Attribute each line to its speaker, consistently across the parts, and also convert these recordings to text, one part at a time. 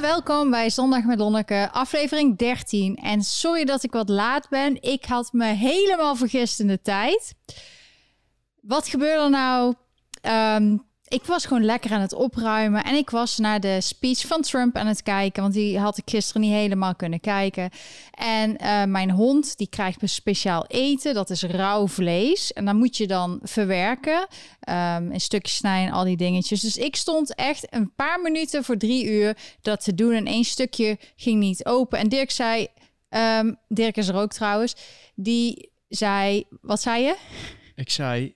Speaker 1: welkom bij Zondag met Lonneke, aflevering 13. En sorry dat ik wat laat ben. Ik had me helemaal vergist in de tijd. Wat gebeurde er nou? Ehm, ik was gewoon lekker aan het opruimen. En ik was naar de speech van Trump aan het kijken. Want die had ik gisteren niet helemaal kunnen kijken. En uh, mijn hond, die krijgt speciaal eten. Dat is rauw vlees. En dan moet je dan verwerken. Um, in stukjes snijden, al die dingetjes. Dus ik stond echt een paar minuten voor drie uur dat te doen. En één stukje ging niet open. En Dirk zei... Um, Dirk is er ook trouwens. Die zei... Wat zei je?
Speaker 2: Ik zei,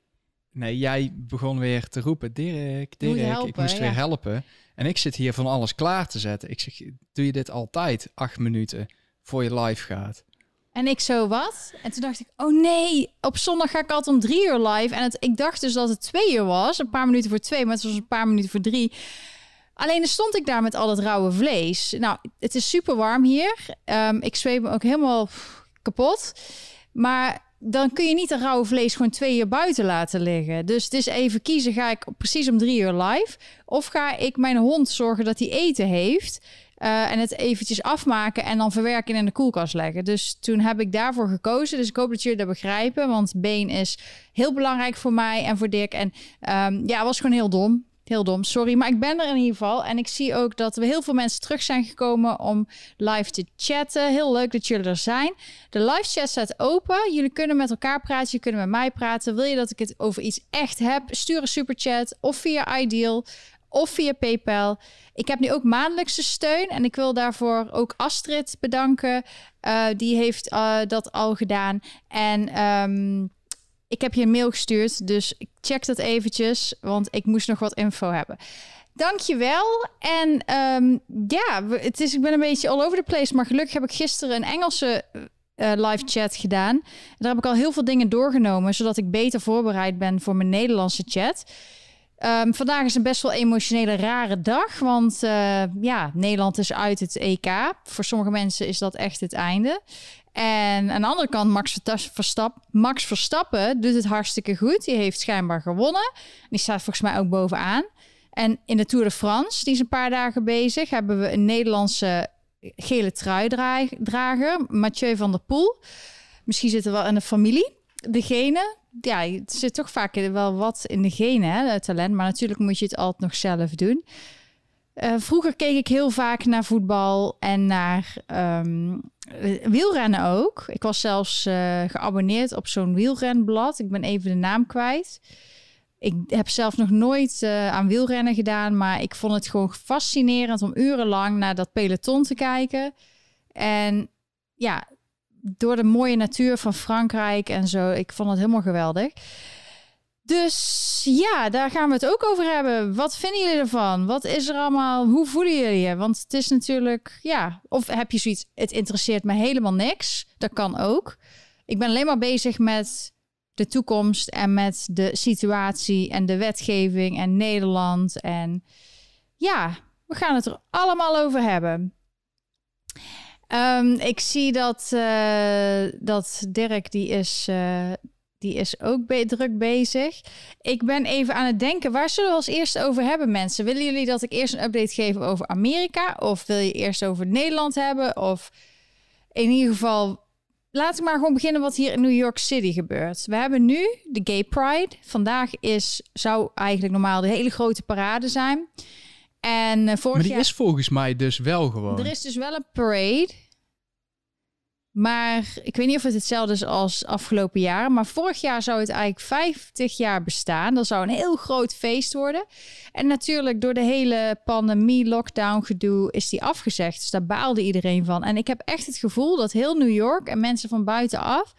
Speaker 2: Nee, jij begon weer te roepen, Dirk, Dirk, helpen, ik moest weer helpen. En ik zit hier van alles klaar te zetten. Ik zeg, doe je dit altijd acht minuten voor je live gaat?
Speaker 1: En ik zo, wat? En toen dacht ik, oh nee, op zondag ga ik altijd om drie uur live. En het, ik dacht dus dat het twee uur was, een paar minuten voor twee, maar het was een paar minuten voor drie. Alleen dan stond ik daar met al het rauwe vlees. Nou, het is super warm hier. Um, ik zweef me ook helemaal kapot. Maar dan kun je niet een rauwe vlees gewoon twee uur buiten laten liggen. Dus het is even kiezen, ga ik precies om drie uur live? Of ga ik mijn hond zorgen dat hij eten heeft... Uh, en het eventjes afmaken en dan verwerken en in de koelkast leggen. Dus toen heb ik daarvoor gekozen. Dus ik hoop dat jullie dat begrijpen. Want been is heel belangrijk voor mij en voor Dick. En um, ja, was gewoon heel dom. Heel dom, sorry. Maar ik ben er in ieder geval. En ik zie ook dat we heel veel mensen terug zijn gekomen om live te chatten. Heel leuk dat jullie er zijn. De live chat staat open. Jullie kunnen met elkaar praten. Je kunnen met mij praten. Wil je dat ik het over iets echt heb? Stuur een superchat of via Ideal of via PayPal. Ik heb nu ook maandelijkse steun en ik wil daarvoor ook Astrid bedanken. Uh, die heeft uh, dat al gedaan. En um, ik heb je een mail gestuurd, dus ik check dat eventjes, want ik moest nog wat info hebben. Dankjewel. En um, ja, het is, ik ben een beetje all over the place, maar gelukkig heb ik gisteren een Engelse uh, live chat gedaan. Daar heb ik al heel veel dingen doorgenomen, zodat ik beter voorbereid ben voor mijn Nederlandse chat. Um, vandaag is een best wel emotionele, rare dag. Want uh, ja, Nederland is uit het EK. Voor sommige mensen is dat echt het einde. En aan de andere kant, Max Verstappen, Max Verstappen doet het hartstikke goed. Die heeft schijnbaar gewonnen. Die staat volgens mij ook bovenaan. En in de Tour de France, die is een paar dagen bezig, hebben we een Nederlandse gele truidrager, Mathieu van der Poel. Misschien zit er wel in de familie. Degene, ja, het zit toch vaak wel wat in de genen, hè, het talent. Maar natuurlijk moet je het altijd nog zelf doen. Uh, vroeger keek ik heel vaak naar voetbal en naar um, wielrennen ook. Ik was zelfs uh, geabonneerd op zo'n wielrenblad. Ik ben even de naam kwijt. Ik heb zelf nog nooit uh, aan wielrennen gedaan, maar ik vond het gewoon fascinerend om urenlang naar dat peloton te kijken. En ja, door de mooie natuur van Frankrijk en zo, ik vond het helemaal geweldig. Dus ja, daar gaan we het ook over hebben. Wat vinden jullie ervan? Wat is er allemaal? Hoe voelen jullie je? Want het is natuurlijk, ja, of heb je zoiets, het interesseert me helemaal niks. Dat kan ook. Ik ben alleen maar bezig met de toekomst en met de situatie en de wetgeving en Nederland. En ja, we gaan het er allemaal over hebben. Um, ik zie dat, uh, dat Dirk, die is uh, die is ook be druk bezig. Ik ben even aan het denken, waar zullen we als eerste over hebben, mensen? Willen jullie dat ik eerst een update geef over Amerika? Of wil je eerst over Nederland hebben? Of in ieder geval, laten we maar gewoon beginnen wat hier in New York City gebeurt. We hebben nu de Gay Pride. Vandaag is, zou eigenlijk normaal de hele grote parade zijn. En uh, vorig
Speaker 2: maar die is volgens mij dus wel gewoon.
Speaker 1: Er is dus wel een parade. Maar ik weet niet of het hetzelfde is als afgelopen jaar. Maar vorig jaar zou het eigenlijk 50 jaar bestaan. Dat zou een heel groot feest worden. En natuurlijk door de hele pandemie, lockdown gedoe is die afgezegd. Dus daar baalde iedereen van. En ik heb echt het gevoel dat heel New York en mensen van buitenaf...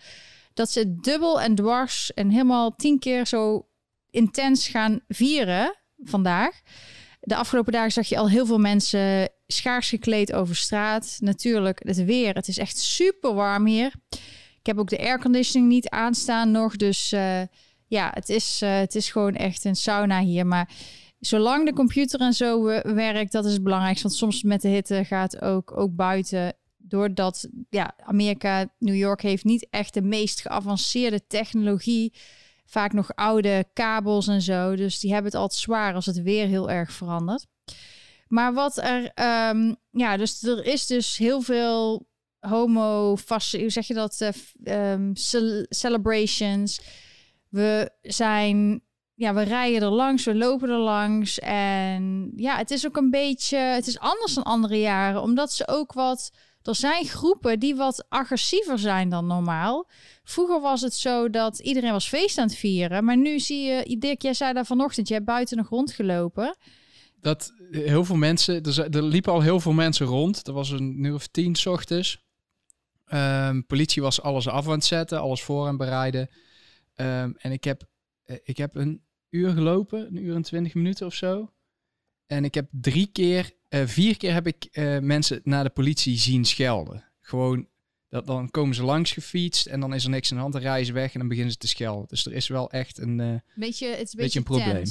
Speaker 1: dat ze dubbel en dwars en helemaal tien keer zo intens gaan vieren vandaag. De afgelopen dagen zag je al heel veel mensen schaars gekleed over straat. Natuurlijk, het weer. Het is echt super warm hier. Ik heb ook de airconditioning niet aanstaan nog. Dus uh, ja, het is, uh, het is gewoon echt een sauna hier. Maar zolang de computer en zo werkt, dat is het belangrijkste. Want soms met de hitte gaat ook, ook buiten. Doordat ja, Amerika, New York heeft niet echt de meest geavanceerde technologie. Vaak nog oude kabels en zo. Dus die hebben het altijd zwaar als het weer heel erg verandert. Maar wat er, ehm, ja, dus er is dus heel veel homo, vast, hoe zeg je dat, uh, celebrations. We zijn, ja, we rijden er langs, we lopen er langs. En ja, het is ook een beetje, het is anders dan andere jaren, omdat ze ook wat, er zijn groepen die wat agressiever zijn dan normaal. Vroeger was het zo dat iedereen was feest aan het vieren, maar nu zie je, Dirk, jij zei daar vanochtend, jij hebt buiten nog rondgelopen
Speaker 2: dat heel veel mensen, er, er, liepen al heel veel mensen rond. Er was een uur of tien ochtends. Um, politie was alles af aan het zetten, alles voor en bereiden. Um, en ik heb, eh, ik heb een uur gelopen, een uur en twintig minuten of zo. En ik heb drie keer, uh, vier keer heb ik uh, mensen naar de politie zien schelden. Gewoon, dat, dan komen ze langs gefietst en dan is er niks aan de hand, dan rijden ze weg en dan beginnen ze te schelden. Dus er is wel echt een, uh,
Speaker 1: beetje, het is een beetje, een probleem.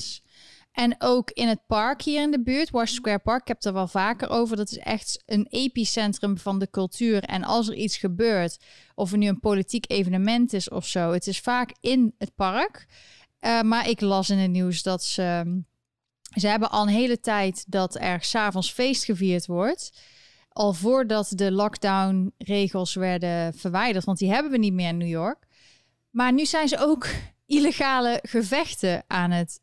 Speaker 1: En ook in het park hier in de buurt, Wash Square Park, ik heb er wel vaker over. Dat is echt een epicentrum van de cultuur. En als er iets gebeurt, of er nu een politiek evenement is of zo, het is vaak in het park. Uh, maar ik las in het nieuws dat ze. Ze hebben al een hele tijd dat er s'avonds feest gevierd wordt. Al voordat de lockdown-regels werden verwijderd, want die hebben we niet meer in New York. Maar nu zijn ze ook illegale gevechten aan het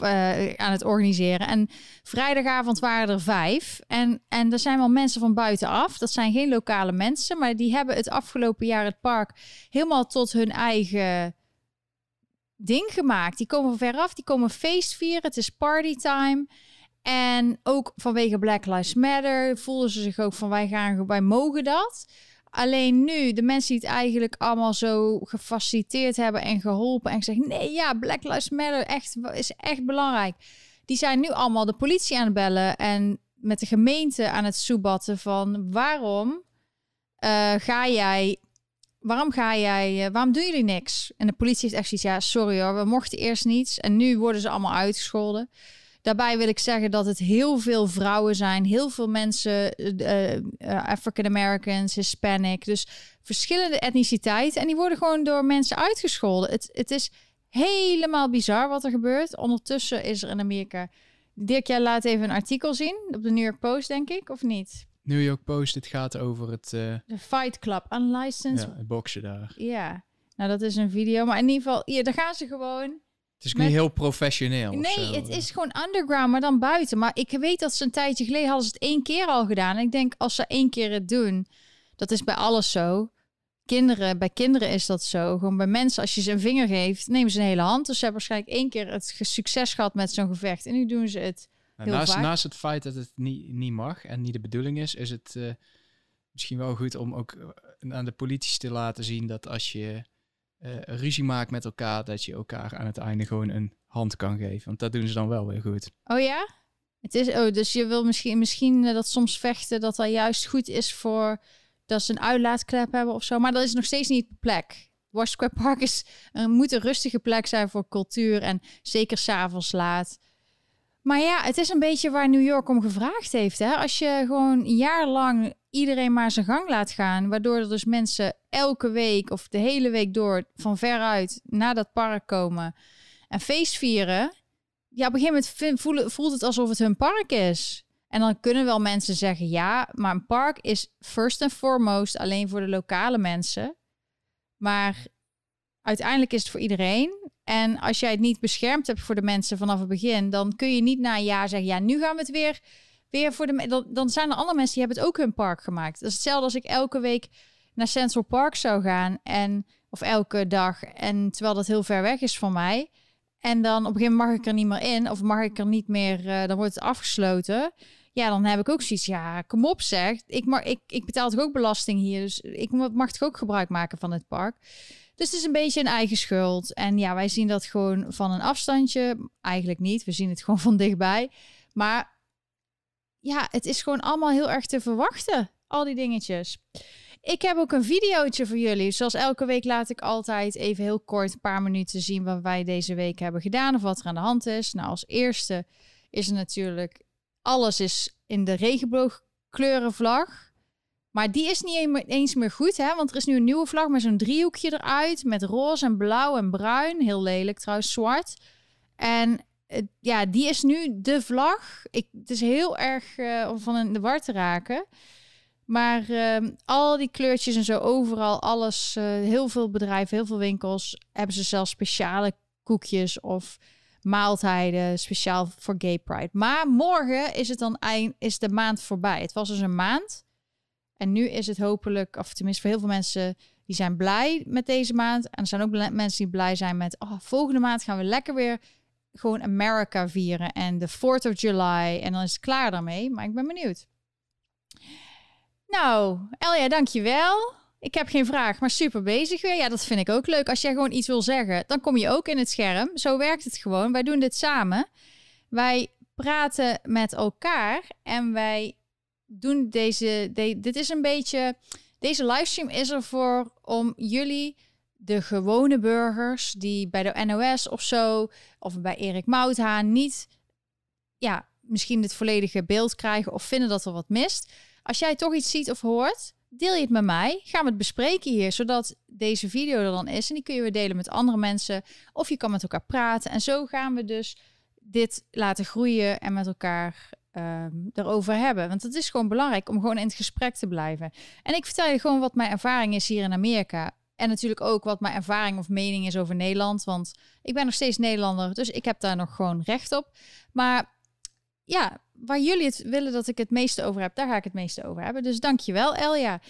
Speaker 1: uh, aan het organiseren. En vrijdagavond waren er vijf. En, en er zijn wel mensen van buitenaf. Dat zijn geen lokale mensen, maar die hebben het afgelopen jaar het park helemaal tot hun eigen ding gemaakt. Die komen van veraf, die komen feest vieren. Het is partytime. En ook vanwege Black Lives Matter voelden ze zich ook van wij gaan, wij mogen dat. Alleen nu, de mensen die het eigenlijk allemaal zo gefaciliteerd hebben en geholpen en gezegd: nee, ja, Black Lives Matter echt, is echt belangrijk. Die zijn nu allemaal de politie aan het bellen en met de gemeente aan het soebatten van waarom uh, ga jij, waarom ga jij, uh, waarom doen jullie niks? En de politie heeft echt zoiets, ja, sorry hoor, we mochten eerst niets en nu worden ze allemaal uitgescholden. Daarbij wil ik zeggen dat het heel veel vrouwen zijn, heel veel mensen, uh, African Americans, Hispanic, dus verschillende etniciteiten. En die worden gewoon door mensen uitgescholden. Het, het is helemaal bizar wat er gebeurt. Ondertussen is er in Amerika. Dirk, jij laat even een artikel zien op de New York Post, denk ik, of niet?
Speaker 2: New York Post, het gaat over het... De
Speaker 1: Fight Club, unlicensed...
Speaker 2: Ja, het boksen daar.
Speaker 1: Ja, nou dat is een video. Maar in ieder geval, ja, daar gaan ze gewoon
Speaker 2: het is niet heel professioneel.
Speaker 1: Nee, het is gewoon underground, maar dan buiten. Maar ik weet dat ze een tijdje geleden hadden ze het één keer al gedaan. En ik denk, als ze één keer het doen, dat is bij alles zo. Kinderen, bij kinderen is dat zo. Gewoon bij mensen, als je ze een vinger geeft, nemen ze een hele hand. Dus ze hebben waarschijnlijk één keer het succes gehad met zo'n gevecht. En nu doen ze het. Nou,
Speaker 2: naast,
Speaker 1: vaak.
Speaker 2: naast het feit dat het niet, niet mag en niet de bedoeling is, is het uh, misschien wel goed om ook eh, aan de politici te laten zien dat als je uh, ruzie maakt met elkaar, dat je elkaar aan het einde gewoon een hand kan geven. Want dat doen ze dan wel weer goed.
Speaker 1: Oh ja? Het is, oh, dus je wil misschien, misschien uh, dat soms vechten, dat dat juist goed is voor dat ze een uitlaatklep hebben of zo. Maar dat is nog steeds niet de plek. Wash Square Park is, moet een rustige plek zijn voor cultuur en zeker s'avonds laat. Maar ja, het is een beetje waar New York om gevraagd heeft. Hè? Als je gewoon jaar lang iedereen maar zijn gang laat gaan, waardoor er dus mensen elke week of de hele week door van veruit naar dat park komen en feest vieren. Ja, op een gegeven moment voelt, voelt het alsof het hun park is. En dan kunnen wel mensen zeggen, ja, maar een park is first and foremost alleen voor de lokale mensen. Maar uiteindelijk is het voor iedereen. En als jij het niet beschermd hebt voor de mensen vanaf het begin, dan kun je niet na een jaar zeggen: ja, nu gaan we het weer, voor de. Dan, dan zijn er andere mensen die hebben het ook hun park gemaakt. Dat is hetzelfde als ik elke week naar Central Park zou gaan en of elke dag en terwijl dat heel ver weg is van mij. En dan op een gegeven moment mag ik er niet meer in of mag ik er niet meer, uh, dan wordt het afgesloten. Ja, dan heb ik ook zoiets. Ja, kom op zeg. Ik, mag, ik, ik betaal toch ook belasting hier, dus ik mag toch ook gebruik maken van het park. Dus het is een beetje een eigen schuld. En ja, wij zien dat gewoon van een afstandje. Eigenlijk niet. We zien het gewoon van dichtbij. Maar ja, het is gewoon allemaal heel erg te verwachten. Al die dingetjes. Ik heb ook een videootje voor jullie. Zoals elke week laat ik altijd even heel kort een paar minuten zien wat wij deze week hebben gedaan of wat er aan de hand is. Nou, als eerste is natuurlijk alles is in de regenboogkleurenvlag. Maar die is niet eens meer goed, hè? Want er is nu een nieuwe vlag met zo'n driehoekje eruit. Met roze en blauw en bruin. Heel lelijk trouwens, zwart. En ja, die is nu de vlag. Ik, het is heel erg uh, van in de war te raken. Maar uh, al die kleurtjes en zo overal, alles, uh, heel veel bedrijven, heel veel winkels hebben ze zelfs speciale koekjes of maaltijden speciaal voor Gay Pride. Maar morgen is het dan eind, is de maand voorbij. Het was dus een maand. En nu is het hopelijk, of tenminste voor heel veel mensen, die zijn blij met deze maand. En er zijn ook mensen die blij zijn met, oh, volgende maand gaan we lekker weer gewoon America vieren en de 4th of July. En dan is het klaar daarmee. Maar ik ben benieuwd. Nou, Elja, dankjewel. Ik heb geen vraag, maar super bezig weer. Ja, dat vind ik ook leuk. Als jij gewoon iets wil zeggen, dan kom je ook in het scherm. Zo werkt het gewoon. Wij doen dit samen. Wij praten met elkaar en wij doen deze. dit is een beetje. Deze livestream is ervoor om jullie, de gewone burgers, die bij de NOS of zo, of bij Erik Mouthaan, niet. Ja, misschien het volledige beeld krijgen of vinden dat er wat mist. Als jij toch iets ziet of hoort, deel je het met mij. Gaan we het bespreken hier, zodat deze video er dan is. En die kun je weer delen met andere mensen. Of je kan met elkaar praten. En zo gaan we dus dit laten groeien en met elkaar um, erover hebben. Want het is gewoon belangrijk om gewoon in het gesprek te blijven. En ik vertel je gewoon wat mijn ervaring is hier in Amerika. En natuurlijk ook wat mijn ervaring of mening is over Nederland. Want ik ben nog steeds Nederlander, dus ik heb daar nog gewoon recht op. Maar ja, waar jullie het willen dat ik het meeste over heb, daar ga ik het meeste over hebben. Dus dankjewel, Elja.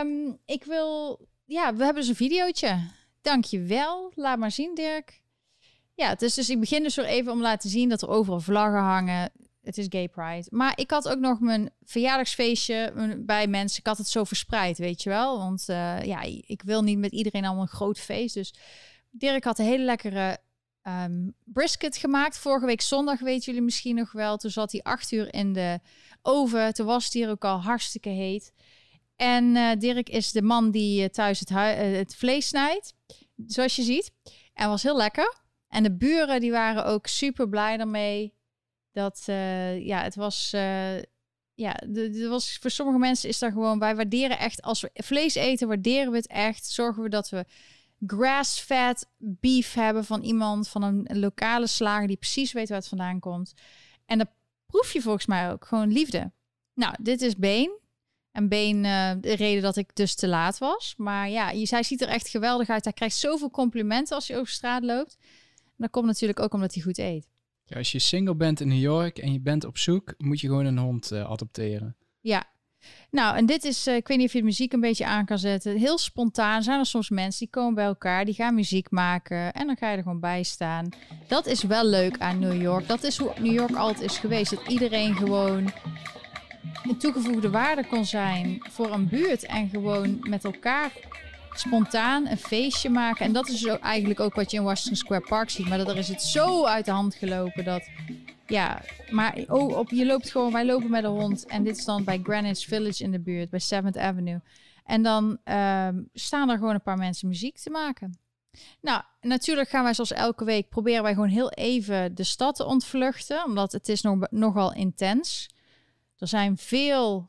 Speaker 1: Um, ik wil, ja, we hebben dus een videootje. Dankjewel. Laat maar zien, Dirk. Ja, het is dus, ik begin dus weer even om te laten zien dat er overal vlaggen hangen. Het is Gay Pride. Maar ik had ook nog mijn verjaardagsfeestje bij mensen. Ik had het zo verspreid, weet je wel. Want uh, ja, ik wil niet met iedereen allemaal een groot feest. Dus Dirk had een hele lekkere um, brisket gemaakt. Vorige week zondag, weten jullie misschien nog wel. Toen zat hij acht uur in de oven. Toen was het hier ook al hartstikke heet. En uh, Dirk is de man die uh, thuis het, het, vlees snijdt, zoals je ziet. En was heel lekker. En de buren die waren ook super blij daarmee. Dat, ja, het was... ja, de, was, voor sommige mensen is daar gewoon... Wij waarderen echt, als we vlees eten, waarderen we het echt. Zorgen we dat we grass-fed beef hebben van iemand, van een, lokale slager die precies weet waar het vandaan komt. En dat proef je volgens mij ook, gewoon liefde. Nou, dit is Been. En Been, uh, de reden dat ik dus te laat was. Maar ja, zij ziet er echt geweldig uit. Hij krijgt zoveel complimenten als hij over straat loopt. En dat komt natuurlijk ook omdat hij goed eet.
Speaker 2: Als je single bent in New York en je bent op zoek, moet je gewoon een hond uh, adopteren.
Speaker 1: Ja, nou, en dit is, uh, ik weet niet of je de muziek een beetje aan kan zetten. Heel spontaan zijn er soms mensen die komen bij elkaar, die gaan muziek maken en dan ga je er gewoon bij staan. Dat is wel leuk aan New York. Dat is hoe New York altijd is geweest. Dat iedereen gewoon een toegevoegde waarde kon zijn voor een buurt en gewoon met elkaar spontaan een feestje maken. En dat is eigenlijk ook wat je in Washington Square Park ziet. Maar dat er is het zo uit de hand gelopen dat ja, maar oh, op, je loopt gewoon, wij lopen met een hond. En dit is dan bij Greenwich Village in de buurt, bij 7th Avenue. En dan ehm, staan er gewoon een paar mensen muziek te maken. Nou, natuurlijk gaan wij zoals elke week proberen wij gewoon heel even de stad te ontvluchten, omdat het is nog, nogal intens. Er zijn veel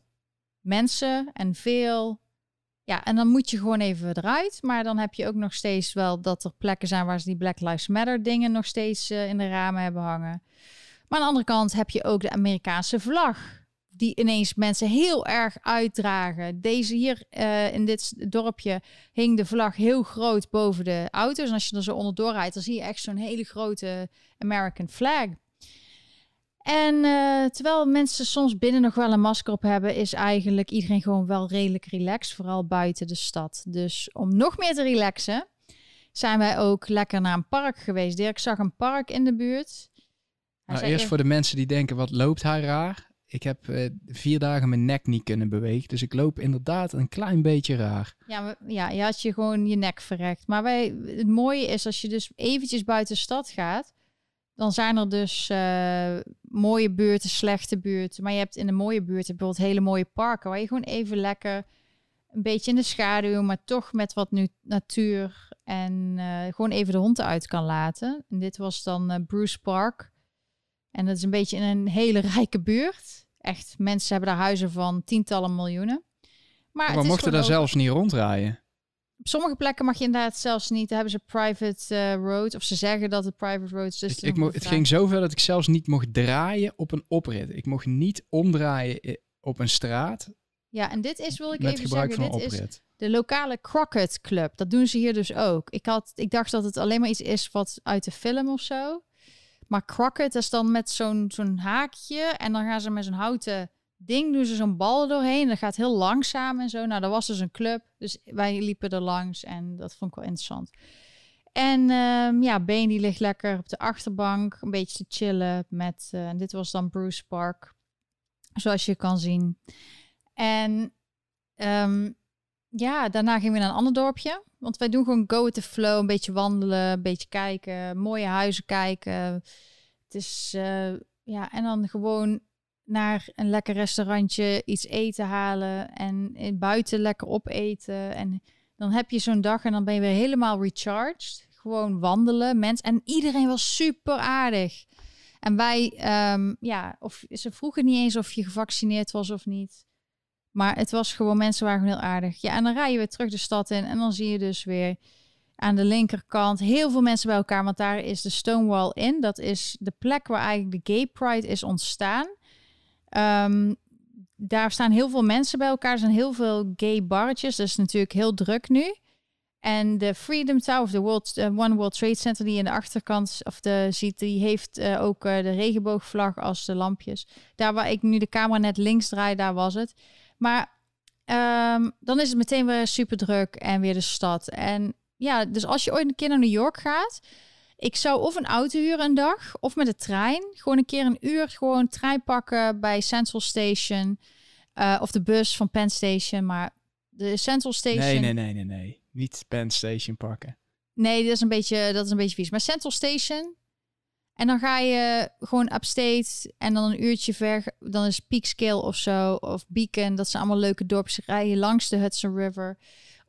Speaker 1: mensen en veel. Ja, en dan moet je gewoon even eruit. Maar dan heb je ook nog steeds wel dat er plekken zijn waar ze die Black Lives Matter dingen nog steeds uh, in de ramen hebben hangen. Maar aan de andere kant heb je ook de Amerikaanse vlag. Die ineens mensen heel erg uitdragen. Deze hier uh, in dit dorpje hing de vlag heel groot boven de auto's. En als je er zo onderdoor rijdt, dan zie je echt zo'n hele grote American flag. En uh, terwijl mensen soms binnen nog wel een masker op hebben, is eigenlijk iedereen gewoon wel redelijk relaxed, vooral buiten de stad. Dus om nog meer te relaxen, zijn wij ook lekker naar een park geweest. Dirk zag een park in de buurt.
Speaker 2: Nou, eerst voor de mensen die denken, wat loopt hij raar? Ik heb uh, vier dagen mijn nek niet kunnen bewegen. Dus ik loop inderdaad een klein beetje raar.
Speaker 1: Ja, ja je had je gewoon je nek verrekt. Maar wij, het mooie is als je dus eventjes buiten de stad gaat. Dan zijn er dus uh, mooie buurten, slechte buurten. Maar je hebt in de mooie buurten bijvoorbeeld hele mooie parken. Waar je gewoon even lekker een beetje in de schaduw. Maar toch met wat nu natuur. En uh, gewoon even de hond uit kan laten. En dit was dan Bruce Park. En dat is een beetje in een hele rijke buurt. Echt, mensen hebben daar huizen van tientallen miljoenen.
Speaker 2: Maar, we mochten daar zelfs niet rondrijden.
Speaker 1: Op sommige plekken mag je inderdaad zelfs niet. Daar hebben ze private uh, roads. Of ze zeggen dat het private roads. Dus
Speaker 2: ik, ik het ging zover dat ik zelfs niet mocht draaien op een oprit. Ik mocht niet omdraaien op een straat.
Speaker 1: Ja, en dit is, wil ik even zeggen, dit is de lokale Crockett Club. Dat doen ze hier dus ook. Ik, had, ik dacht dat het alleen maar iets is wat uit de film of zo. Maar Crockett is dan met zo'n zo'n haakje. En dan gaan ze met zo'n houten ding, doen ze zo'n bal doorheen. Dat gaat heel langzaam en zo. Nou, dat was dus een club. Dus wij liepen er langs en dat vond ik wel interessant. En um, ja, Been die ligt lekker op de achterbank, een beetje te chillen met, uh, dit was dan Bruce Park, zoals je kan zien. En um, ja, daarna gingen we naar een ander dorpje, want wij doen gewoon go with the flow, een beetje wandelen, een beetje kijken, mooie huizen kijken. Het is, uh, ja, en dan gewoon naar een lekker restaurantje iets eten halen en buiten lekker opeten. En dan heb je zo'n dag en dan ben je weer helemaal recharged. Gewoon wandelen, mens. En iedereen was super aardig. En wij, um, ja, of ze vroegen niet eens of je gevaccineerd was of niet. Maar het was gewoon, mensen waren heel aardig. Ja, en dan rij je weer terug de stad in en dan zie je dus weer aan de linkerkant heel veel mensen bij elkaar. Want daar is de Stonewall in. Dat is de plek waar eigenlijk de Gay Pride is ontstaan. Um, daar staan heel veel mensen bij elkaar. Er zijn heel veel gay barretjes. Is natuurlijk heel druk nu. En de Freedom Tower, of de World, uh, One World Trade Center, die in de achterkant of de, ziet, die heeft uh, ook uh, de regenboogvlag als de lampjes. Daar waar ik nu de camera net links draai, daar was het. Maar um, dan is het meteen weer super druk en weer de stad. En ja, dus als je ooit een keer naar New York gaat, ik zou of een auto huren een dag of met de trein. Gewoon een keer een uur gewoon trein pakken bij Central Station. Uh, of de bus van Penn Station. Maar de Central Station.
Speaker 2: Nee, nee, nee, nee, nee. Niet Penn Station pakken.
Speaker 1: Nee, dat is een beetje, dat is een beetje vies. Maar Central Station. En dan ga je gewoon upstate en dan een uurtje ver. Dan is Peekskill of zo. Of Beacon. Dat zijn allemaal leuke dorpjes. Rijden langs de Hudson River.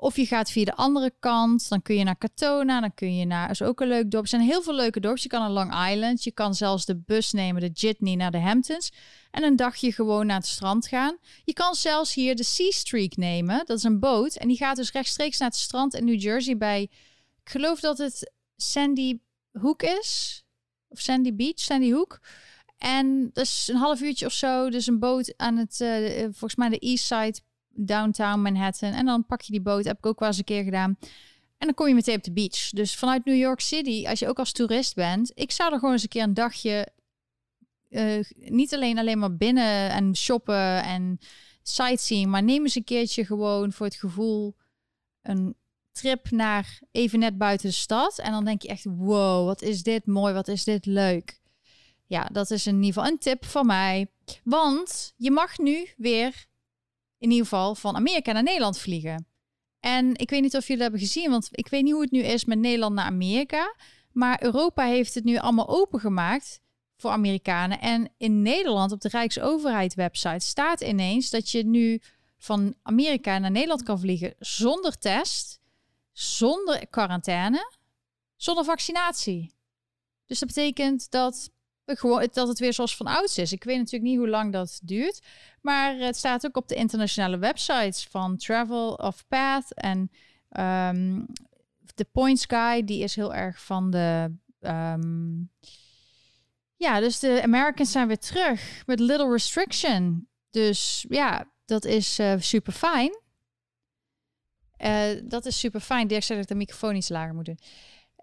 Speaker 1: Of je gaat via de andere kant. Dan kun je naar Katona. Dan kun je naar. is ook een leuk dorp. Er zijn heel veel leuke dorpen. Je kan naar Long Island. Je kan zelfs de bus nemen, de Jitney, naar de Hamptons. En een dagje gewoon naar het strand gaan. Je kan zelfs hier de Sea Streak nemen. Dat is een boot. En die gaat dus rechtstreeks naar het strand in New Jersey bij. Ik geloof dat het Sandy Hook is. Of Sandy Beach, Sandy Hook. En dat is een half uurtje of zo. Dus een boot aan het, uh, volgens mij de East Side downtown Manhattan. En dan pak je die boot, heb ik ook wel eens een keer gedaan. En dan kom je meteen op de beach. Dus vanuit New York City, als je ook als toerist bent, ik zou er gewoon eens een keer een dagje, uh, niet alleen alleen maar binnen en shoppen en sightseeing, maar neem eens een keertje gewoon voor het gevoel een trip naar even net buiten de stad. En dan denk je echt, wow, wat is dit mooi, wat is dit leuk. Ja, dat is in ieder geval een tip van mij. Want je mag nu weer in ieder geval van Amerika naar Nederland vliegen. En ik weet niet of jullie dat hebben gezien, want ik weet niet hoe het nu is met Nederland naar Amerika. Maar Europa heeft het nu allemaal opengemaakt voor Amerikanen. En in Nederland, op de Rijksoverheid website, staat ineens dat je nu van Amerika naar Nederland kan vliegen zonder test, zonder quarantaine, zonder vaccinatie. Dus dat betekent dat gewoon, dat het weer zoals van ouds is. Ik weet natuurlijk niet hoe lang dat duurt. Maar het staat ook op de internationale websites van Travel of Path. En um, de Points Guy, die is heel erg van de... Um, ja, dus de Americans zijn weer terug met little restriction. Dus ja, dat is uh, super fijn. Uh, dat is super fijn. Dirk zei dat de microfoon iets lager moet doen.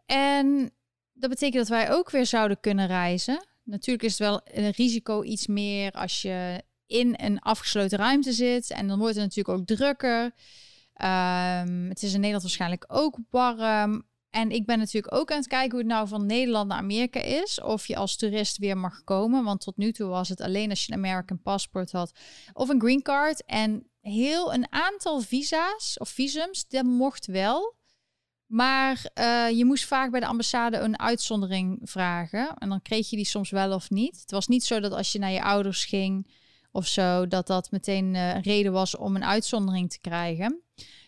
Speaker 1: En dat betekent dat wij ook weer zouden kunnen reizen. Natuurlijk is het wel een risico iets meer als je in een afgesloten ruimte zit. En dan wordt het natuurlijk ook drukker. Um, het is in Nederland waarschijnlijk ook warm. En ik ben natuurlijk ook aan het kijken hoe het nou van Nederland naar Amerika is. Of je als toerist weer mag komen. Want tot nu toe was het alleen als je een American paspoort had. Of een green card. En heel een aantal visa's of visums, dat mocht wel. Maar uh, je moest vaak bij de ambassade een uitzondering vragen. En dan kreeg je die soms wel of niet. Het was niet zo dat als je naar je ouders ging of zo, dat dat meteen uh, een reden was om een uitzondering te krijgen.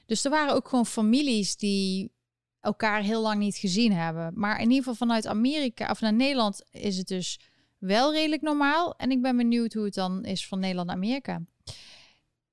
Speaker 1: Dus er waren ook gewoon families die elkaar heel lang niet gezien hebben. Maar in ieder geval vanuit Amerika of naar Nederland is het dus wel redelijk normaal. En ik ben benieuwd hoe het dan is van Nederland naar Amerika.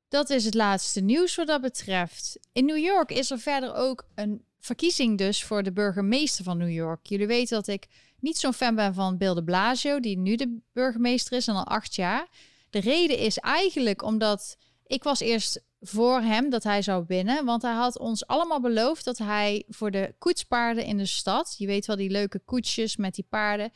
Speaker 1: dat is het laatste nieuws wat dat betreft. In New York is er verder ook een verkiezing dus voor de burgemeester van New York. Jullie weten dat ik niet zo'n fan ben van Bill de Blasio, die nu de burgemeester is en al acht jaar. De reden is eigenlijk omdat ik was eerst voor hem dat hij zou winnen. Want hij had ons allemaal beloofd dat hij voor de koetspaarden in de stad, je weet wel die leuke koetsjes met die paarden,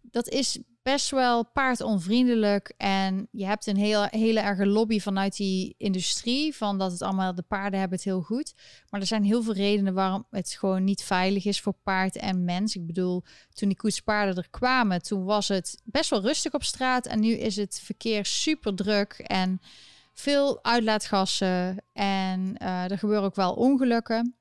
Speaker 1: dat is best wel paardonvriendelijk. En je hebt een hele, hele erge lobby vanuit die industrie. Van dat het allemaal, de paarden hebben het heel goed. Maar er zijn heel veel redenen waarom het gewoon niet veilig is voor paard en mens. Ik bedoel, toen die koetspaarden er kwamen, toen was het best wel rustig op straat. En nu is het verkeer super druk en veel uitlaatgassen. En uh, er gebeuren ook wel ongelukken.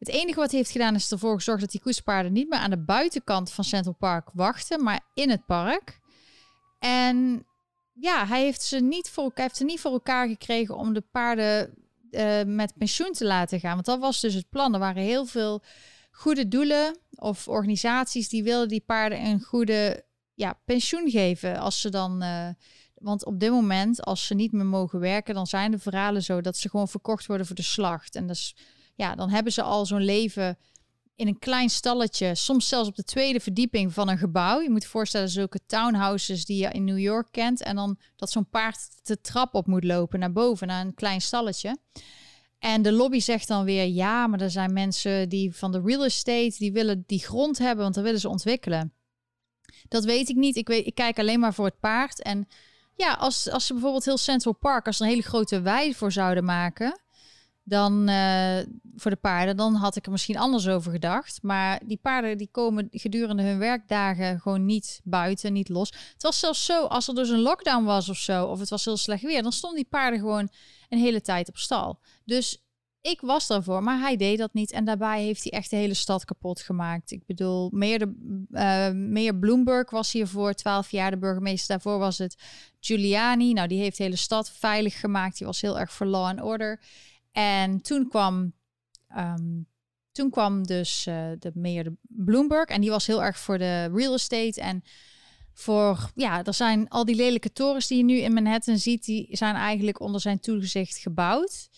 Speaker 1: Het enige wat hij heeft gedaan is ervoor gezorgd dat die koetspaarden niet meer aan de buitenkant van Central Park wachten, maar in het park. En ja, hij heeft ze niet voor elkaar, heeft ze niet voor elkaar gekregen om de paarden uh, met pensioen te laten gaan. Want dat was dus het plan. Er waren heel veel goede doelen of organisaties die wilden die paarden een goede ja, pensioen geven. Als ze dan. Uh, want op dit moment, als ze niet meer mogen werken, dan zijn de verhalen zo dat ze gewoon verkocht worden voor de slacht. En dat is ja, dan hebben ze al zo'n leven in een klein stalletje, soms zelfs op de tweede verdieping van een gebouw. Je moet je voorstellen, zulke townhouses die je in New York kent. En dan dat zo'n paard de trap op moet lopen naar boven, naar een klein stalletje. En de lobby zegt dan weer, ja, maar er zijn mensen die van de real estate, die willen die grond hebben, want dan willen ze ontwikkelen. Dat weet ik niet. Ik, weet, ik kijk alleen maar voor het paard. En ja, als, als ze bijvoorbeeld heel Central Park, als een hele grote wei voor zouden maken, dan uh, voor de paarden, dan had ik er misschien anders over gedacht. Maar die paarden die komen gedurende hun werkdagen gewoon niet buiten, niet los. Het was zelfs zo, als er dus een lockdown was of zo, of het was heel slecht weer, dan stonden die paarden gewoon een hele tijd op stal. Dus ik was daarvoor, maar hij deed dat niet. En daarbij heeft hij echt de hele stad kapot gemaakt. Ik bedoel, meer, de, uh, meer Bloomberg was hier voor twaalf jaar de burgemeester. Daarvoor was het Giuliani. Nou, die heeft de hele stad veilig gemaakt. Die was heel erg voor law and order. En toen kwam, um, toen kwam dus uh, de meer Bloomberg. En die was heel erg voor de real estate. En voor, ja, er zijn al die lelijke torens die je nu in Manhattan ziet, die zijn eigenlijk onder zijn toegezicht gebouwd.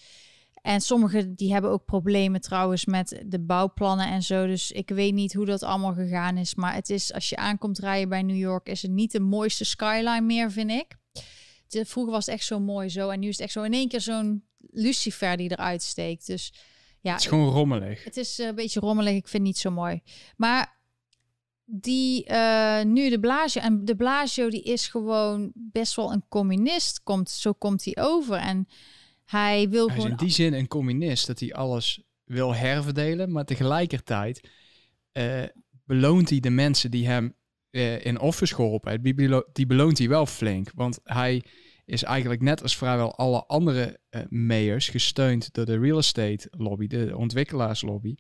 Speaker 1: En sommige die hebben ook problemen trouwens met de bouwplannen en zo. Dus ik weet niet hoe dat allemaal gegaan is. Maar het is, als je aankomt rijden bij New York, is het niet de mooiste skyline meer, vind ik. Vroeger was het echt zo mooi zo. En nu is het echt zo in één keer zo'n lucifer die eruit steekt. Dus ja.
Speaker 2: Het is gewoon rommelig.
Speaker 1: Het is eh, een beetje rommelig. Ik vind het niet zo mooi. Maar die uh, nu de Blasio en de Blasio die is gewoon best wel een communist. Komt, zo komt hij over. En hij wil
Speaker 2: hij
Speaker 1: gewoon.
Speaker 2: Is in die zin een communist dat hij alles wil herverdelen, maar tegelijkertijd uh, beloont hij de mensen die hem in office geholpen hebben. Die beloont hij wel flink, want hij is eigenlijk net als vrijwel alle andere uh, mayors gesteund door de real estate lobby, de ontwikkelaarslobby.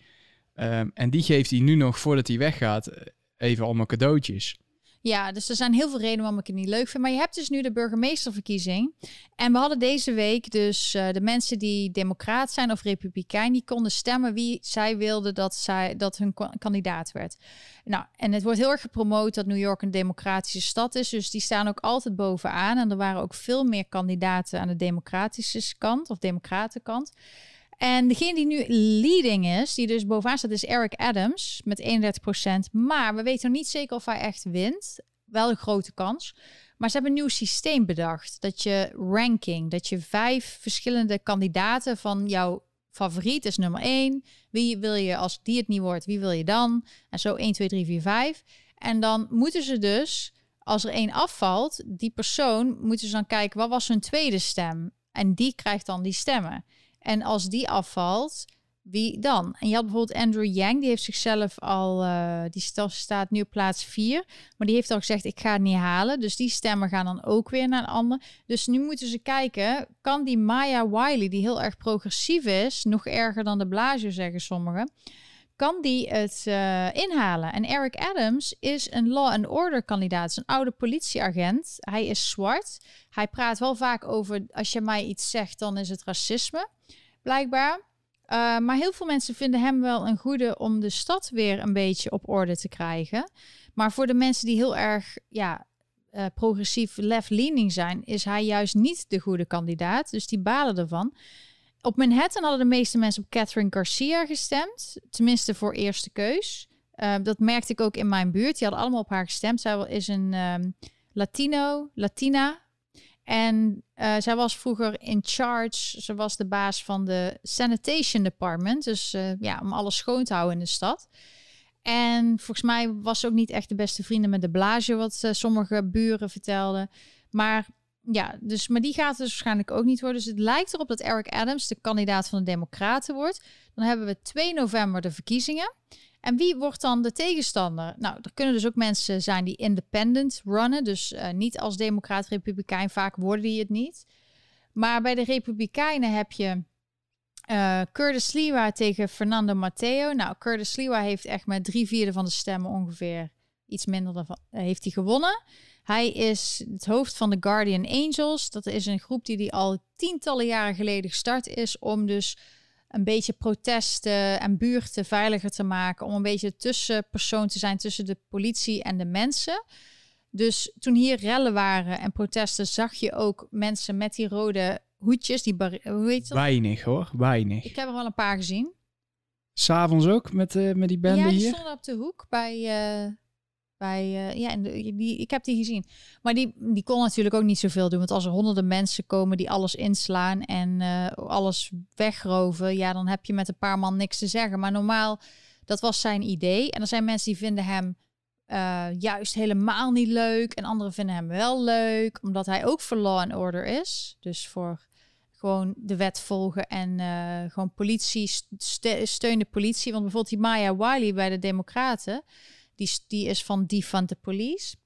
Speaker 2: Um, en die geeft hij nu nog voordat hij weggaat eh, even allemaal cadeautjes.
Speaker 1: Ja, dus er zijn heel veel redenen waarom ik het niet leuk vind. Maar je hebt dus nu de burgemeesterverkiezing. En we hadden deze week dus uh, de mensen die democraat zijn of republikein, die konden stemmen wie zij wilden dat, zij, dat hun kandidaat werd. Nou, en het wordt heel erg gepromoot dat New York een democratische stad is. Dus die staan ook altijd bovenaan. En er waren ook veel meer kandidaten aan de democratische kant of democratenkant. En degene die nu leading is, die dus bovenaan staat, is Eric Adams met 31%. Maar we weten nog niet zeker of hij echt wint. Wel een grote kans. Maar ze hebben een nieuw systeem bedacht. Dat je ranking, dat je vijf verschillende kandidaten van jouw favoriet is nummer 1. Wie wil je als die het niet wordt, wie wil je dan? En zo 1, 2, 3, 4, 5. En dan moeten ze dus, als er één afvalt, die persoon moeten ze dan kijken, wat was hun tweede stem? En die krijgt dan die stemmen. En als die afvalt, wie dan? En je had bijvoorbeeld Andrew Yang, die heeft zichzelf al, uh, die staat nu op plaats 4, maar die heeft al gezegd, ik ga het niet halen. Dus die stemmen gaan dan ook weer naar een ander. Dus nu moeten ze kijken, kan die Maya Wiley, die heel erg progressief is, nog erger dan de Blasio zeggen sommigen, kan die het uh, inhalen? En Eric Adams is een law and order kandidaat, een oude politieagent. Hij is zwart. Hij praat wel vaak over, als je mij iets zegt, dan is het racisme blijkbaar. Uh, maar heel veel mensen vinden hem wel een goede om de stad weer een beetje op orde te krijgen. Maar voor de mensen die heel erg ja, uh, progressief left-leaning zijn, is hij juist niet de goede kandidaat. Dus die balen ervan. Op Manhattan hadden de meeste mensen op Catherine Garcia gestemd. Tenminste voor eerste keus. Uh, dat merkte ik ook in mijn buurt. Die hadden allemaal op haar gestemd. Zij is een um, Latino, Latina. En uh, zij was vroeger in charge. Ze was de baas van de sanitation department. Dus uh, ja, om alles schoon te houden in de stad. En volgens mij was ze ook niet echt de beste vrienden met de blage, wat uh, sommige buren vertelden. Maar ja, dus, maar die gaat dus waarschijnlijk ook niet worden. Dus het lijkt erop dat Eric Adams de kandidaat van de Democraten wordt. Dan hebben we 2 november de verkiezingen. En wie wordt dan de tegenstander? Nou, er kunnen dus ook mensen zijn die independent runnen. Dus uh, niet als democraat-republikein. Vaak worden die het niet. Maar bij de republikeinen heb je uh, Curtis tegen Fernando Matteo. Nou, Curtis Lewa heeft echt met drie vierde van de stemmen ongeveer iets minder dan uh, heeft hij gewonnen. Hij is het hoofd van de Guardian Angels. Dat is een groep die, die al tientallen jaren geleden gestart is om dus een beetje protesten en buurten veiliger te maken. Om een beetje tussenpersoon te zijn tussen de politie en de mensen. Dus toen hier rellen waren en protesten, zag je ook mensen met die rode hoedjes. Die hoe heet dat?
Speaker 2: Weinig hoor, weinig.
Speaker 1: Ik heb er wel een paar gezien.
Speaker 2: S'avonds ook met, uh, met die bende
Speaker 1: hier? Ja,
Speaker 2: die
Speaker 1: stonden op de hoek bij... Uh, bij uh, ja, en die, ik heb die gezien. Maar die, die kon natuurlijk ook niet zoveel doen. Want als er honderden mensen komen die alles inslaan en alles wegroven... ja, dan heb je met een paar man niks te zeggen. Maar normaal, dat was zijn idee. En er zijn mensen die vinden hem uh, juist helemaal niet leuk. En anderen vinden hem wel leuk, omdat hij ook voor law and order is. Dus voor gewoon de wet volgen en gewoon politie, steun de politie. Want bijvoorbeeld die Maya Wiley bij de Democraten, die, die is van Defund the Police.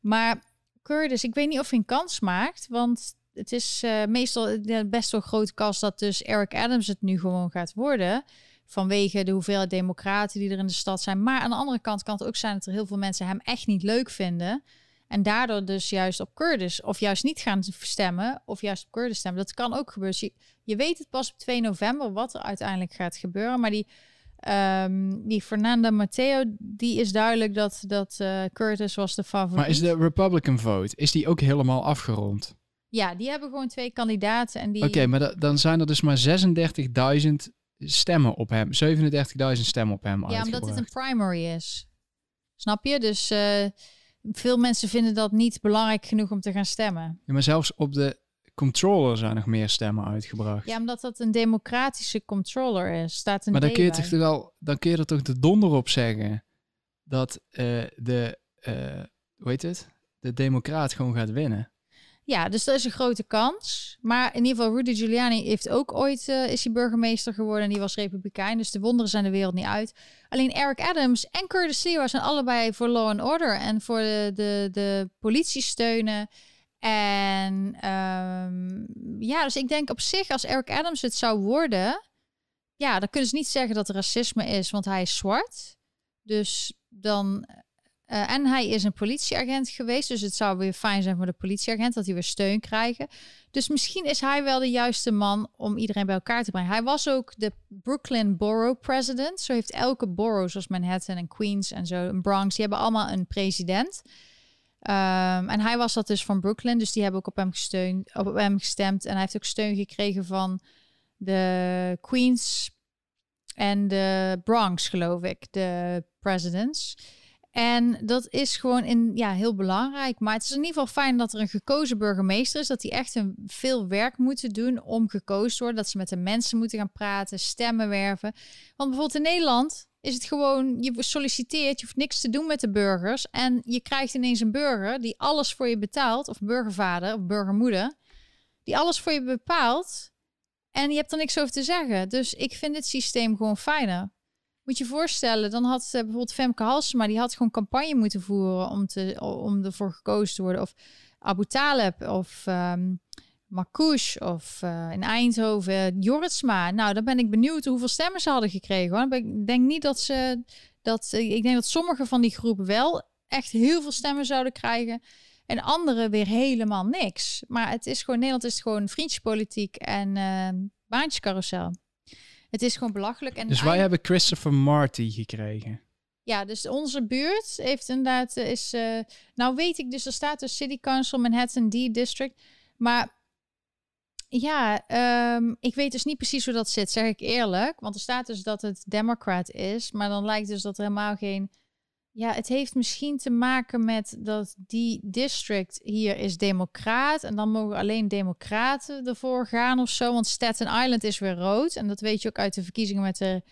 Speaker 1: Maar Curtis, ik weet niet of hij een kans maakt, want het is uh, meestal best wel grote kans dat dus Eric Adams het nu gewoon gaat worden. Vanwege de hoeveelheid democraten die er in de stad zijn. Maar aan de andere kant kan het ook zijn dat er heel veel mensen hem echt niet leuk vinden. En daardoor dus juist op Curtis of juist niet gaan stemmen of juist op Curtis stemmen. Dat kan ook gebeuren. Dus je, je weet het pas op 2 november wat er uiteindelijk gaat gebeuren. Maar die, um, die Fernanda Matteo, die is duidelijk dat, dat uh, Curtis was de favoriet.
Speaker 2: Maar is de Republican vote, is die ook helemaal afgerond?
Speaker 1: Ja, die hebben gewoon twee kandidaten. en die.
Speaker 2: Oké, maar dan zijn er dus maar 36.000 stemmen op hem. 37.000 stemmen op hem
Speaker 1: Ja, omdat dit een primary is. Snap je? Dus... Uh, veel mensen vinden dat niet belangrijk genoeg om te gaan stemmen.
Speaker 2: Ja, maar zelfs op de controller zijn nog meer stemmen uitgebracht.
Speaker 1: Ja, omdat dat een democratische controller is. Staat een
Speaker 2: maar dan kun, je toch wel, dan kun je er toch de donder op zeggen dat uh, de, uh, hoe heet het? De democraat gewoon gaat winnen.
Speaker 1: Ja, dus dat is een grote kans. Maar in ieder geval, Rudy Giuliani heeft ook ooit uh, is hij burgemeester geworden en die was republikein. Dus de wonderen zijn de wereld niet uit. Alleen Eric Adams en Curtis Lewa zijn allebei voor law and order en voor de, de, de politie steunen. En um, ja, dus ik denk op zich, als Eric Adams het zou worden, ja, dan kunnen ze niet zeggen dat er racisme is, want hij is zwart. Dus dan uh, en hij is een politieagent geweest, dus het zou weer fijn zijn voor de politieagent dat hij weer steun krijgen. Dus misschien is hij wel de juiste man om iedereen bij elkaar te brengen. Hij was ook de Brooklyn Borough President. Zo heeft elke borough, zoals Manhattan en Queens en zo, en Bronx, die hebben allemaal een president. Um, en hij was dat dus van Brooklyn, dus die hebben ook op hem, gesteund, op hem gestemd. En hij heeft ook steun gekregen van de Queens en de Bronx, geloof ik, de presidents. En dat is gewoon in, ja, heel belangrijk. Maar het is in ieder geval fijn dat er een gekozen burgemeester is. Dat die echt een, veel werk moeten doen om gekozen te worden. Dat ze met de mensen moeten gaan praten, stemmen werven. Want bijvoorbeeld in Nederland is het gewoon, je solliciteert, je hoeft niks te doen met de burgers. En je krijgt ineens een burger die alles voor je betaalt. Of burgervader of burgermoeder. Die alles voor je bepaalt. En je hebt er niks over te zeggen. Dus ik vind dit systeem gewoon fijner. Moet je voorstellen, dan had uh, bijvoorbeeld Femke Halsema, die had gewoon campagne moeten voeren om, te, om ervoor gekozen te worden. Of Abu Taleb of um, Marcouche of uh, in Eindhoven Joritsma. Nou, dan ben ik benieuwd hoeveel stemmen ze hadden gekregen. Hoor. Ik denk niet dat ze, dat, ik denk dat sommige van die groepen wel echt heel veel stemmen zouden krijgen. En anderen weer helemaal niks. Maar het is gewoon, Nederland is gewoon vriendjespolitiek en uh, baantjescarousel. Het is gewoon belachelijk. En
Speaker 2: dus wij hebben Christopher Marty gekregen.
Speaker 1: Ja, dus onze buurt heeft inderdaad, is, uh, nou weet ik dus, er staat dus City Council Manhattan D District, maar ja, um, ik weet dus niet precies hoe dat zit, zeg ik eerlijk. Want er staat dus dat het Democrat is, maar dan lijkt dus dat er helemaal geen... Ja, het heeft misschien te maken met dat die district hier is democraat. En dan mogen alleen democraten ervoor gaan of zo. Want Staten Island is weer rood. En dat weet je ook uit de verkiezingen met de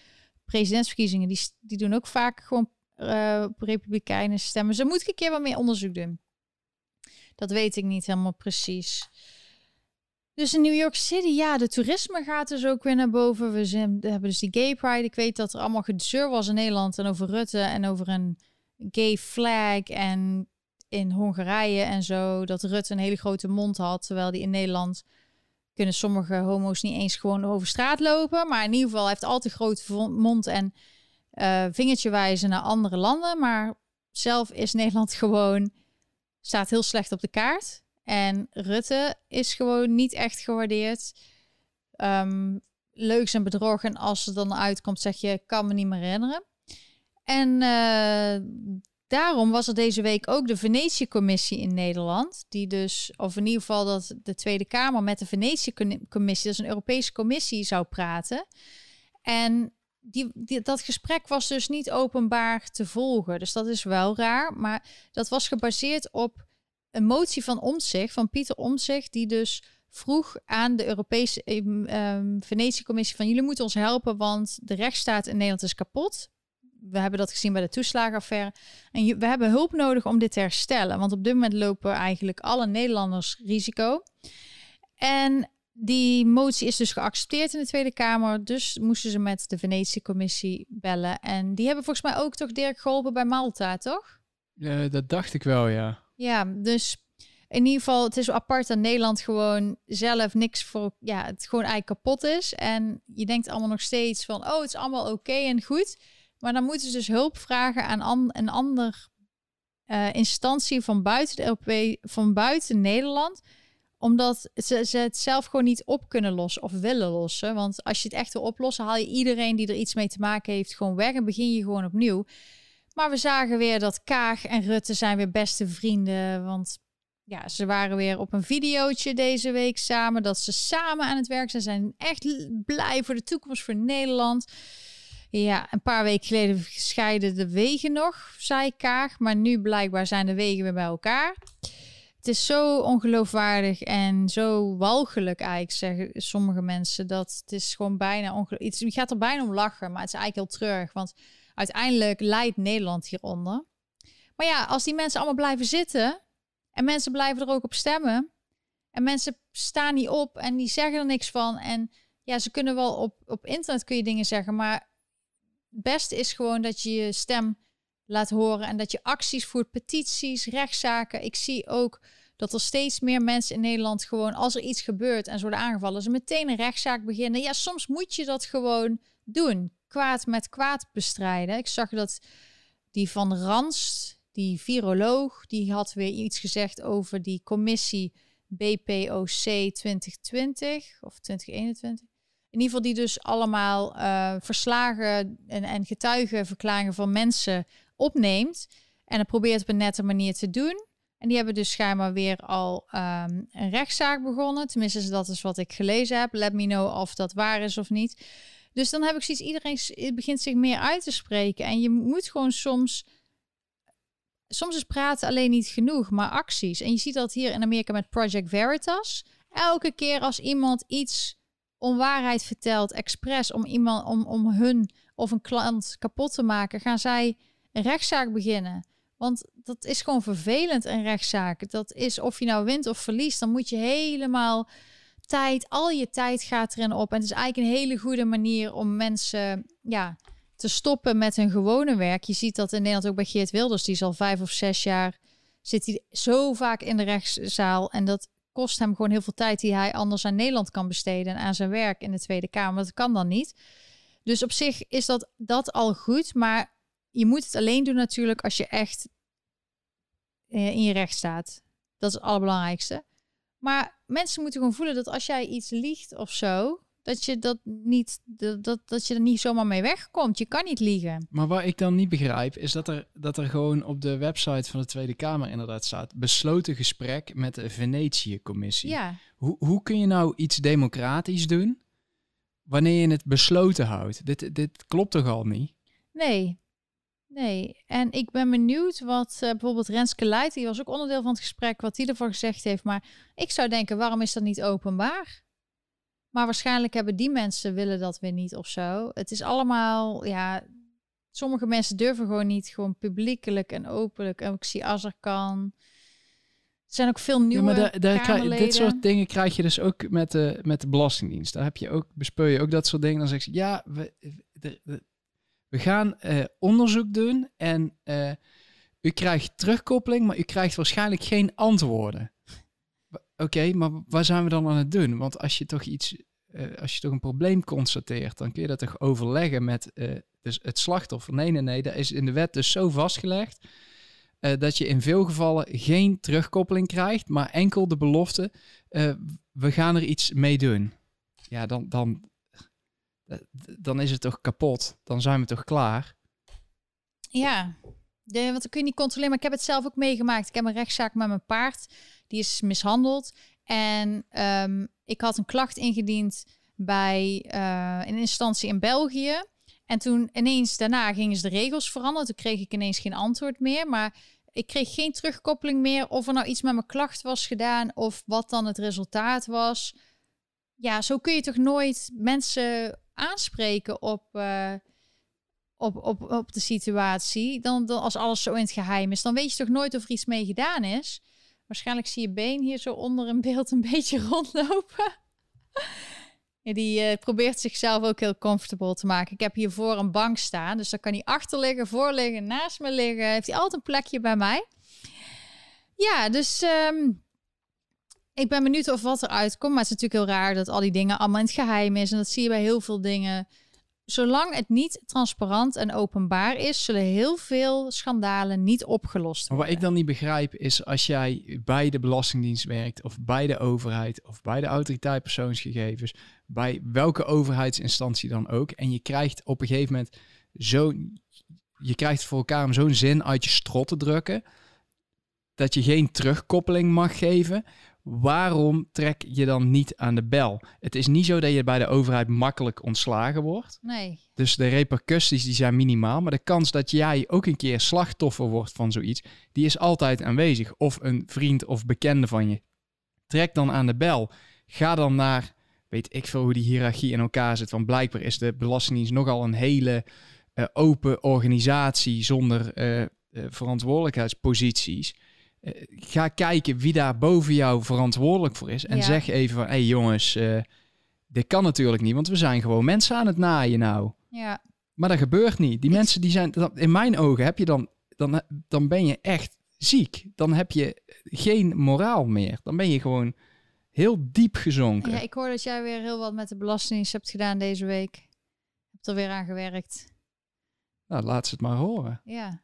Speaker 1: presidentsverkiezingen. Die, die doen ook vaak gewoon uh, republikeinen stemmen. Ze moeten een keer wat meer onderzoek doen. Dat weet ik niet helemaal precies. Dus in New York City, ja, de toerisme gaat dus ook weer naar boven. We, zijn, hebben dus die gay pride. Ik weet dat er allemaal gezeur was in Nederland en over Rutte en over een gay flag en in Hongarije en zo. Dat Rutte een hele grote mond had, terwijl die in Nederland kunnen sommige homo's niet eens gewoon over straat lopen. Maar in ieder geval heeft altijd grote mond en uh, vingertje wijzen naar andere landen. Maar zelf is Nederland gewoon, staat heel slecht op de kaart. En Rutte is gewoon niet echt gewaardeerd. Um, leuks en bedrog. En als het dan uitkomt, zeg je, kan me niet meer herinneren. En uh, daarom was er deze week ook de Venetië-commissie in Nederland. Die dus, of in ieder geval dat de Tweede Kamer met de Venetië-commissie, dus een Europese commissie, zou praten. En die, dat gesprek was dus niet openbaar te volgen. Dus dat is wel raar. Maar dat was gebaseerd op een motie van Omtzigt, van Pieter Omtzigt, die dus vroeg aan de Europese um, Venetië-commissie van jullie moeten ons helpen, want de rechtsstaat in Nederland is kapot. We hebben dat gezien bij de toeslagenaffaire. En we hebben hulp nodig om dit te herstellen. Want op dit moment lopen eigenlijk alle Nederlanders risico. En die motie is dus geaccepteerd in de Tweede Kamer. Dus moesten ze met de Venetië-commissie bellen. En die hebben volgens mij ook toch Dirk geholpen bij Malta, toch?
Speaker 2: Ja, dat dacht ik wel, ja.
Speaker 1: Ja, dus in ieder geval, het is apart dat Nederland gewoon zelf niks voor, ja, het gewoon eigenlijk kapot is. En je denkt allemaal nog steeds van, oh, het is allemaal oké en goed. Maar dan moeten ze dus hulp vragen aan een ander uh, instantie van buiten de LP, van buiten Nederland omdat ze, ze het zelf gewoon niet op kunnen lossen of willen lossen. Want als je het echt wil oplossen, haal je iedereen die er iets mee te maken heeft gewoon weg en begin je gewoon opnieuw. Maar we zagen weer dat Kaag en Rutte zijn weer beste vrienden. Want ja, ze waren weer op een videootje deze week samen. Dat ze samen aan het werk zijn. Ze zijn echt blij voor de toekomst voor Nederland. Ja, een paar weken geleden scheiden de wegen nog, zei Kaag. Maar nu blijkbaar zijn de wegen weer bij elkaar. Het is zo ongeloofwaardig en zo walgelijk eigenlijk, zeggen sommige mensen. Dat het is gewoon bijna ongelooflijk. Je gaat er bijna om lachen, maar het is eigenlijk heel treurig. Want uiteindelijk leidt Nederland hieronder. Maar ja, als die mensen allemaal blijven zitten en mensen blijven er ook op stemmen en mensen staan niet op en die zeggen er niks van en ja, ze kunnen wel op, op internet kun je dingen zeggen, maar het beste is gewoon dat je je stem laat horen en dat je acties voert, petities, rechtszaken. Ik zie ook dat er steeds meer mensen in Nederland gewoon, als er iets gebeurt en ze worden aangevallen, ze meteen een rechtszaak beginnen. Ja, soms moet je dat gewoon doen kwaad met kwaad bestrijden. Ik zag dat die van Rans, die viroloog, die had weer iets gezegd over die commissie BPOC 2020 of 2021. In ieder geval die dus allemaal uh, verslagen en, en getuigenverklaringen van mensen opneemt. En het probeert op een nette manier te doen. En die hebben dus schijnbaar weer al um, een rechtszaak begonnen. Tenminste, dat is wat ik gelezen heb. Let me know of dat waar is of niet. Dus dan heb ik zoiets, iedereen begint zich meer uit te spreken. En je moet gewoon soms, soms is praten alleen niet genoeg, maar acties. En je ziet dat hier in Amerika met Project Veritas. Elke keer als iemand iets onwaarheid vertelt, expres om iemand om, om hun of een klant kapot te maken, gaan zij een rechtszaak beginnen. Want dat is gewoon vervelend, een rechtszaak. Dat is of je nou wint of verliest, dan moet je helemaal tijd, al je tijd gaat erin op. En het is eigenlijk een hele goede manier om mensen ja, te stoppen met hun gewone werk. Je ziet dat in Nederland ook bij Geert Wilders. Die is al vijf of zes jaar, zit hij zo vaak in de rechtszaal. En dat kost hem gewoon heel veel tijd die hij anders aan Nederland kan besteden. En aan zijn werk in de Tweede Kamer. Dat kan dan niet. Dus op zich is dat, dat al goed. Maar je moet het alleen doen natuurlijk als je echt eh, in je recht staat. Dat is het allerbelangrijkste. Maar mensen moeten gewoon voelen dat als jij iets liegt of zo, dat je dat niet, dat, dat, dat je er niet zomaar mee wegkomt. Je kan niet liegen.
Speaker 2: Maar wat ik dan niet begrijp, is dat er, dat er gewoon op de website van de Tweede Kamer inderdaad staat. Besloten gesprek met de Venetië-commissie.
Speaker 1: Ja.
Speaker 2: Hoe, hoe kun je nou iets democratisch doen wanneer je het besloten houdt? Dit, dit klopt toch al niet?
Speaker 1: Nee. Nee, en ik ben benieuwd wat uh, bijvoorbeeld Renske Leijt, die was ook onderdeel van het gesprek, wat hij ervan gezegd heeft. Maar ik zou denken, waarom is dat niet openbaar? Maar waarschijnlijk hebben die mensen willen dat weer niet of zo. Het is allemaal, ja, sommige mensen durven gewoon niet gewoon publiekelijk en openlijk. En ik zie Azarkan. Er zijn ook veel nieuwe ja, maar daar krijg,
Speaker 2: Dit soort dingen krijg je dus ook met de, met de Belastingdienst. Daar heb je ook, bespeur je ook dat soort dingen. Dan zeg je, ja, we, we gaan uh, onderzoek doen en uh, u krijgt terugkoppeling, maar u krijgt waarschijnlijk geen antwoorden. Oké, maar waar zijn we dan aan het doen? Want als je toch iets, uh, als je toch een probleem constateert, dan kun je dat toch overleggen met dus het slachtoffer. Nee, nee, nee, dat is in de wet dus zo vastgelegd dat je in veel gevallen geen terugkoppeling krijgt, maar enkel de belofte, we gaan er iets mee doen. Ja, dan, dan, dan is het toch kapot. Dan zijn we toch klaar.
Speaker 1: Ja, de, want dan kun je niet controleren. Maar ik heb het zelf ook meegemaakt. Ik heb een rechtszaak met mijn paard die is mishandeld. En um, ik had een klacht ingediend bij uh, een instantie in België. En toen ineens daarna gingen ze de regels veranderen. Toen kreeg ik ineens geen antwoord meer. Maar ik kreeg geen terugkoppeling meer of er nou iets met mijn klacht was gedaan of wat dan het resultaat was. Ja, zo kun je toch nooit mensen aanspreken op, uh, op, op, op de situatie. Dan, dan als alles zo in het geheim is, dan weet je toch nooit of er iets mee gedaan is. Waarschijnlijk zie je been hier zo onder in beeld een beetje rondlopen. ja, die uh, probeert zichzelf ook heel comfortable te maken. Ik heb hiervoor een bank staan, dus dan kan hij achter liggen, voor liggen, naast me liggen. Heeft hij altijd een plekje bij mij. Ja, dus um, ik ben benieuwd of wat eruit komt. Maar het is natuurlijk heel raar dat al die dingen allemaal in het geheim is. En dat zie je bij heel veel dingen zolang het niet transparant en openbaar is, zullen heel veel schandalen niet opgelost worden.
Speaker 2: Maar wat ik dan niet begrijp is als jij bij de Belastingdienst werkt, of bij de overheid, of bij de autoriteit persoonsgegevens, bij welke overheidsinstantie dan ook, en je krijgt op een gegeven moment zo, je krijgt voor elkaar om zo'n zin uit je strot te drukken, dat je geen terugkoppeling mag geven waarom trek je dan niet aan de bel? Het is niet zo dat je bij de overheid makkelijk ontslagen wordt.
Speaker 1: Nee.
Speaker 2: Dus de repercussies die zijn minimaal. Maar de kans dat jij ook een keer slachtoffer wordt van zoiets, die is altijd aanwezig. Of een vriend of bekende van je. Trek dan aan de bel. Ga dan naar, weet ik veel hoe die hiërarchie in elkaar zit. Want blijkbaar is de Belastingdienst nogal een hele uh, open organisatie zonder uh, verantwoordelijkheidsposities. Eh, ga kijken wie daar boven jou verantwoordelijk voor is. En zeg even van, hé hey jongens, uh, dit kan natuurlijk niet, want we zijn gewoon mensen aan het naaien nou.
Speaker 1: Ja.
Speaker 2: Maar dat gebeurt niet. Die mensen die zijn, in mijn ogen heb je dan, dan, dan ben je echt ziek. Dan heb je geen moraal meer. Dan ben je gewoon heel diep gezonken.
Speaker 1: Ja, ik hoor dat jij weer heel wat met de belastingdienst hebt gedaan deze week. Hebt er weer aan gewerkt.
Speaker 2: Nou, laat ze het maar horen.
Speaker 1: Ja.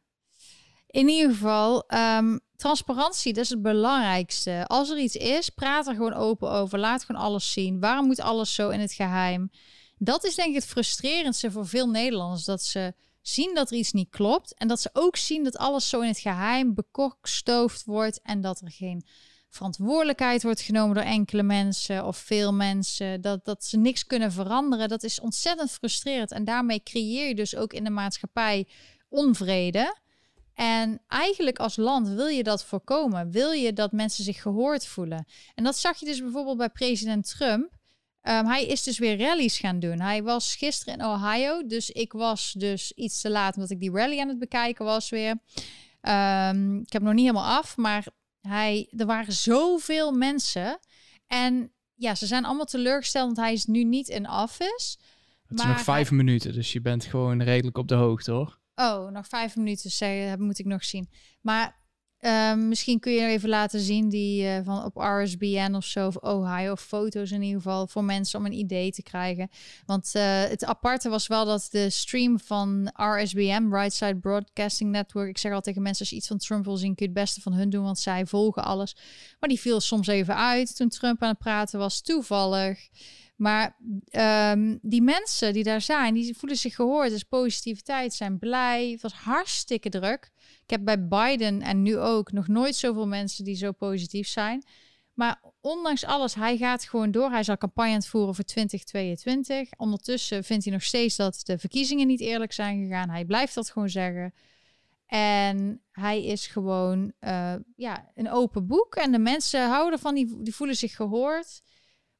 Speaker 1: In ieder geval, um, transparantie, dat is het belangrijkste. Als er iets is, praat er gewoon open over. Laat gewoon alles zien. Waarom moet alles zo in het geheim? Dat is denk ik het frustrerendste voor veel Nederlanders. Dat ze zien dat er iets niet klopt. En dat ze ook zien dat alles zo in het geheim bekokstoofd wordt. En dat er geen verantwoordelijkheid wordt genomen door enkele mensen of veel mensen. Dat, dat ze niks kunnen veranderen. Dat is ontzettend frustrerend. En daarmee creëer je dus ook in de maatschappij onvrede. En eigenlijk als land wil je dat voorkomen. Wil je dat mensen zich gehoord voelen. En dat zag je dus bijvoorbeeld bij president Trump. Um, hij is dus weer rallies gaan doen. Hij was gisteren in Ohio. Dus ik was dus iets te laat omdat ik die rally aan het bekijken was weer. Um, ik heb nog niet helemaal af. Maar hij, er waren zoveel mensen. En ja, ze zijn allemaal teleurgesteld. Want hij is nu niet in office.
Speaker 2: Het is nog vijf minuten. Dus je bent gewoon redelijk op de hoogte hoor.
Speaker 1: Oh, nog vijf minuten zeggen, moet ik nog zien. Maar ehm, misschien kun je even laten zien die uh, van op RSBN of zo, of Ohio, of foto's in ieder geval, voor mensen om een idee te krijgen. Want uh, het aparte was wel dat de stream van RSBM, Right Side Broadcasting Network, ik zeg al tegen mensen, als je iets van Trump wil zien, kun je het beste van hun doen, want zij volgen alles. Maar die viel soms even uit toen Trump aan het praten was, toevallig. Maar um, die mensen die daar zijn, die voelen zich gehoord. Dus positiviteit, zijn blij. Het was hartstikke druk. Ik heb bij Biden en nu ook nog nooit zoveel mensen die zo positief zijn. Maar ondanks alles, hij gaat gewoon door. Hij zal campagne voeren voor 2022. Ondertussen vindt hij nog steeds dat de verkiezingen niet eerlijk zijn gegaan. Hij blijft dat gewoon zeggen. En hij is gewoon uh, ja, een open boek. En de mensen houden van die, die voelen zich gehoord.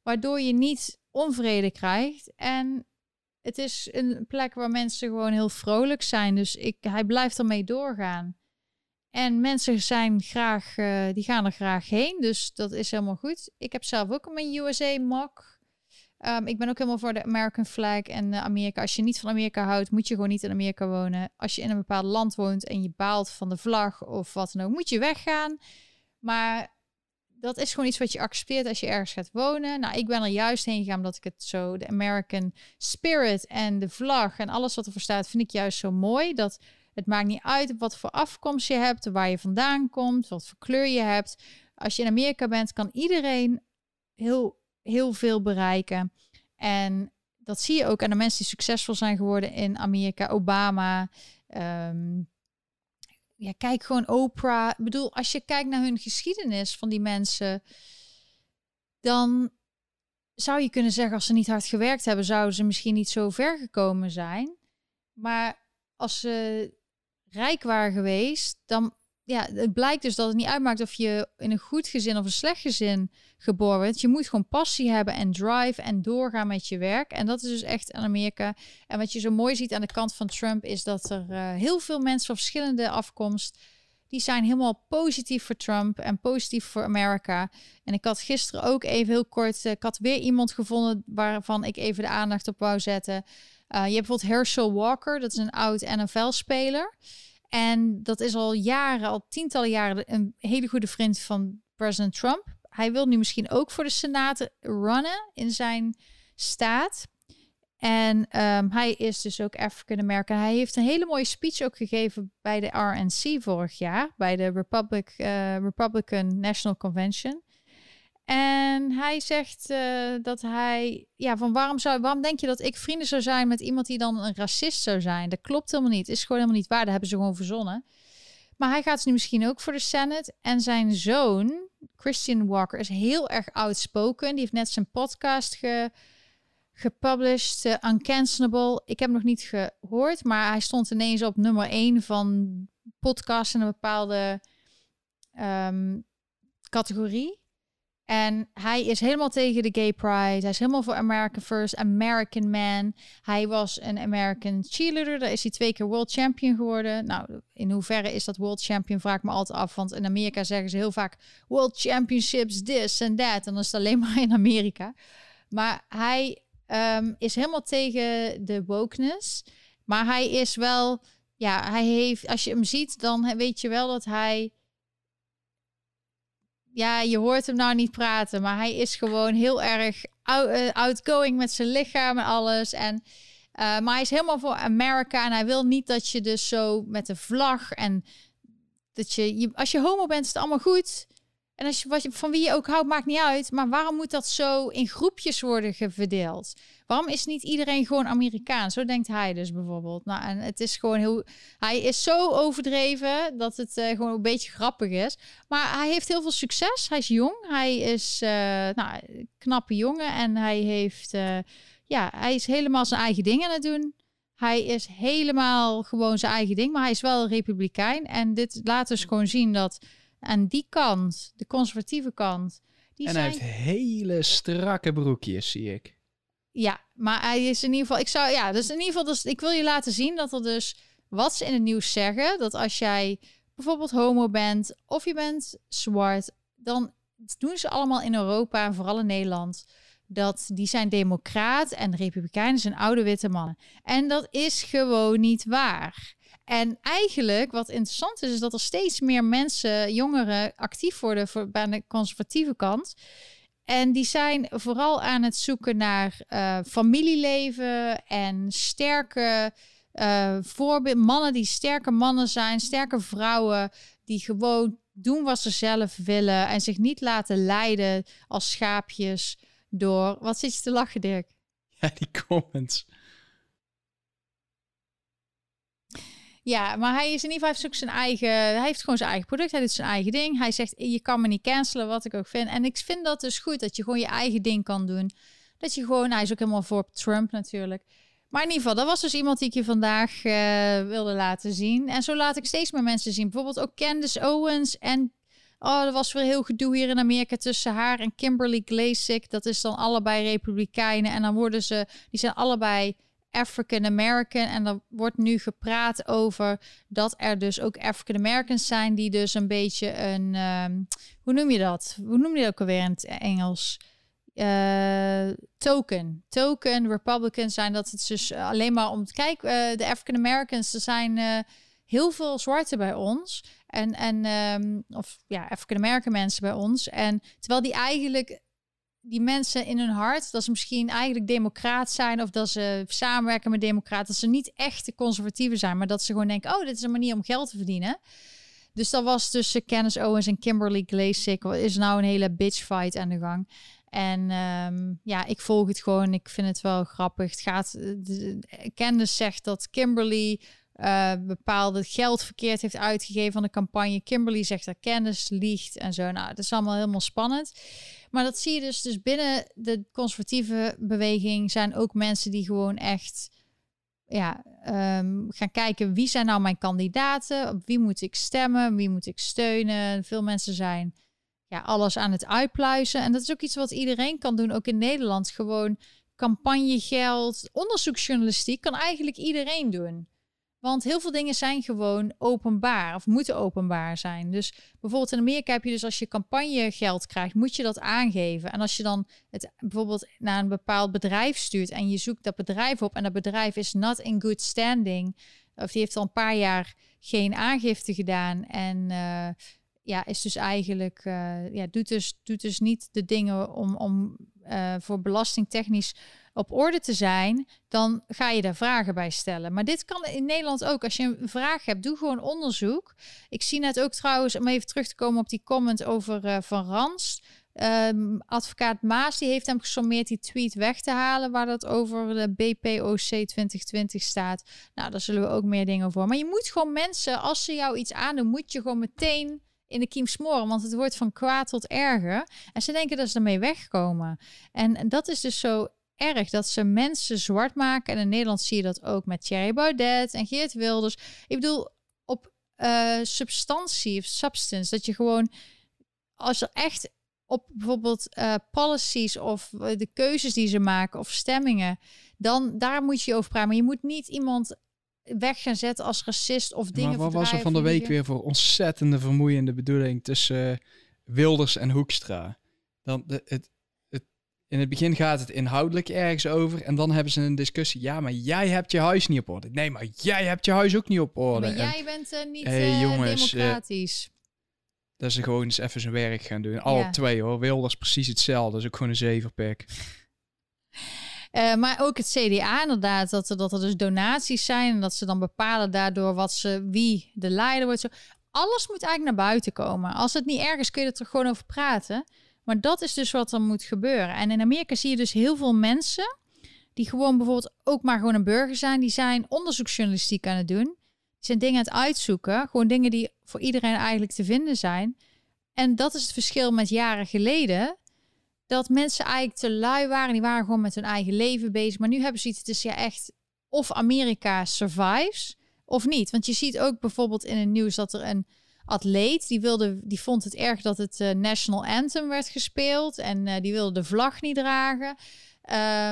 Speaker 1: Waardoor je niet onvrede krijgt. En het is een plek waar mensen gewoon heel vrolijk zijn. Dus ik, hij blijft ermee doorgaan. En mensen zijn graag, uh, die gaan er graag heen. Dus dat is helemaal goed. Ik heb zelf ook mijn USA mock. Um, ik ben ook helemaal voor de American flag en uh, Amerika. Als je niet van Amerika houdt, moet je gewoon niet in Amerika wonen. Als je in een bepaald land woont en je baalt van de vlag of wat dan ook, moet je weggaan. Maar dat is gewoon iets wat je accepteert als je ergens gaat wonen. Nou, ik ben er juist heen gegaan omdat ik het zo, de American spirit en de vlag en alles wat ervoor staat, vind ik juist zo mooi. Dat het maakt niet uit wat voor afkomst je hebt, waar je vandaan komt, wat voor kleur je hebt. Als je in Amerika bent, kan iedereen heel, heel veel bereiken. En dat zie je ook aan de mensen die succesvol zijn geworden in Amerika. Obama. Ehm, ja, kijk gewoon Oprah. Ik bedoel, als je kijkt naar hun geschiedenis van die mensen, dan zou je kunnen zeggen, als ze niet hard gewerkt hebben, zouden ze misschien niet zo ver gekomen zijn. Maar als ze rijk waren geweest, dan ja, het blijkt dus dat het niet uitmaakt of je in een goed gezin of een slecht gezin geboren bent. Je moet gewoon passie hebben en drive en doorgaan met je werk. En dat is dus echt in Amerika. En wat je zo mooi ziet aan de kant van Trump is dat er uh, heel veel mensen van verschillende afkomst die zijn helemaal positief voor Trump en positief voor Amerika. En ik had gisteren ook even heel kort, uh, ik had weer iemand gevonden waarvan ik even de aandacht op wou zetten. Uh, je hebt bijvoorbeeld Herschel Walker, dat is een oud NFL-speler. En dat is al jaren, al tientallen jaren, een hele goede vriend van president Trump. Hij wil nu misschien ook voor de Senaat runnen in zijn staat. En um, hij is dus ook African American. Hij heeft een hele mooie speech ook gegeven bij de RNC vorig jaar, bij de uh, Republican National Convention. En hij zegt uh, dat hij, ja, van waarom, zou, waarom denk je dat ik vrienden zou zijn met iemand die dan een racist zou zijn? Dat klopt helemaal niet. Is gewoon helemaal niet waar. Dat hebben ze gewoon verzonnen. Maar hij gaat nu misschien ook voor de Senate. En zijn zoon, Christian Walker, is heel erg outspoken. Die heeft net zijn podcast ge, gepublished, uh, Uncancelable. Ik heb hem nog niet gehoord, maar hij stond ineens op nummer 1 van podcasts in een bepaalde um, categorie. En hij is helemaal tegen de gay pride. Hij is helemaal voor American First, American Man. Hij was een American cheerleader. Daar is hij twee keer world champion geworden. Nou, in hoeverre is dat world champion? Vraag me altijd af. Want in Amerika zeggen ze heel vaak world championships, this en that. En dan is het alleen maar in Amerika. Maar hij um, is helemaal tegen de wokeness. Maar hij is wel, ja, hij heeft, als je hem ziet, dan weet je wel dat hij ja, je hoort hem nou niet praten, maar hij is gewoon heel erg eh, outgoing met zijn lichaam en alles. En, uh, maar hij is helemaal voor Amerika en hij wil niet dat je dus zo met de vlag en dat je, je als je homo bent, is het allemaal goed. En als je, wat je, van wie je ook houdt, maakt niet uit. Maar waarom moet dat zo in groepjes worden verdeeld? Waarom is niet iedereen gewoon Amerikaans? Zo denkt hij dus bijvoorbeeld. Nou, en het is gewoon heel. Hij is zo overdreven dat het uh, gewoon een beetje grappig is. Maar hij heeft heel veel succes. Hij is jong. Hij is uh, nou, een knappe jongen. En hij heeft. Uh, ja, hij is helemaal zijn eigen ding aan het doen. Hij is helemaal gewoon zijn eigen ding. Maar hij is wel een republikein. En dit laat dus gewoon zien dat aan die kant, de conservatieve kant. Die
Speaker 2: en hij heeft hele strakke broekjes, zie ik.
Speaker 1: Ja, maar hij is in ieder geval. Ik zou ja, dus in ieder geval, dus ik wil je laten zien dat er dus wat ze in het nieuws zeggen, dat als jij bijvoorbeeld homo bent of je bent zwart, dan doen ze allemaal in Europa en vooral in Nederland dat die zijn democraat en republikeinen zijn oude witte mannen. En dat is gewoon niet waar. En eigenlijk wat interessant is, is dat er steeds meer mensen, jongeren, actief worden voor, bij de conservatieve kant. En die zijn vooral aan het zoeken naar uh, familieleven en sterke uh. Mannen die sterke mannen zijn, sterke vrouwen die gewoon doen wat ze zelf willen en zich niet laten leiden als schaapjes door... Wat zit je te lachen, Dirk?
Speaker 2: Ja, die comments.
Speaker 1: Ja, maar hij is in ieder geval heeft zijn eigen. Hij heeft gewoon zijn eigen product. Hij doet zijn eigen ding. Hij zegt: Je kan me niet cancelen, wat ik ook vind. En ik vind dat dus goed dat je gewoon je eigen ding kan doen. Dat je gewoon. Hij is ook helemaal voor Trump natuurlijk. Maar in ieder geval, dat was dus iemand die ik je vandaag uh, wilde laten zien. En zo laat ik steeds meer mensen zien. Bijvoorbeeld ook Candace Owens en Oh, er was weer heel gedoe hier in Amerika tussen haar en Kimberly Glazik. Dat is dan allebei republikeinen. En dan worden ze, die zijn allebei African American. En er wordt nu gepraat over dat er dus ook African Americans zijn die dus een beetje een, ehm, hoe noem je dat? Hoe noem je dat ook alweer in het Engels? Uh, token. Token Republicans zijn dat het dus alleen maar om te kijken. Uh, de African Americans, er zijn uh, heel veel zwarte bij ons. En, en um, of ja, African American mensen bij ons. En terwijl die eigenlijk die mensen in hun hart, dat ze misschien eigenlijk democraat zijn of dat ze samenwerken met democraten, dat ze niet echt de conservatieven zijn, maar dat ze gewoon denken, oh, dit is een manier om geld te verdienen. Dus dat was tussen Kenneth Owens en Kimberly Glazik. Is nou een hele bitch fight aan de gang. En um, ja, ik volg het gewoon. Ik vind het wel grappig. Het gaat. De, Candace zegt dat Kimberly uh, bepaalde geld verkeerd heeft uitgegeven van de campagne. Kimberly zegt dat kennis liegt en zo. Nou, het is allemaal helemaal spannend. Maar dat zie je dus, dus binnen de conservatieve beweging zijn ook mensen die gewoon echt ja, um, gaan kijken wie zijn nou mijn kandidaten, op wie moet ik stemmen, wie moet ik steunen. Veel mensen zijn ja, alles aan het uitpluizen. En dat is ook iets wat iedereen kan doen, ook in Nederland. Gewoon campagnegeld, onderzoeksjournalistiek kan eigenlijk iedereen doen. Want heel veel dingen zijn gewoon openbaar of moeten openbaar zijn. Dus bijvoorbeeld in Amerika heb je dus als je campagnegeld krijgt, moet je dat aangeven. En als je dan het bijvoorbeeld naar een bepaald bedrijf stuurt en je zoekt dat bedrijf op en dat bedrijf is not in good standing, of die heeft al een paar jaar geen aangifte gedaan en uh, ja, is dus eigenlijk, uh, ja, doet dus, doet dus niet de dingen om, om uh, voor belastingtechnisch op orde te zijn, dan ga je daar vragen bij stellen. Maar dit kan in Nederland ook. Als je een vraag hebt, doe gewoon onderzoek. Ik zie net ook trouwens, om even terug te komen op die comment over uh, Van Rans. Um, advocaat Maas die heeft hem gesommeerd die tweet weg te halen waar dat over de BPOC 2020 staat. Nou, daar zullen we ook meer dingen voor. Maar je moet gewoon mensen, als ze jou iets aandoen, moet je gewoon meteen in de kiem smoren, want het wordt van kwaad tot erger. En ze denken dat ze ermee wegkomen. En dat is dus zo erg dat ze mensen zwart maken. En in Nederland zie je dat ook met Thierry Baudet en Geert Wilders. Ik bedoel, op uh, substantie of substance, dat je gewoon, als er echt op bijvoorbeeld uh, policies of de keuzes die ze maken of stemmingen, dan daar moet je over praten. Maar je moet niet iemand weg gaan zetten als racist of dingen.
Speaker 2: Maar wat was er van de week weer voor ontzettende vermoeiende bedoeling tussen Wilders en Hoekstra? Dan de, het, in het begin gaat het inhoudelijk ergens over. En dan hebben ze een discussie. Ja, maar jij hebt je huis niet op orde. Nee, maar jij hebt je huis ook niet op orde.
Speaker 1: Maar jij bent uh, niet hey, uh, jongens, democratisch.
Speaker 2: Dat ze gewoon eens even zijn werk gaan doen. Alle twee hoor. Wilders precies hetzelfde. Dat is ook gewoon een zeverpik.
Speaker 1: Uh, maar ook het CDA inderdaad, dat er, dat er dus donaties zijn en dat ze dan bepalen daardoor wat ze, wie de leider wordt. Zo. Alles moet eigenlijk naar buiten komen. Als het niet ergens kun je er gewoon over praten. Maar dat is dus wat er moet gebeuren. En in Amerika zie je dus heel veel mensen die gewoon bijvoorbeeld ook maar gewoon een burger zijn, die zijn onderzoeksjournalistiek aan het doen. Die zijn dingen aan het uitzoeken, gewoon dingen die voor iedereen eigenlijk te vinden zijn. En dat is het verschil met jaren geleden. Dat mensen eigenlijk te lui waren, die waren gewoon met hun eigen leven bezig. Maar nu hebben ze iets, het is ja echt of Amerika survives of niet. Want je ziet ook bijvoorbeeld in het nieuws dat er een atleet. Die, wilde, die vond het erg dat het uh, National Anthem werd gespeeld. En uh, die wilde de vlag niet dragen.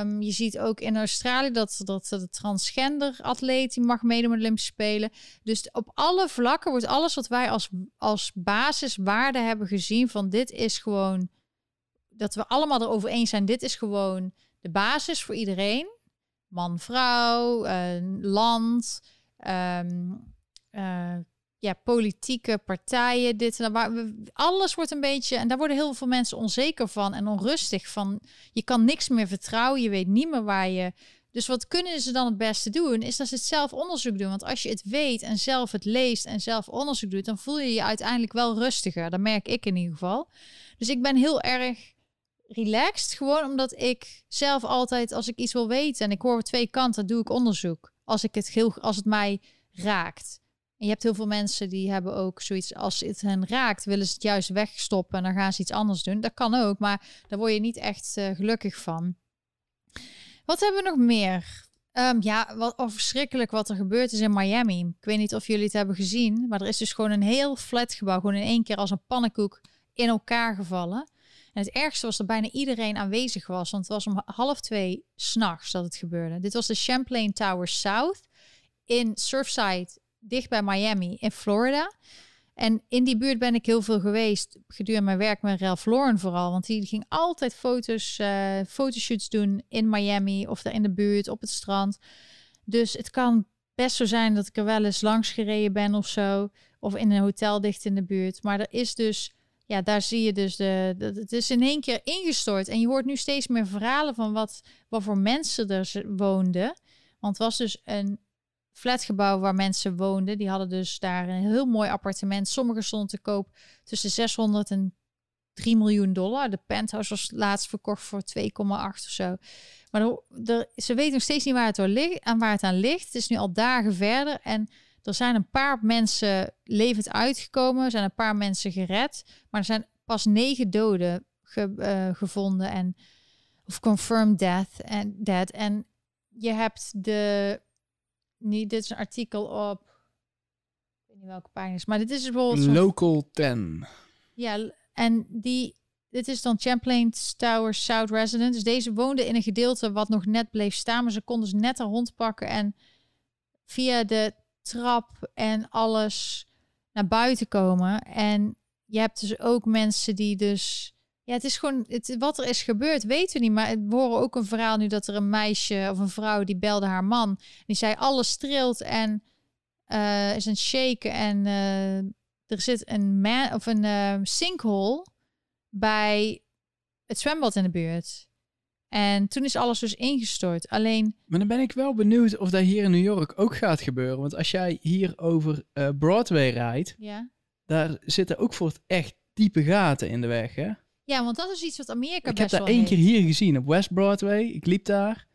Speaker 1: Um, je ziet ook in Australië dat, dat de transgender atleet die mag meedoen met de Spelen. Dus op alle vlakken wordt alles wat wij als, als basiswaarde hebben gezien van dit is gewoon dat we allemaal erover eens zijn. Dit is gewoon de basis voor iedereen. Man, vrouw, uh, land, um, ja, politieke partijen, dit en dat. Alles wordt een beetje, en daar worden heel veel mensen onzeker van en onrustig van. Je kan niks meer vertrouwen, je weet niet meer waar je. Dus wat kunnen ze dan het beste doen, is dat ze het zelf onderzoek doen. Want als je het weet en zelf het leest en zelf onderzoek doet, dan voel je je uiteindelijk wel rustiger. Dat merk ik in ieder geval. Dus ik ben heel erg relaxed. Gewoon omdat ik zelf altijd, als ik iets wil weten en ik hoor twee kanten, doe ik onderzoek. Als, ik het, heel, als het mij raakt. En je hebt heel veel mensen die hebben ook zoiets, als het hen raakt, willen ze het juist wegstoppen en dan gaan ze iets anders doen. Dat kan ook, maar daar word je niet echt uh, gelukkig van. Wat hebben we nog meer? Um, ja, wat oh, verschrikkelijk wat er gebeurd is in Miami. Ik weet niet of jullie het hebben gezien, maar er is dus gewoon een heel flat gebouw, gewoon in één keer als een pannenkoek in elkaar gevallen. En het ergste was dat bijna iedereen aanwezig was, want het was om half twee s'nachts dat het gebeurde. Dit was de Champlain Tower South in Surfside, dicht bij Miami in Florida. En in die buurt ben ik heel veel geweest gedurende mijn werk met Ralph Lauren vooral. Want die ging altijd foto's, uh, fotoshoots doen in Miami of daar in de buurt, op het strand. Dus het kan best zo zijn dat ik er wel eens langs gereden ben of zo. Of in een hotel dicht in de buurt. Maar er is dus, ja, daar zie je dus de, de het is in één keer ingestort. En je hoort nu steeds meer verhalen van wat, wat voor mensen er woonden. Want het was dus een flatgebouw waar mensen woonden. Die hadden dus daar een heel mooi appartement. Sommige stonden te koop tussen 600 en 3 miljoen dollar. De penthouse was laatst verkocht voor 2,8 of zo. Maar de, ze weten nog steeds niet waar het, door ligt, aan waar het aan ligt. Het is nu al dagen verder en er zijn een paar mensen levend uitgekomen. Er zijn een paar mensen gered. Maar er zijn pas negen doden eh, gevonden en of confirmed death en dead. En je hebt de niet, dit is een artikel op. Ik weet niet welke pagina is, maar dit is bijvoorbeeld.
Speaker 2: Local 10.
Speaker 1: Ja, en die. Dit is dan Champlain Tower South Resident. Dus deze woonde in een gedeelte wat nog net bleef staan. Maar ze konden dus net een hond pakken en via de trap en alles naar buiten komen. En je hebt dus ook mensen die dus ja, het is gewoon, het, wat er is gebeurd, weten we niet. Maar we horen ook een verhaal nu dat er een meisje of een vrouw die belde haar man. Die zei alles trilt en uh, is een shake en uh, er zit een man of een uh, sinkhole bij het zwembad in de buurt. En toen is alles dus ingestort. Alleen.
Speaker 2: Maar dan ben ik wel benieuwd of dat hier in New York ook gaat gebeuren. Want als jij hier over Broadway rijdt,
Speaker 1: ja.
Speaker 2: daar zitten ook voor het echt diepe gaten in de weg, hè?
Speaker 1: Ja, want dat is iets wat Amerika
Speaker 2: ik
Speaker 1: best
Speaker 2: heb daar één keer hier gezien op West Broadway. Ik liep daar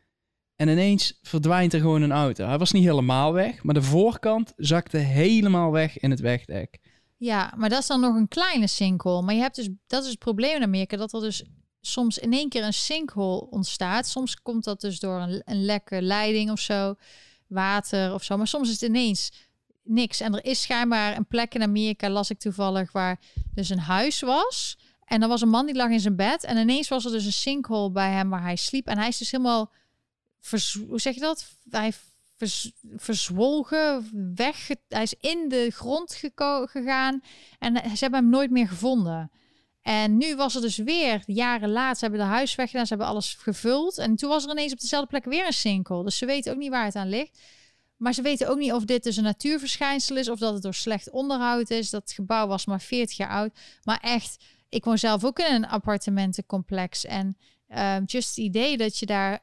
Speaker 2: en ineens verdwijnt er gewoon een auto. Hij was niet helemaal weg, maar de voorkant zakte helemaal weg in het wegdek.
Speaker 1: Ja, maar dat is dan nog een kleine sinkhole. Maar je hebt dus, dat is het probleem in Amerika, dat er dus soms in één keer een sinkhole ontstaat. Soms komt dat dus door een, een lekke leiding of zo, water of zo. Maar soms is het ineens niks. En er is schijnbaar een plek in Amerika, las ik toevallig, waar dus een huis was. En dan was een man die lag in zijn bed. En ineens was er dus een sinkhole bij hem waar hij sliep. En hij is dus helemaal, hoe zeg je dat? Hij verzwolgen, weg. Hij is in de grond gegaan. En ze hebben hem nooit meer gevonden. En nu was er dus weer, jaren later, ze hebben de huis weggedaan, ze hebben alles gevuld. En toen was er ineens op dezelfde plek weer een sinkhole. Dus ze weten ook niet waar het aan ligt. Maar ze weten ook niet of dit dus een natuurverschijnsel is, of dat het door slecht onderhoud is. Dat gebouw was maar 40 jaar oud. Maar echt, ik woon zelf ook in een appartementencomplex. En uh, just het idee dat je daar.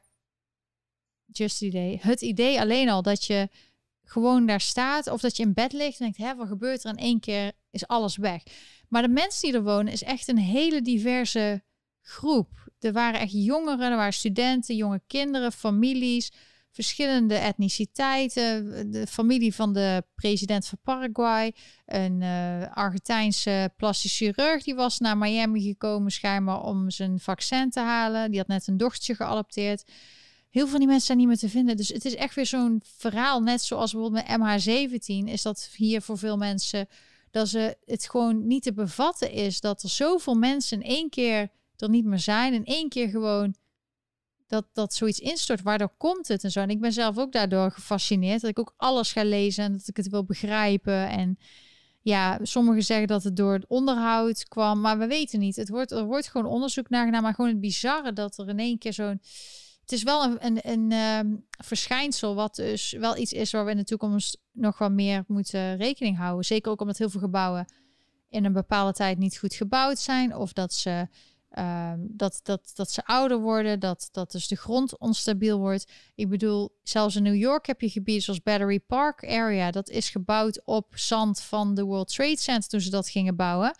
Speaker 1: Just idee. Het idee alleen al dat je gewoon daar staat. Of dat je in bed ligt en denkt: hè, wat gebeurt er? In één keer is alles weg. Maar de mensen die er wonen is echt een hele diverse groep. Er waren echt jongeren, er waren studenten, jonge kinderen, families verschillende etniciteiten. De familie van de president van Paraguay, een uh, Argentijnse plastisch chirurg, die was naar Miami gekomen schijnbaar om zijn vaccin te halen. Die had net een dochtertje geadopteerd. Heel veel van die mensen zijn niet meer te vinden. Dus het is echt weer zo'n verhaal, net zoals bijvoorbeeld met MH17, is dat hier voor veel mensen dat ze het gewoon niet te bevatten is dat er zoveel mensen in één keer er niet meer zijn, in één keer gewoon dat, dat zoiets instort. Waardoor komt het en zo. En ik ben zelf ook daardoor gefascineerd. Dat ik ook alles ga lezen en dat ik het wil begrijpen. En ja, sommigen zeggen dat het door het onderhoud kwam. Maar we weten niet. Het wordt, er wordt gewoon onderzoek naar. Maar gewoon het bizarre dat er in één keer zo'n... Het is wel een, een, een ehm, verschijnsel wat dus wel iets is waar we in de toekomst nog wel meer moeten rekening houden. Zeker ook omdat heel veel gebouwen in een bepaalde tijd niet goed gebouwd zijn. Of dat ze Ehm, dat, dat, dat ze ouder worden, dat, dat dus de grond onstabiel wordt. Ik bedoel, zelfs in New York heb je gebieden zoals Battery Park Area. Dat is gebouwd op zand van de World Trade Center toen ze dat gingen bouwen.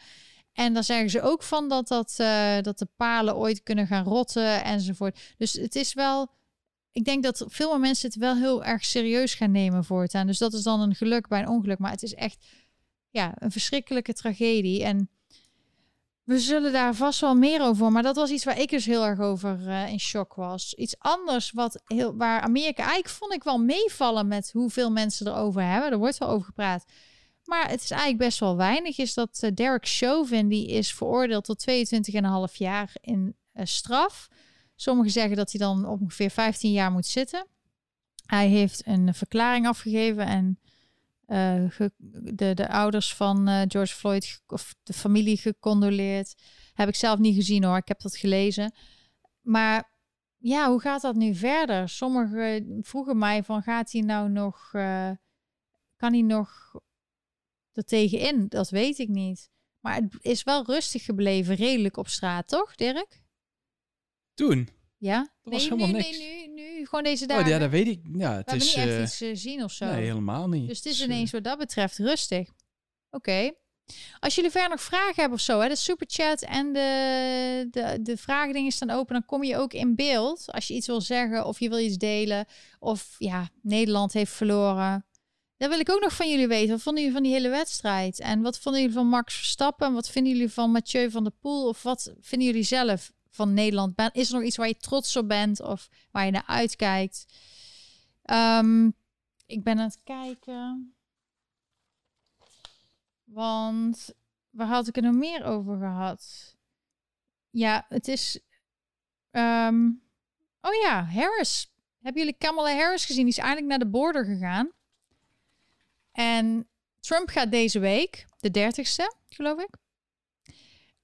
Speaker 1: En dan zeggen ze ook van dat, dat, uh, dat de palen ooit kunnen gaan rotten enzovoort. Dus het is wel. Ik denk dat veel mensen het wel heel erg serieus gaan nemen voortaan. Dus dat is dan een geluk bij een ongeluk. Maar het is echt ja, een verschrikkelijke tragedie. En we zullen daar vast wel meer over. Maar dat was iets waar ik dus heel erg over uh, in shock was. Iets anders wat heel, waar Amerika eigenlijk vond ik wel meevallen met hoeveel mensen erover hebben. Er wordt wel over gepraat. Maar het is eigenlijk best wel weinig. Is dat uh, Derek Chauvin, die is veroordeeld tot 22,5 jaar in uh, straf. Sommigen zeggen dat hij dan ongeveer 15 jaar moet zitten. Hij heeft een verklaring afgegeven en uh, de, de ouders van George Floyd of de familie gecondoleerd. Heb ik zelf niet gezien hoor, ik heb dat gelezen. Maar ja, hoe gaat dat nu verder? Sommigen vroegen mij van gaat hij nou nog, kan hij nog er tegenin? Dat weet ik niet. Maar het is wel rustig gebleven, redelijk op straat, toch Dirk?
Speaker 2: Toen?
Speaker 1: Ja?
Speaker 2: Dat was helemaal
Speaker 1: nu,
Speaker 2: niks.
Speaker 1: Nee, nu, nu, gewoon deze dagen.
Speaker 2: Oh, ja, dat weet ik. Ja, het
Speaker 1: We
Speaker 2: is,
Speaker 1: niet echt
Speaker 2: uh,
Speaker 1: iets uh, zien of zo.
Speaker 2: Nee, helemaal niet.
Speaker 1: Dus het is
Speaker 2: Dus,
Speaker 1: ineens wat dat betreft rustig. Oké. Als jullie verder nog vragen hebben of zo, hè, de superchat en de, de, de vragendingen staan open, dan kom je ook in beeld. Als je iets wil zeggen of je wil iets delen. Of ja, Nederland heeft verloren. Dan wil ik ook nog van jullie weten. Wat vonden jullie van die hele wedstrijd? En wat vonden jullie van Max Verstappen? En wat vinden jullie van Mathieu van der Poel? Of wat vinden jullie zelf van Nederland? Is er nog iets waar je trots op bent of waar je naar uitkijkt? Um, ik ben aan het kijken. Want waar had ik er nog meer over gehad? Ja, het is. Um, oh ja, Harris. Hebben jullie Kamala Harris gezien? Die is eindelijk naar de border gegaan. En Trump gaat deze week, de 30ste, geloof ik.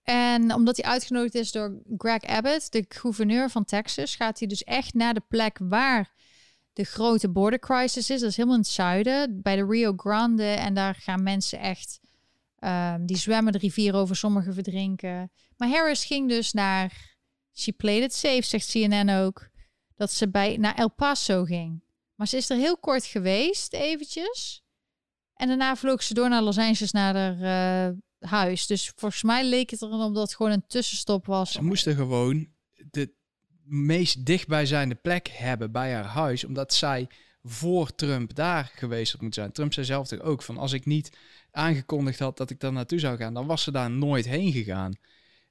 Speaker 1: En omdat hij uitgenodigd is door Greg Abbott, de gouverneur van Texas, gaat hij dus echt naar de plek waar de grote border crisis is. Dat is helemaal in het zuiden, bij de Rio Grande. En daar gaan mensen echt, um, die zwemmen de rivier over, sommigen verdrinken. Maar Harris ging dus naar, she played it safe, zegt CNN ook, dat ze bij, naar El Paso ging. Maar ze is er heel kort geweest, eventjes. En daarna vloog ze door naar Los Angeles naar haar uh, huis. Dus volgens mij leek het erom dat het gewoon een tussenstop was.
Speaker 2: Ze moesten gewoon de meest dichtbijzijnde plek hebben bij haar huis, omdat zij voor Trump daar geweest moet zijn. Trump zei zelf toch ook van als ik niet aangekondigd had dat ik daar naartoe zou gaan, dan was ze daar nooit heen gegaan.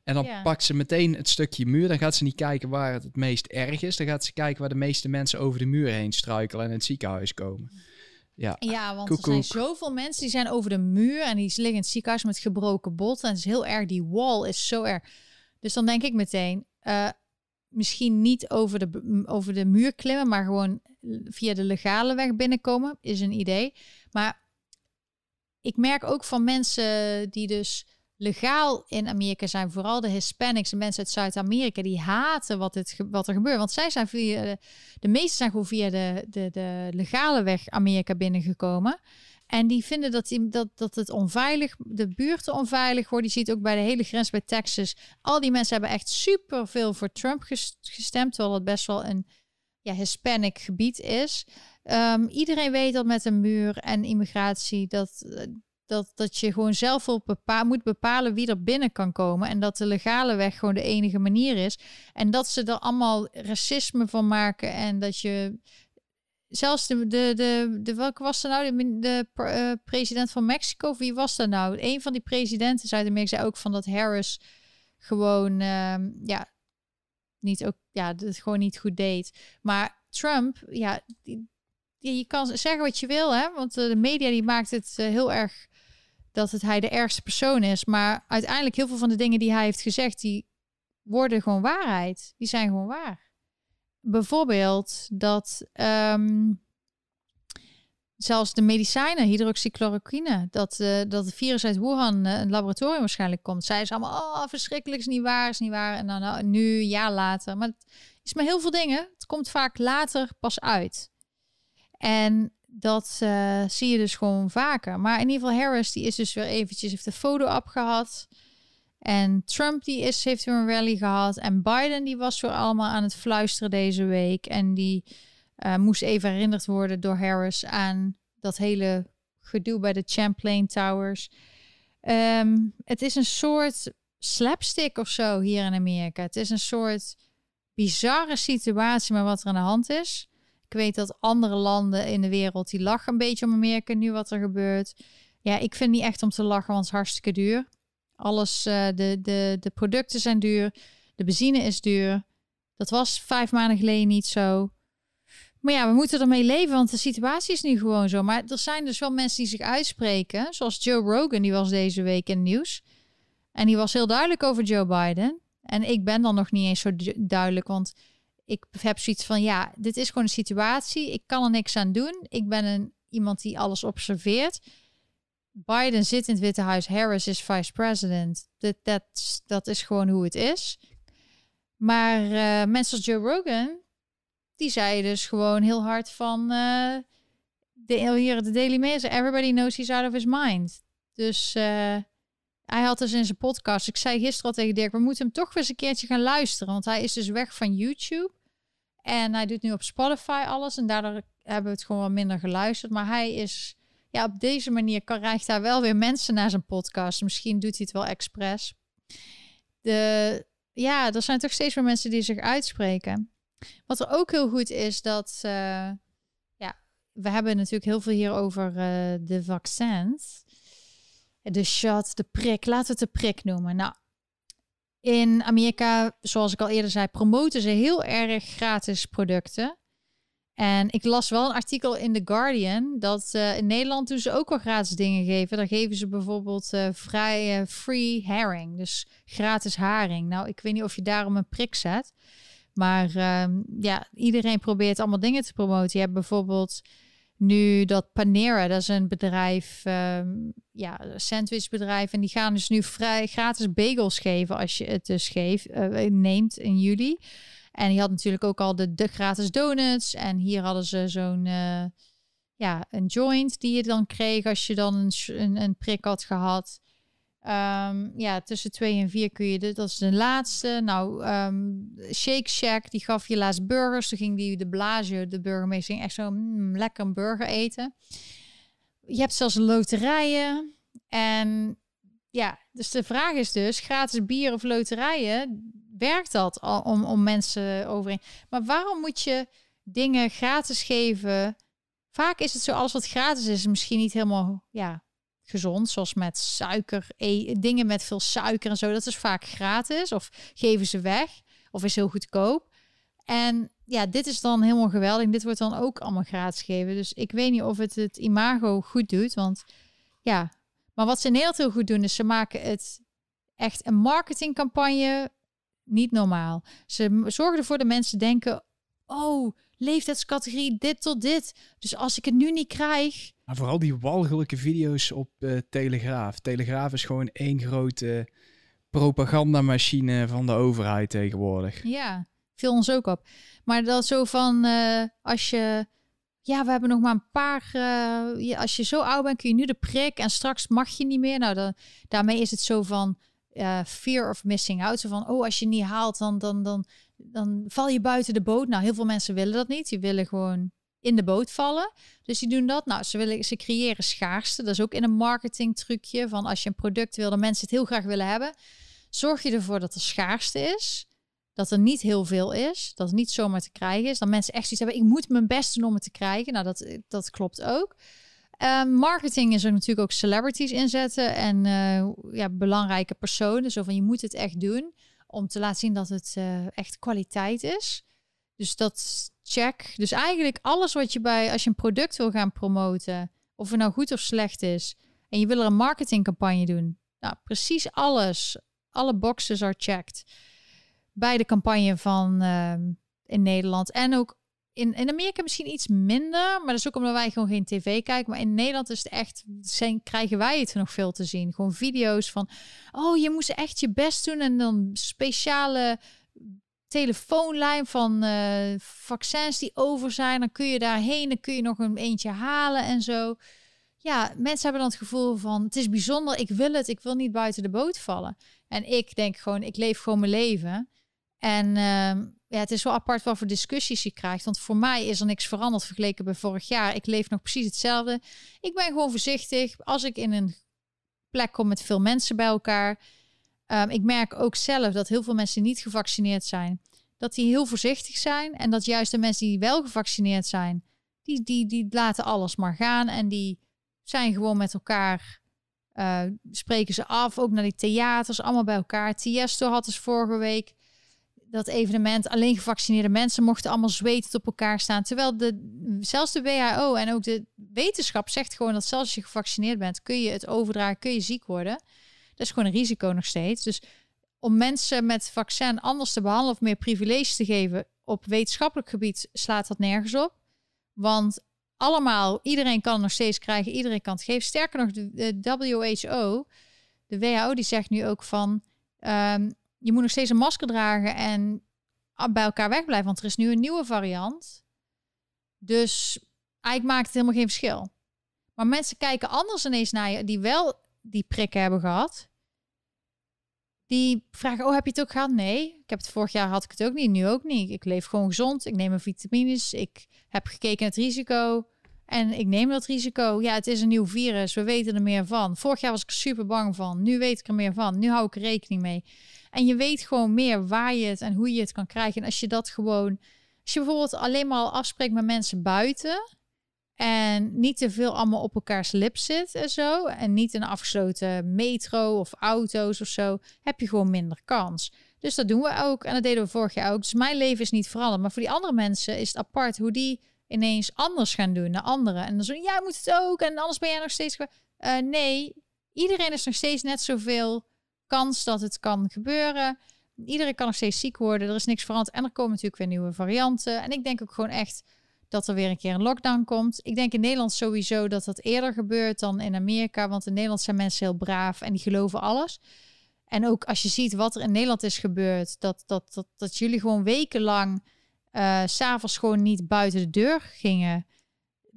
Speaker 2: En dan ja. pakt ze meteen het stukje muur. Dan gaat ze niet kijken waar het het meest erg is. Dan gaat ze kijken waar de meeste mensen over de muur heen struikelen en in het ziekenhuis komen. Ja,
Speaker 1: ja want er zijn zoveel mensen die zijn over de muur en die liggen in het ziekenhuis met gebroken bot. En het is heel erg, die wall is zo erg. Dus dan denk ik meteen, uh, misschien niet over de, over de muur klimmen, maar gewoon via de legale weg binnenkomen, is een idee. Maar ik merk ook van mensen die dus legaal in Amerika zijn, vooral de Hispanics, de mensen uit Zuid-Amerika, die haten wat, het, wat er gebeurt. Want zij zijn via, de, de meeste zijn gewoon via de, de, de legale weg Amerika binnengekomen. En die vinden dat, dat, dat het onveilig, de buurten onveilig wordt. Je ziet ook bij de hele grens bij Texas. Al die mensen hebben echt super veel voor Trump gestemd. Terwijl het best wel een ja, Hispanic gebied is. Um, iedereen weet dat met een muur en immigratie dat, dat, dat je gewoon zelf op moet bepalen wie er binnen kan komen. En dat de legale weg gewoon de enige manier is. En dat ze er allemaal racisme van maken. En dat je zelfs de, de, de, welke was er nou? De, de uh, president van Mexico, wie was dat nou? Een van die presidenten Zuid-Amerika zei ook van dat Harris gewoon, uh, ja, niet ook, ja, het gewoon niet goed deed. Maar Trump, ja, die, je kan zeggen wat je wil, hè? Want uh, de media die maakt het uh, heel erg dat het hij de ergste persoon is. Maar uiteindelijk heel veel van de dingen die hij heeft gezegd, die worden gewoon waarheid. Die zijn gewoon waar bijvoorbeeld dat um, zelfs de medicijnen, hydroxychloroquine, dat, uh, dat het virus uit Wuhan uh, een laboratorium waarschijnlijk komt. Zij is allemaal, oh, verschrikkelijk, is niet waar, is niet waar. En dan nou, nu, een jaar later. Maar het is maar heel veel dingen. Het komt vaak later pas uit. En dat uh, zie je dus gewoon vaker. Maar in ieder geval, Harris, die is dus weer eventjes, heeft de foto opgehad. En Trump die is, heeft weer een rally gehad. En Biden die was weer allemaal aan het fluisteren deze week. En die uh, moest even herinnerd worden door Harris aan dat hele gedoe bij de Champlain Towers. Ehm, het is een soort slapstick of zo hier in Amerika. Het is een soort bizarre situatie met wat er aan de hand is. Ik weet dat andere landen in de wereld die lachen een beetje om Amerika nu wat er gebeurt. Ja, ik vind niet echt om te lachen, want het is hartstikke duur. Alles, uh, de, de, de producten zijn duur. De benzine is duur. Dat was vijf maanden geleden niet zo. Maar ja, we moeten ermee leven, want de situatie is nu gewoon zo. Maar er zijn dus wel mensen die zich uitspreken. Zoals Joe Rogan, die was deze week in het nieuws. En die was heel duidelijk over Joe Biden. En ik ben dan nog niet eens zo duidelijk, want ik heb zoiets van, ja, dit is gewoon een situatie. Ik kan er niks aan doen. Ik ben een, iemand die alles observeert. Biden zit in het Witte Huis, Harris is vice president. Dat, dat, is gewoon hoe het is. Maar uh, mensen als Joe Rogan, die zei dus gewoon heel hard van... Uh, de, hier de Daily Mail everybody knows he's out of his mind. Dus uh, hij had dus in zijn podcast... Ik zei gisteren al tegen Dirk, we moeten hem toch weer eens een keertje gaan luisteren. Want hij is dus weg van YouTube. En hij doet nu op Spotify alles. En daardoor hebben we het gewoon wat minder geluisterd. Maar hij is... Ja, op deze manier krijgt hij wel weer mensen naar zijn podcast. Misschien doet hij het wel expres. De, ja, er zijn toch steeds meer mensen die zich uitspreken. Wat er ook heel goed is, dat uh, ja, we hebben natuurlijk heel veel hier over uh, de vaccins. De shot, de prik, laten we het de prik noemen. Nou, in Amerika, zoals ik al eerder zei, promoten ze heel erg gratis producten. En ik las wel een artikel in The Guardian dat uh, in Nederland doen ze ook wel gratis dingen geven. Dan geven ze bijvoorbeeld uh, vrij free herring, dus gratis haring. Nou, ik weet niet of je daarom een prik zet. Maar uh, ja, iedereen probeert allemaal dingen te promoten. Je hebt bijvoorbeeld nu dat Panera, dat is een bedrijf, um, ja, een sandwichbedrijf. En die gaan dus nu vrij gratis bagels geven als je het dus geeft, uh, neemt in juli. En die had natuurlijk ook al de, de gratis donuts. En hier hadden ze zo'n uh, ja, een joint die je dan kreeg als je dan een, een, een prik had gehad. Um, ja, tussen twee en vier kun je dit. Dat is de laatste. Nou, um, Shake Shack, die gaf je laatst burgers. Toen ging die de Blasio, de burgemeester, echt zo mm, lekker een burger eten. Je hebt zelfs loterijen. En ja, dus de vraag is dus, gratis bier of loterijen, werkt dat al om, om mensen overeen? Maar waarom moet je dingen gratis geven? Vaak is het zo, alles wat gratis is, misschien niet helemaal ja, gezond, zoals met suiker, e dingen met veel suiker en zo. Dat is vaak gratis of geven ze weg of is heel goedkoop. En ja, dit is dan helemaal geweldig. Dit wordt dan ook allemaal gratis gegeven. Dus ik weet niet of het het imago goed doet, want ja. Maar wat ze in Nederland heel goed doen, is ze maken het echt een marketingcampagne niet normaal. Ze zorgen ervoor dat mensen denken, oh, leeftijdscategorie dit tot dit. Dus als ik het nu niet krijg,
Speaker 2: maar vooral die walgelijke video's op uh, Telegraaf. Telegraaf is gewoon één grote propagandamachine van de overheid tegenwoordig.
Speaker 1: Ja, viel ons ook op. Maar dat zo van uh, als je. Ja, we hebben nog maar een paar. Uh, als je zo oud bent, kun je nu de prik en straks mag je niet meer. Nou, dan, daarmee is het zo van fear of missing out. Zo van, oh, als je niet haalt, dan, dan, dan, dan val je buiten de boot. Nou, heel veel mensen willen dat niet. Die willen gewoon in de boot vallen. Dus die doen dat. Nou, ze, willen, ze creëren schaarste. Dat is ook in een marketing trucje van als je een product wil, dat mensen het heel graag willen hebben. Zorg je ervoor dat er schaarste is. Dat er niet heel veel is. Dat het niet zomaar te krijgen is. Dat mensen echt zoiets hebben. Ik moet mijn best doen om het te krijgen. Nou, dat, dat klopt ook. Um, marketing is er natuurlijk ook celebrities inzetten. En uh, ja, belangrijke personen. Zo van je moet het echt doen. Om te laten zien dat het uh, echt kwaliteit is. Dus dat check. Dus eigenlijk alles wat je bij, als je een product wil gaan promoten, of het nou goed of slecht is, en je wil er een marketingcampagne doen. Nou, precies alles. Alle boxes are checked. Bij de campagne van uh, in Nederland. En ook in, in Amerika misschien iets minder. Maar dat is ook omdat wij gewoon geen tv kijken. Maar in Nederland is het echt, zijn, krijgen wij het nog veel te zien. Gewoon video's van, oh, je moest echt je best doen. En dan speciale telefoonlijn van uh, vaccins die over zijn. Dan kun je daarheen, dan kun je nog een eentje halen en zo. Ja, mensen hebben dan het gevoel van het is bijzonder, ik wil het, ik wil niet buiten de boot vallen. En ik denk gewoon, ik leef gewoon mijn leven. En uh, ja, het is wel apart wat voor discussies je krijgt. Want voor mij is er niks veranderd vergeleken bij vorig jaar. Ik leef nog precies hetzelfde. Ik ben gewoon voorzichtig. Als ik in een plek komt met veel mensen bij elkaar. Ehm, ik merk ook zelf dat heel veel mensen niet gevaccineerd zijn, dat die heel voorzichtig zijn. En dat juist de mensen die wel gevaccineerd zijn, die, die, die laten alles maar gaan. En die zijn gewoon met elkaar, uh, spreken ze af. Ook naar die theaters, allemaal bij elkaar. Tiesto had dus vorige week dat evenement. Alleen gevaccineerde mensen mochten allemaal zwetend op elkaar staan. Terwijl de, zelfs de WHO en ook de wetenschap zegt gewoon dat zelfs als je gevaccineerd bent, kun je het overdragen, kun je ziek worden. Dat is gewoon een risico nog steeds. Dus om mensen met vaccin anders te behandelen of meer privileges te geven op wetenschappelijk gebied slaat dat nergens op. Want allemaal, iedereen kan het nog steeds krijgen, iedereen kan het geven. Sterker nog, de, WHO, de WHO, die zegt nu ook van, um, je moet nog steeds een masker dragen en bij elkaar wegblijven, want er is nu een nieuwe variant. Dus eigenlijk maakt het helemaal geen verschil. Maar mensen kijken anders ineens naar je, die wel die prikken hebben gehad. Die vragen, oh, heb je het ook gehad? Nee, ik heb het vorig jaar had ik het ook niet, nu ook niet. Ik leef gewoon gezond, ik neem mijn vitamines, ik heb gekeken naar het risico en ik neem dat risico. Ja, het is een nieuw virus, we weten er meer van. Vorig jaar was ik super bang van, nu weet ik er meer van, nu hou ik er rekening mee. En je weet gewoon meer waar je het en hoe je het kan krijgen. En als je dat gewoon, als je bijvoorbeeld alleen maar afspreekt met mensen buiten en niet te veel allemaal op elkaars lip zit en zo. En niet een afgesloten metro of auto's of zo. Heb je gewoon minder kans. Dus dat doen we ook. En dat deden we vorig jaar ook. Dus mijn leven is niet veranderd. Maar voor die andere mensen is het apart hoe die ineens anders gaan doen naar anderen. En dan zo, jij moet het ook. En anders ben jij nog steeds... Uh, nee, iedereen is nog steeds net zoveel kans dat het kan gebeuren. Iedereen kan nog steeds ziek worden. Er is niks veranderd. En er komen natuurlijk weer nieuwe varianten. En ik denk ook gewoon echt dat er weer een keer een lockdown komt. Ik denk in Nederland sowieso dat dat eerder gebeurt dan in Amerika. Want in Nederland zijn mensen heel braaf en die geloven alles. En ook als je ziet wat er in Nederland is gebeurd, dat, dat, dat, dat jullie gewoon wekenlang uh, s'avonds gewoon niet buiten de deur gingen.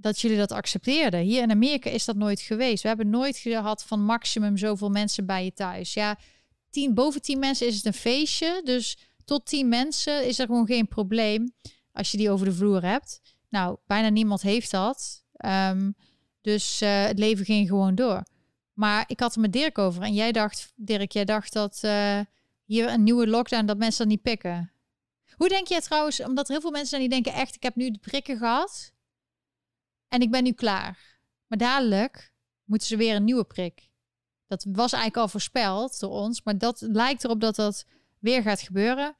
Speaker 1: Dat jullie dat accepteerden. Hier in Amerika is dat nooit geweest. We hebben nooit gehad van maximum zoveel mensen bij je thuis. Ja, tien, boven tien mensen is het een feestje. Dus tot tien mensen is er gewoon geen probleem als je die over de vloer hebt. Nou, bijna niemand heeft dat. Ehm, dus uh, het leven ging gewoon door. Maar ik had er met Dirk over. En jij dacht, Dirk, jij dacht dat uh, hier een nieuwe lockdown, dat mensen dat niet pikken. Hoe denk jij trouwens, omdat heel veel mensen zijn die denken echt, ik heb nu de prikken gehad. En ik ben nu klaar. Maar dadelijk moeten ze weer een nieuwe prik. Dat was eigenlijk al voorspeld door ons. Maar dat lijkt erop dat dat weer gaat gebeuren.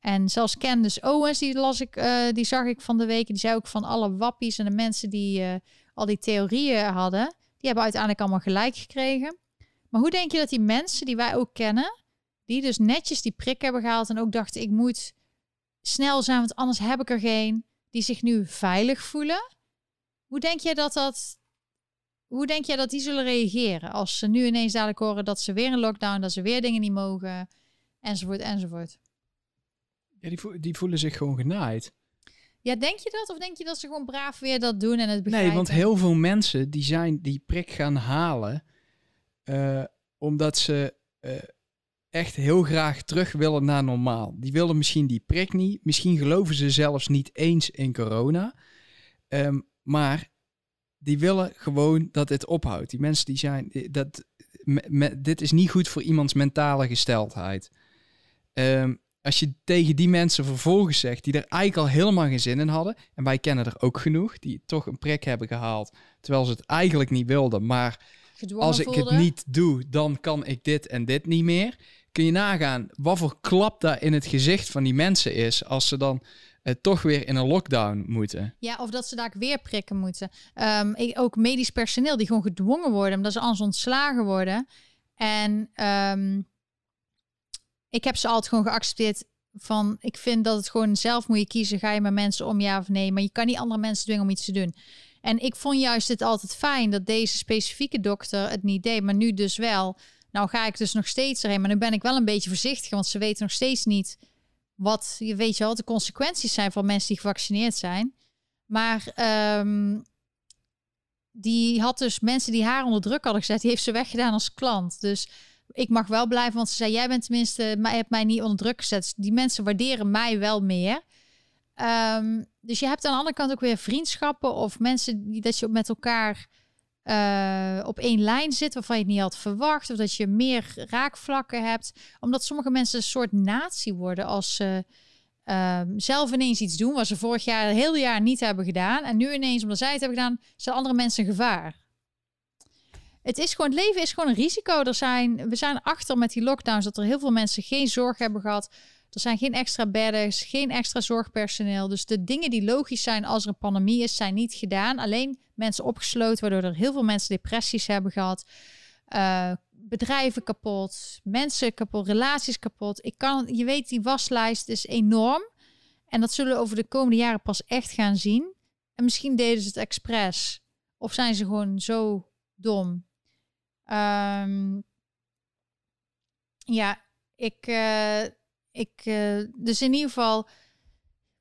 Speaker 1: En zelfs Candice Owens, die las ik, uh, die zag ik van de week. Die zei ook van alle wappies en de mensen die uh, al die theorieën hadden, die hebben uiteindelijk allemaal gelijk gekregen. Maar hoe denk je dat die mensen die wij ook kennen, die dus netjes die prik hebben gehaald en ook dachten ik moet snel zijn, want anders heb ik er geen, die zich nu veilig voelen. Hoe denk je dat dat hoe denk je dat die zullen reageren als ze nu ineens dadelijk horen dat ze weer een lockdown, dat ze weer dingen niet mogen, enzovoort, enzovoort?
Speaker 2: Ja, die, die voelen zich gewoon genaaid.
Speaker 1: Ja, denk je dat? Of denk je dat ze gewoon braaf weer dat doen en het begrijpen?
Speaker 2: Nee, want heel veel mensen die zijn die prik gaan halen uh, omdat ze uh, echt heel graag terug willen naar normaal. Die willen misschien die prik niet. Misschien geloven ze zelfs niet eens in corona. Um, maar die willen gewoon dat dit ophoudt. Die mensen die zijn... Dat, me, dit is niet goed voor iemands mentale gesteldheid. Um, als je tegen die mensen vervolgens zegt, die er eigenlijk al helemaal geen zin in hadden, en wij kennen er ook genoeg, die toch een prik hebben gehaald, terwijl ze het eigenlijk niet wilden, maar als ik het niet doe, dan kan ik dit en dit niet meer. Kun je nagaan wat voor klap daar in het gezicht van die mensen is als ze dan toch weer in een lockdown moeten.
Speaker 1: Ja, of dat ze daar weer prikken moeten. Um, ik, ook medisch personeel die gewoon gedwongen worden, omdat ze anders ontslagen worden. En um, ik heb ze altijd gewoon geaccepteerd van ik vind dat het gewoon zelf moet je kiezen. Ga je met mensen om ja of nee? Maar je kan niet andere mensen dwingen om iets te doen. En ik vond juist het altijd fijn dat deze specifieke dokter het niet deed, maar nu dus wel. Nou ga ik dus nog steeds erheen, maar nu ben ik wel een beetje voorzichtig, want ze weten nog steeds niet wat, je weet je wel, de consequenties zijn van mensen die gevaccineerd zijn. Maar um, die had dus mensen die haar onder druk hadden gezet, die heeft ze weggedaan als klant. Dus ik mag wel blijven, want ze zei, jij bent tenminste, maar hebt mij niet onder druk gezet. Dus die mensen waarderen mij wel meer. Um, dus je hebt aan de andere kant ook weer vriendschappen of mensen die dat je met elkaar uh, op één lijn zit waarvan je het niet had verwacht. Of dat je meer raakvlakken hebt. Omdat sommige mensen een soort natie worden als ze uh, zelf ineens iets doen wat ze vorig jaar het hele jaar niet hebben gedaan. En nu ineens, omdat zij het hebben gedaan, zijn andere mensen een gevaar. Het is gewoon, het leven is gewoon een risico. Er zijn, we zijn achter met die lockdowns dat er heel veel mensen geen zorg hebben gehad. Er zijn geen extra bedden, geen extra zorgpersoneel. Dus de dingen die logisch zijn als er een pandemie is, zijn niet gedaan. Alleen mensen opgesloten, waardoor er heel veel mensen depressies hebben gehad. Uh, bedrijven kapot, mensen kapot, relaties kapot. Ik kan, je weet, die waslijst is enorm. En dat zullen we over de komende jaren pas echt gaan zien. En misschien deden ze het expres. Of zijn ze gewoon zo dom. Um, ja, ik, uh, ik, uh, dus in ieder geval,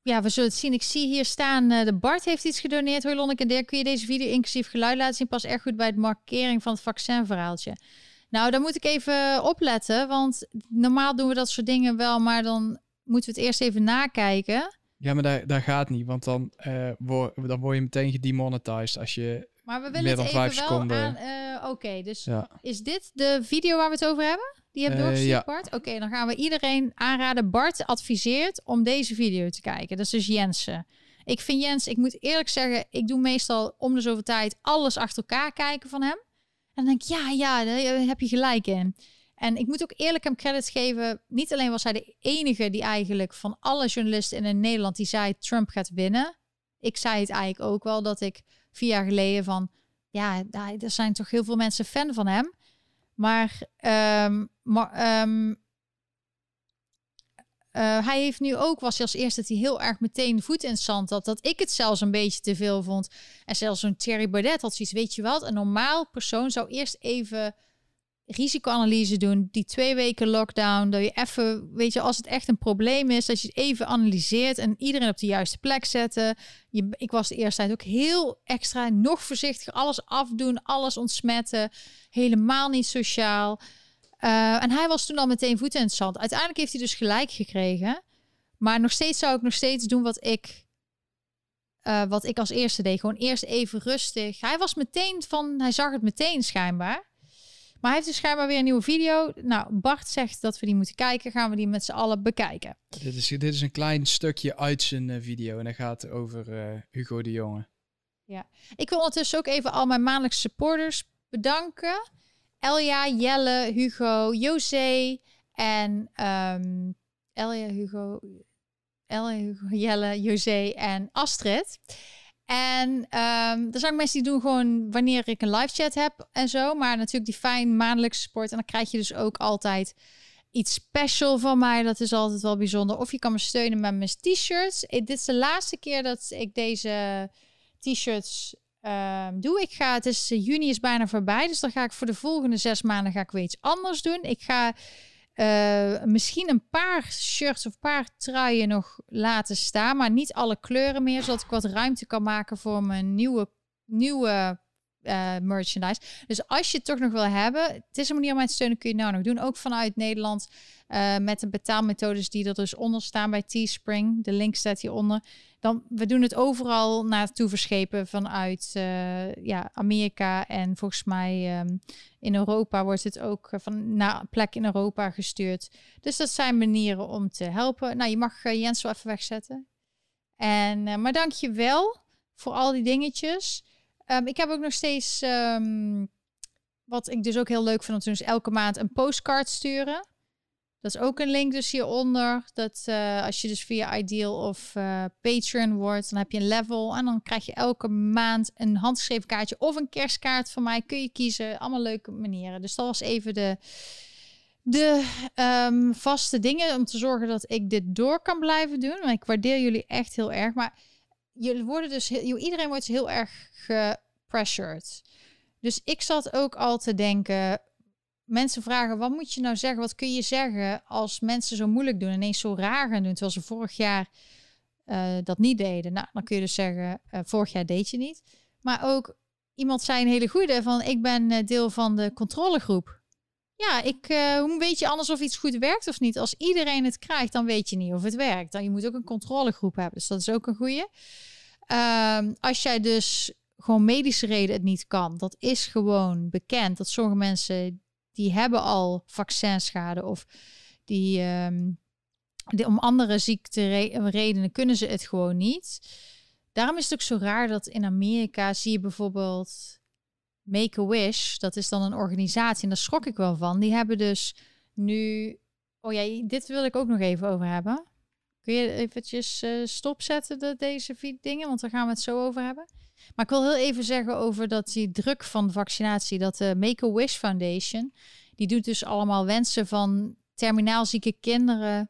Speaker 1: ja, we zullen het zien. Ik zie hier staan, uh, de Bart heeft iets gedoneerd. Hoi Lonneke en Dirk, kun je deze video inclusief geluid laten zien? Pas erg goed bij het markering van het vaccinverhaaltje. Nou, daar moet ik even opletten, want normaal doen we dat soort dingen wel, maar dan moeten we het eerst even nakijken.
Speaker 2: Ja, maar daar, daar gaat niet, want dan, uh, word, dan je meteen gedemonetized als je
Speaker 1: maar we willen het even seconden. wel aan... Uh, Oké, dus ja. is dit de video waar we het over hebben? Die heb je uh, doorgestuurd, ja. Bart? Oké, dan gaan we iedereen aanraden. Bart adviseert om deze video te kijken. Dat is dus Jensen. Ik vind Jens, ik moet eerlijk zeggen, ik doe meestal om de zoveel tijd alles achter elkaar kijken van hem. En dan denk ik, ja, ja, daar heb je gelijk in. En ik moet ook eerlijk hem credits geven. Niet alleen was hij de enige die eigenlijk van alle journalisten in Nederland die zei Trump gaat winnen. Ik zei het eigenlijk ook wel dat ik vier jaar geleden van, ja, er zijn toch heel veel mensen fan van hem. Maar, um, maar um, uh, hij heeft nu ook, was hij als eerste dat hij heel erg meteen voet in zand had. Dat ik het zelfs een beetje te veel vond. En zelfs zo'n Thierry Baudet had zoiets, weet je wat? Een normaal persoon zou eerst even risicoanalyse doen. Die twee weken lockdown. Dat je even, weet je, als het echt een probleem is, dat je het even analyseert en iedereen op de juiste plek zetten. Je, ik was de eerste tijd ook heel extra, nog voorzichtig, alles afdoen, alles ontsmetten. Helemaal niet sociaal. Uh, en hij was toen al meteen voet in het zand. Uiteindelijk heeft hij dus gelijk gekregen. Maar nog steeds zou ik nog steeds doen wat ik. Uh, wat ik als eerste deed. Gewoon eerst even rustig. Hij was meteen van. Hij zag het meteen schijnbaar. Maar hij heeft dus schijnbaar weer een nieuwe video. Nou, Bart zegt dat we die moeten kijken. Gaan we die met z'n allen bekijken.
Speaker 2: Dit is, dit is een klein stukje uit zijn uh, video. En dat gaat over uh, Hugo de Jonge.
Speaker 1: Ja, ik wil ondertussen ook even al mijn maandelijkse supporters bedanken. Elja, Jelle, Hugo, José en um, Elja, Hugo, Elja, Hugo, Jelle, José en Astrid. En um, er zijn mensen die doen gewoon wanneer ik een live chat heb en zo. Maar natuurlijk die fijn maandelijkse support. En dan krijg je dus ook altijd iets special van mij. Dat is altijd wel bijzonder. Of je kan me steunen met mijn t-shirts. Dit is de laatste keer dat ik deze t-shirts um, doe. Ik ga, het is, juni is bijna voorbij. Dus dan ga ik voor de volgende zes maanden ga ik weer iets anders doen. Ik ga uh, misschien een paar shirts of een paar truien nog laten staan, maar niet alle kleuren meer, zodat ik wat ruimte kan maken voor mijn nieuwe, nieuwe uh, merchandise. Dus als je het toch nog wil hebben, het is een manier om mij te steunen, kun je nou nog doen. Ook vanuit Nederland uh, met de betaalmethodes die er dus onder staan bij Teespring. De link staat hieronder. Dan, we doen het overal naartoe verschepen vanuit uh, ja, Amerika en volgens mij um, in Europa wordt het ook van naar plek in Europa gestuurd. Dus dat zijn manieren om te helpen. Nou, je mag Jens wel even wegzetten. En, maar dank je wel voor al die dingetjes. Um, ik heb ook nog steeds, um, wat ik dus ook heel leuk vind, om dus elke maand een postcard sturen. Dat is ook een link dus hieronder. Dat uh, als je dus via Ideal of uh, Patreon wordt, dan heb je een level. En dan krijg je elke maand een handgeschreven kaartje of een kerstkaart van mij. Kun je kiezen. Allemaal leuke manieren. Dus dat was even de, de um, vaste dingen om te zorgen dat ik dit door kan blijven doen. Ik waardeer jullie echt heel erg. Maar jullie worden dus heel, iedereen wordt heel erg gepressured. Dus ik zat ook al te denken, mensen vragen, wat moet je nou zeggen? Wat kun je zeggen als mensen zo moeilijk doen, ineens zo raar gaan doen, terwijl ze vorig jaar uh, dat niet deden? Nou, dan kun je dus zeggen, uh, vorig jaar deed je niet. Maar ook iemand zei een hele goede van, ik ben uh, deel van de controlegroep. Ja, ik, hoe weet je anders of iets goed werkt of niet? Als iedereen het krijgt, dan weet je niet of het werkt. Dan je moet ook een controlegroep hebben. Dus dat is ook een goede. Um, als jij dus gewoon medische reden het niet kan. Dat is gewoon bekend. Dat sommige mensen die hebben al vaccinschade of die, ehm, om andere ziekteredenen kunnen ze het gewoon niet. Daarom is het ook zo raar dat in Amerika zie je bijvoorbeeld Make a Wish. Dat is dan een organisatie en daar schrok ik wel van. Die hebben dus nu. Oh ja, dit wil ik ook nog even over hebben. Kun je eventjes uh, stopzetten de, deze vier dingen, want daar gaan we het zo over hebben. Maar ik wil heel even zeggen over dat die druk van vaccinatie, dat de Make a Wish Foundation, die doet dus allemaal wensen van terminaal zieke kinderen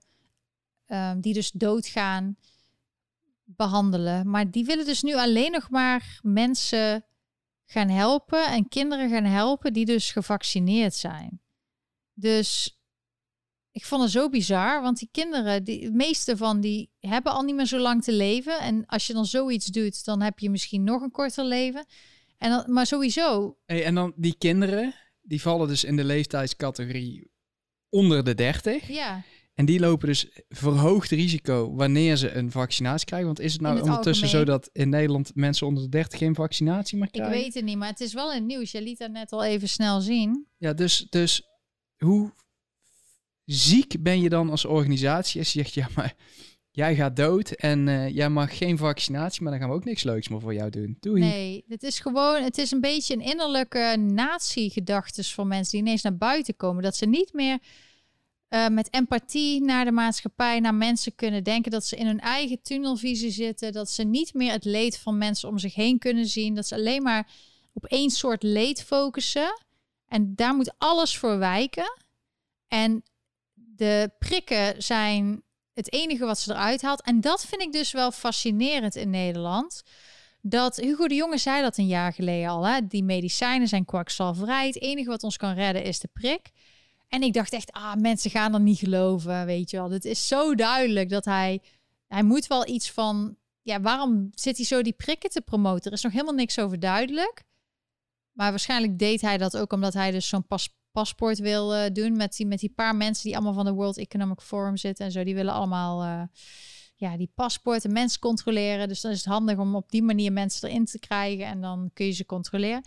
Speaker 1: um, die dus doodgaan behandelen. Maar die willen dus nu alleen nog maar mensen gaan helpen en kinderen gaan helpen die dus gevaccineerd zijn. Dus ik vond het zo bizar, want die kinderen, die, de meeste van die hebben al niet meer zo lang te leven. En als je dan zoiets doet, dan heb je misschien nog een korter leven. En dan, maar sowieso.
Speaker 2: Hey, en dan die kinderen, die vallen dus in de leeftijdscategorie onder de 30.
Speaker 1: Ja.
Speaker 2: En die lopen dus verhoogd risico wanneer ze een vaccinatie krijgen. Want is het nou ondertussen zo dat in Nederland mensen onder de 30 geen vaccinatie meer krijgen?
Speaker 1: Ik weet het niet, maar het is wel in nieuws. Je liet dat net al even snel zien.
Speaker 2: Ja, dus, dus hoe ziek ben je dan als organisatie als je zegt, ja, maar jij gaat dood en uh, jij mag geen vaccinatie, maar dan gaan we ook niks leuks meer voor jou doen. Doei.
Speaker 1: Nee, het is gewoon, het is een beetje een innerlijke nazi-gedachtes voor mensen die ineens naar buiten komen. Dat ze niet meer uh, met empathie naar de maatschappij, naar mensen kunnen denken. Dat ze in hun eigen tunnelvisie zitten. Dat ze niet meer het leed van mensen om zich heen kunnen zien. Dat ze alleen maar op één soort leed focussen. En daar moet alles voor wijken. En de prikken zijn het enige wat ze eruit haalt. En dat vind ik dus wel fascinerend in Nederland. Dat Hugo de Jonge zei dat een jaar geleden al. Hè? Die medicijnen zijn kwakzalverij. Het enige wat ons kan redden is de prik. En ik dacht echt, ah, mensen gaan er niet geloven, weet je wel. Het is zo duidelijk dat hij, hij moet wel iets van, ja, waarom zit hij zo die prikken te promoten? Er is nog helemaal niks over duidelijk. Maar waarschijnlijk deed hij dat ook omdat hij dus zo'n pas, paspoort wil uh, doen met die, met die paar mensen die allemaal van de World Economic Forum zitten en zo. Die willen allemaal uh, ja, die paspoorten mensen controleren. Dus dan is het handig om op die manier mensen erin te krijgen en dan kun je ze controleren.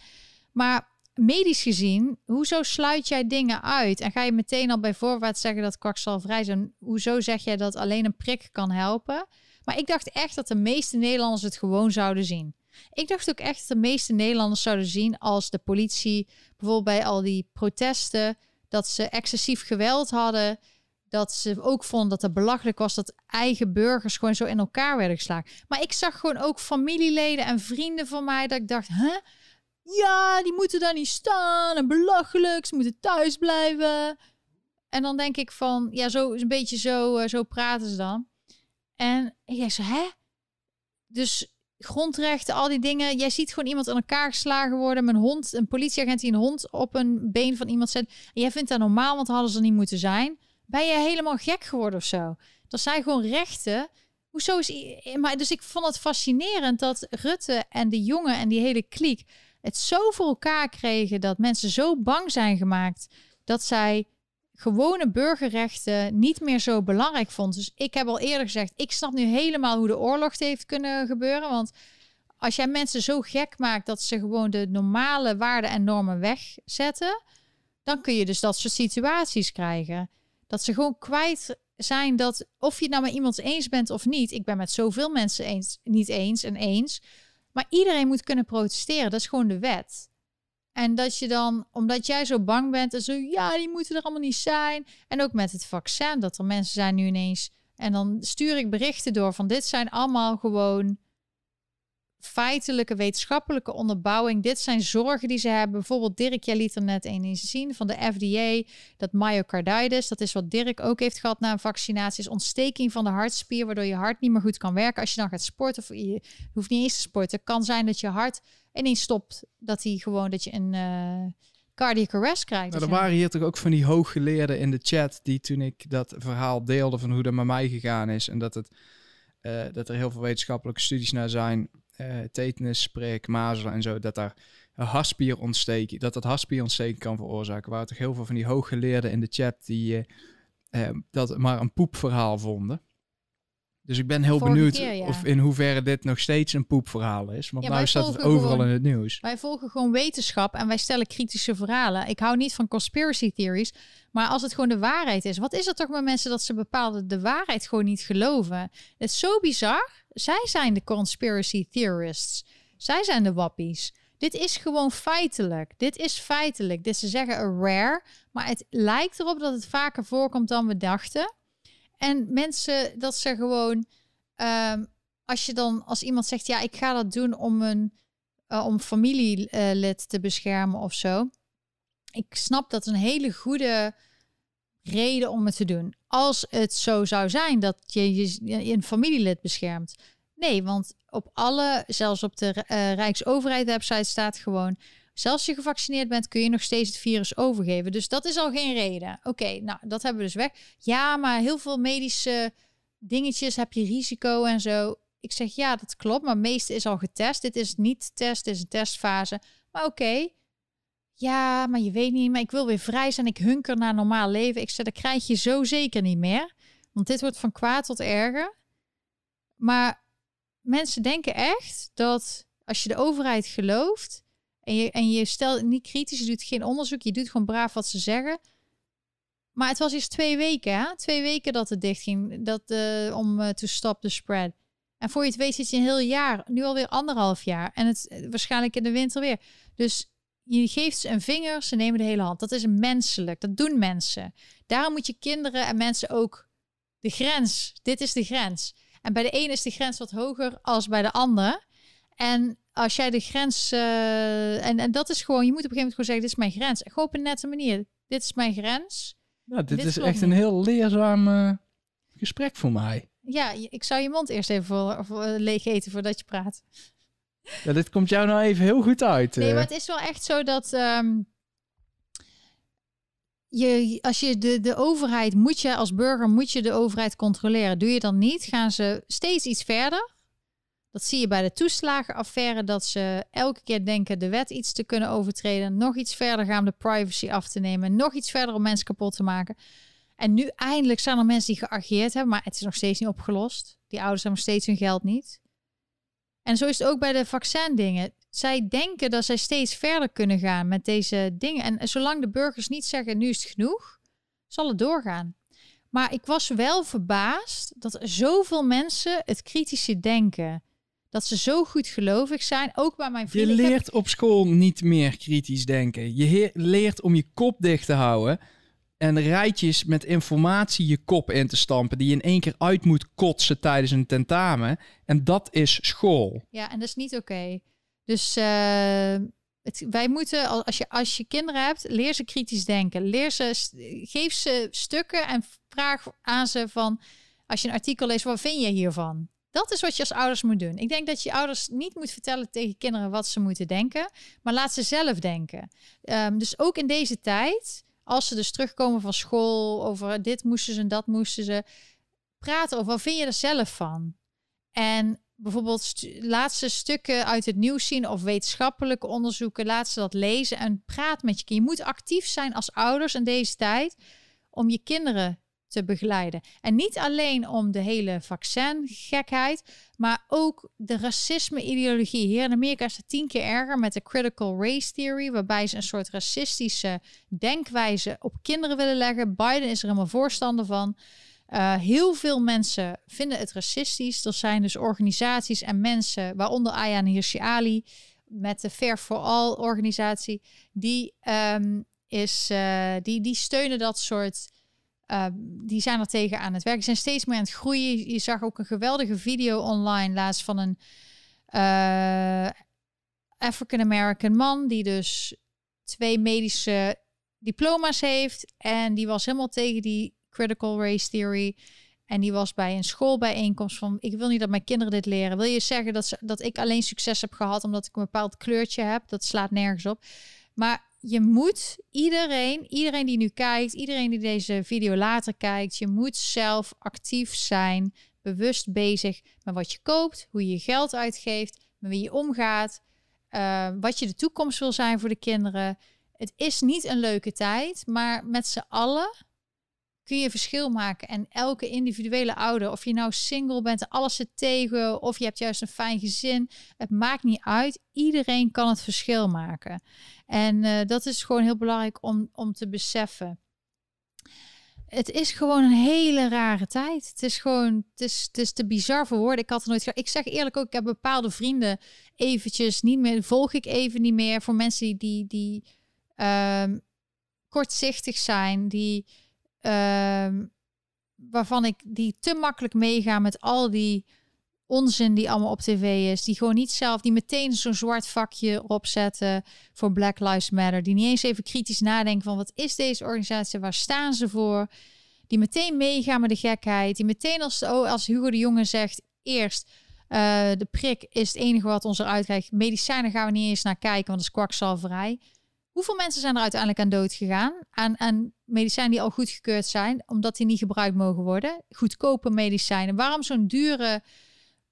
Speaker 1: Maar medisch gezien, hoezo sluit jij dingen uit? En ga je meteen al bij voorwaarts zeggen dat kwakzalverij zijn? Hoezo zeg jij dat alleen een prik kan helpen? Maar ik dacht echt dat de meeste Nederlanders het gewoon zouden zien. Ik dacht ook echt dat de meeste Nederlanders zouden zien als de politie bijvoorbeeld bij al die protesten dat ze excessief geweld hadden. Dat ze ook vonden dat het belachelijk was dat eigen burgers gewoon zo in elkaar werden geslagen. Maar ik zag gewoon ook familieleden en vrienden van mij dat ik dacht, huh? Ja, die moeten daar niet staan en belachelijk, ze moeten thuis blijven. En dan denk ik van, ja, zo een beetje zo, uh, zo praten ze dan. En ik zei, hè? Dus grondrechten, al die dingen. Jij ziet gewoon iemand aan elkaar geslagen worden. Mijn hond, een politieagent die een hond op een been van iemand zet. Jij vindt dat normaal, want hadden ze niet moeten zijn. Ben je helemaal gek geworden of zo? Dat zijn gewoon rechten. Hoezo is... Maar dus ik vond het fascinerend dat Rutte en de jongen en die hele kliek het zo voor elkaar kregen dat mensen zo bang zijn gemaakt dat zij gewone burgerrechten niet meer zo belangrijk vond. Dus ik heb al eerder gezegd, ik snap nu helemaal hoe de oorlog heeft kunnen gebeuren. Want als jij mensen zo gek maakt dat ze gewoon de normale waarden en normen wegzetten, dan kun je dus dat soort situaties krijgen. Dat ze gewoon kwijt zijn dat of je het nou met iemand eens bent of niet. Ik ben met zoveel mensen eens, niet eens en eens. Maar iedereen moet kunnen protesteren. Dat is gewoon de wet. En dat je dan, omdat jij zo bang bent en zo, ja, die moeten er allemaal niet zijn. En ook met het vaccin, dat er mensen zijn nu ineens. En dan stuur ik berichten door van dit zijn allemaal gewoon feitelijke wetenschappelijke onderbouwing. Dit zijn zorgen die ze hebben. Bijvoorbeeld Dirk, jij liet er net een zien van de FDA. Dat myocarditis, dat is wat Dirk ook heeft gehad na een vaccinatie. Is ontsteking van de hartspier, waardoor je hart niet meer goed kan werken. Als je dan gaat sporten, of je hoeft niet eens te sporten. kan zijn dat je hart ineens stopt. Dat hij gewoon, dat je een... Uh, cardiac arrest krijgt.
Speaker 2: Nou, er waren hier toch ook van die hooggeleerden in de chat die toen ik dat verhaal deelde van hoe dat met mij gegaan is en dat, het, uh, dat er heel veel wetenschappelijke studies naar zijn, uh, tetanus, prik, mazelen en zo, dat daar een hartspierontsteking, dat dat hartspierontsteking kan veroorzaken. Er waren toch heel veel van die hooggeleerden in de chat die uh, dat maar een poepverhaal vonden. Dus ik ben heel benieuwd of in hoeverre dit nog steeds een poepverhaal is. Want nu staat het overal in het nieuws.
Speaker 1: Wij volgen gewoon wetenschap en wij stellen kritische verhalen. Ik hou niet van conspiracy theories. Maar als het gewoon de waarheid is. Wat is er toch met mensen dat ze bepaalde de waarheid gewoon niet geloven? Het is zo bizar. Zij zijn de conspiracy theorists. Zij zijn de wappies. Dit is gewoon feitelijk. Dit is feitelijk. Dit ze zeggen a rare. Maar het lijkt erop dat het vaker voorkomt dan we dachten. En mensen, dat ze gewoon, ehm, als je dan, als iemand zegt, ja, ik ga dat doen om een uh, om familielid te beschermen of zo. Ik snap dat een hele goede reden om het te doen. Als het zo zou zijn dat je je, een familielid beschermt. Nee, want op alle, zelfs op de uh, Rijksoverheid website staat gewoon Zelfs als je gevaccineerd bent, kun je nog steeds het virus overgeven. Dus dat is al geen reden. Oké, nou, dat hebben we dus weg. Ja, maar heel veel medische dingetjes heb je risico en zo. Ik zeg ja, dat klopt, maar meeste is al getest. Dit is niet test, dit is een testfase. Maar oké. Ja, maar je weet niet, maar ik wil weer vrij zijn. Ik hunker naar normaal leven. Ik zeg, dat krijg je zo zeker niet meer. Want dit wordt van kwaad tot erger. Maar mensen denken echt dat als je de overheid gelooft, en je, en je stelt niet kritisch, je doet geen onderzoek, je doet gewoon braaf wat ze zeggen. Maar het was eerst twee weken, hè? Twee weken dat het dicht ging, dat, uh, om uh, to stop the spread. En voor je het weet zit je een heel jaar, nu alweer anderhalf jaar. En het eh, waarschijnlijk in de winter weer. Dus je geeft ze een vinger, ze nemen de hele hand. Dat is menselijk, dat doen mensen. Daarom moet je kinderen en mensen ook de grens. Dit is de grens. En bij de ene is de grens wat hoger als bij de ander. En als jij de grens. Uh, en, en dat is gewoon, je moet op een gegeven moment gewoon zeggen: dit is mijn grens. Gewoon op een nette manier. Dit is mijn grens.
Speaker 2: Nou, dit, is echt een heel leerzaam uh, gesprek voor mij.
Speaker 1: Ja, ik zou je mond eerst even voor, voor, uh, leeg eten voordat je praat.
Speaker 2: Ja, dit komt jou nou even heel goed uit.
Speaker 1: Nee, maar het is wel echt zo dat. Um, je, als je de, de overheid moet je als burger moet je de overheid controleren. Doe je dan niet, gaan ze steeds iets verder. Dat zie je bij de toeslagenaffaire, dat ze elke keer denken de wet iets te kunnen overtreden, nog iets verder gaan om de privacy af te nemen, nog iets verder om mensen kapot te maken. En nu eindelijk zijn er mensen die geageerd hebben, maar het is nog steeds niet opgelost. Die ouders hebben nog steeds hun geld niet. En zo is het ook bij de vaccindingen. Zij denken dat zij steeds verder kunnen gaan met deze dingen. En zolang de burgers niet zeggen nu is het genoeg, zal het doorgaan. Maar ik was wel verbaasd dat zoveel mensen het kritische denken dat ze zo goed gelovig zijn, ook bij mijn vrienden.
Speaker 2: Je leert op school niet meer kritisch denken. Je leert om je kop dicht te houden en rijtjes met informatie je kop in te stampen die je in één keer uit moet kotsen tijdens een tentamen. En dat is school.
Speaker 1: Ja, en dat is niet oké. Dus uh, het, wij moeten, als je, als je kinderen hebt, leer ze kritisch denken. Leer ze, geef ze stukken en vraag aan ze van, als je een artikel leest, wat vind je hiervan? Dat is wat je als ouders moet doen. Ik denk dat je ouders niet moet vertellen tegen kinderen wat ze moeten denken, maar laat ze zelf denken. Um, dus ook in deze tijd, als ze dus terugkomen van school over dit moesten ze en dat moesten ze, praten over wat vind je er zelf van? En bijvoorbeeld st laatste stukken uit het nieuws zien of wetenschappelijke onderzoeken, laat ze dat lezen en praat met je kind. Je moet actief zijn als ouders in deze tijd om je kinderen te begeleiden. En niet alleen om de hele vaccingekheid, maar ook de racisme-ideologie. Hier in Amerika is het tien keer erger met de critical race theory, waarbij ze een soort racistische denkwijze op kinderen willen leggen. Biden is er helemaal voorstander van. Uh, heel veel mensen vinden het racistisch. Er zijn dus organisaties en mensen, waaronder Ayaan Hirsi Ali, met de Fair for All organisatie, die, um, is, uh, die, die steunen dat soort Ehm, die zijn er tegen aan het werk. Ze zijn steeds meer aan het groeien. Je zag ook een geweldige video online laatst van een uh, African American man die dus twee medische diploma's heeft en die was helemaal tegen die critical race theory. En die was bij een schoolbijeenkomst van: Ik wil niet dat mijn kinderen dit leren. Wil je zeggen dat, ze, dat ik alleen succes heb gehad omdat ik een bepaald kleurtje heb? Dat slaat nergens op. Maar je moet iedereen, iedereen die nu kijkt, iedereen die deze video later kijkt, je moet zelf actief zijn, bewust bezig met wat je koopt, hoe je je geld uitgeeft, met wie je omgaat, uh, wat je de toekomst wil zijn voor de kinderen. Het is niet een leuke tijd, maar met z'n allen kun je verschil maken. En elke individuele ouder, of je nou single bent, alles zit tegen, of je hebt juist een fijn gezin, het maakt niet uit. Iedereen kan het verschil maken. En uh, dat is gewoon heel belangrijk om, om te beseffen. Het is gewoon een hele rare tijd. Het is gewoon, het is, het is te bizar voor woorden. Ik had er nooit. Ik zeg eerlijk ook, ik heb bepaalde vrienden eventjes niet meer, volg ik even niet meer voor mensen die, die, um, kortzichtig zijn, die waarvan ik die te makkelijk meega met al die onzin die allemaal op tv is. Die gewoon niet zelf, die meteen zo'n zwart vakje opzetten voor Black Lives Matter. Die niet eens even kritisch nadenken van wat is deze organisatie, waar staan ze voor. Die meteen meegaan met de gekheid. Die meteen als, oh, als Hugo de Jonge zegt, eerst uh, de prik is het enige wat ons eruit krijgt. Medicijnen gaan we niet eens naar kijken, want dat is kwakzalverij. Hoeveel mensen zijn er uiteindelijk aan dood gegaan? Aan, aan medicijnen die al goedgekeurd zijn, omdat die niet gebruikt mogen worden. Goedkope medicijnen. Waarom zo'n dure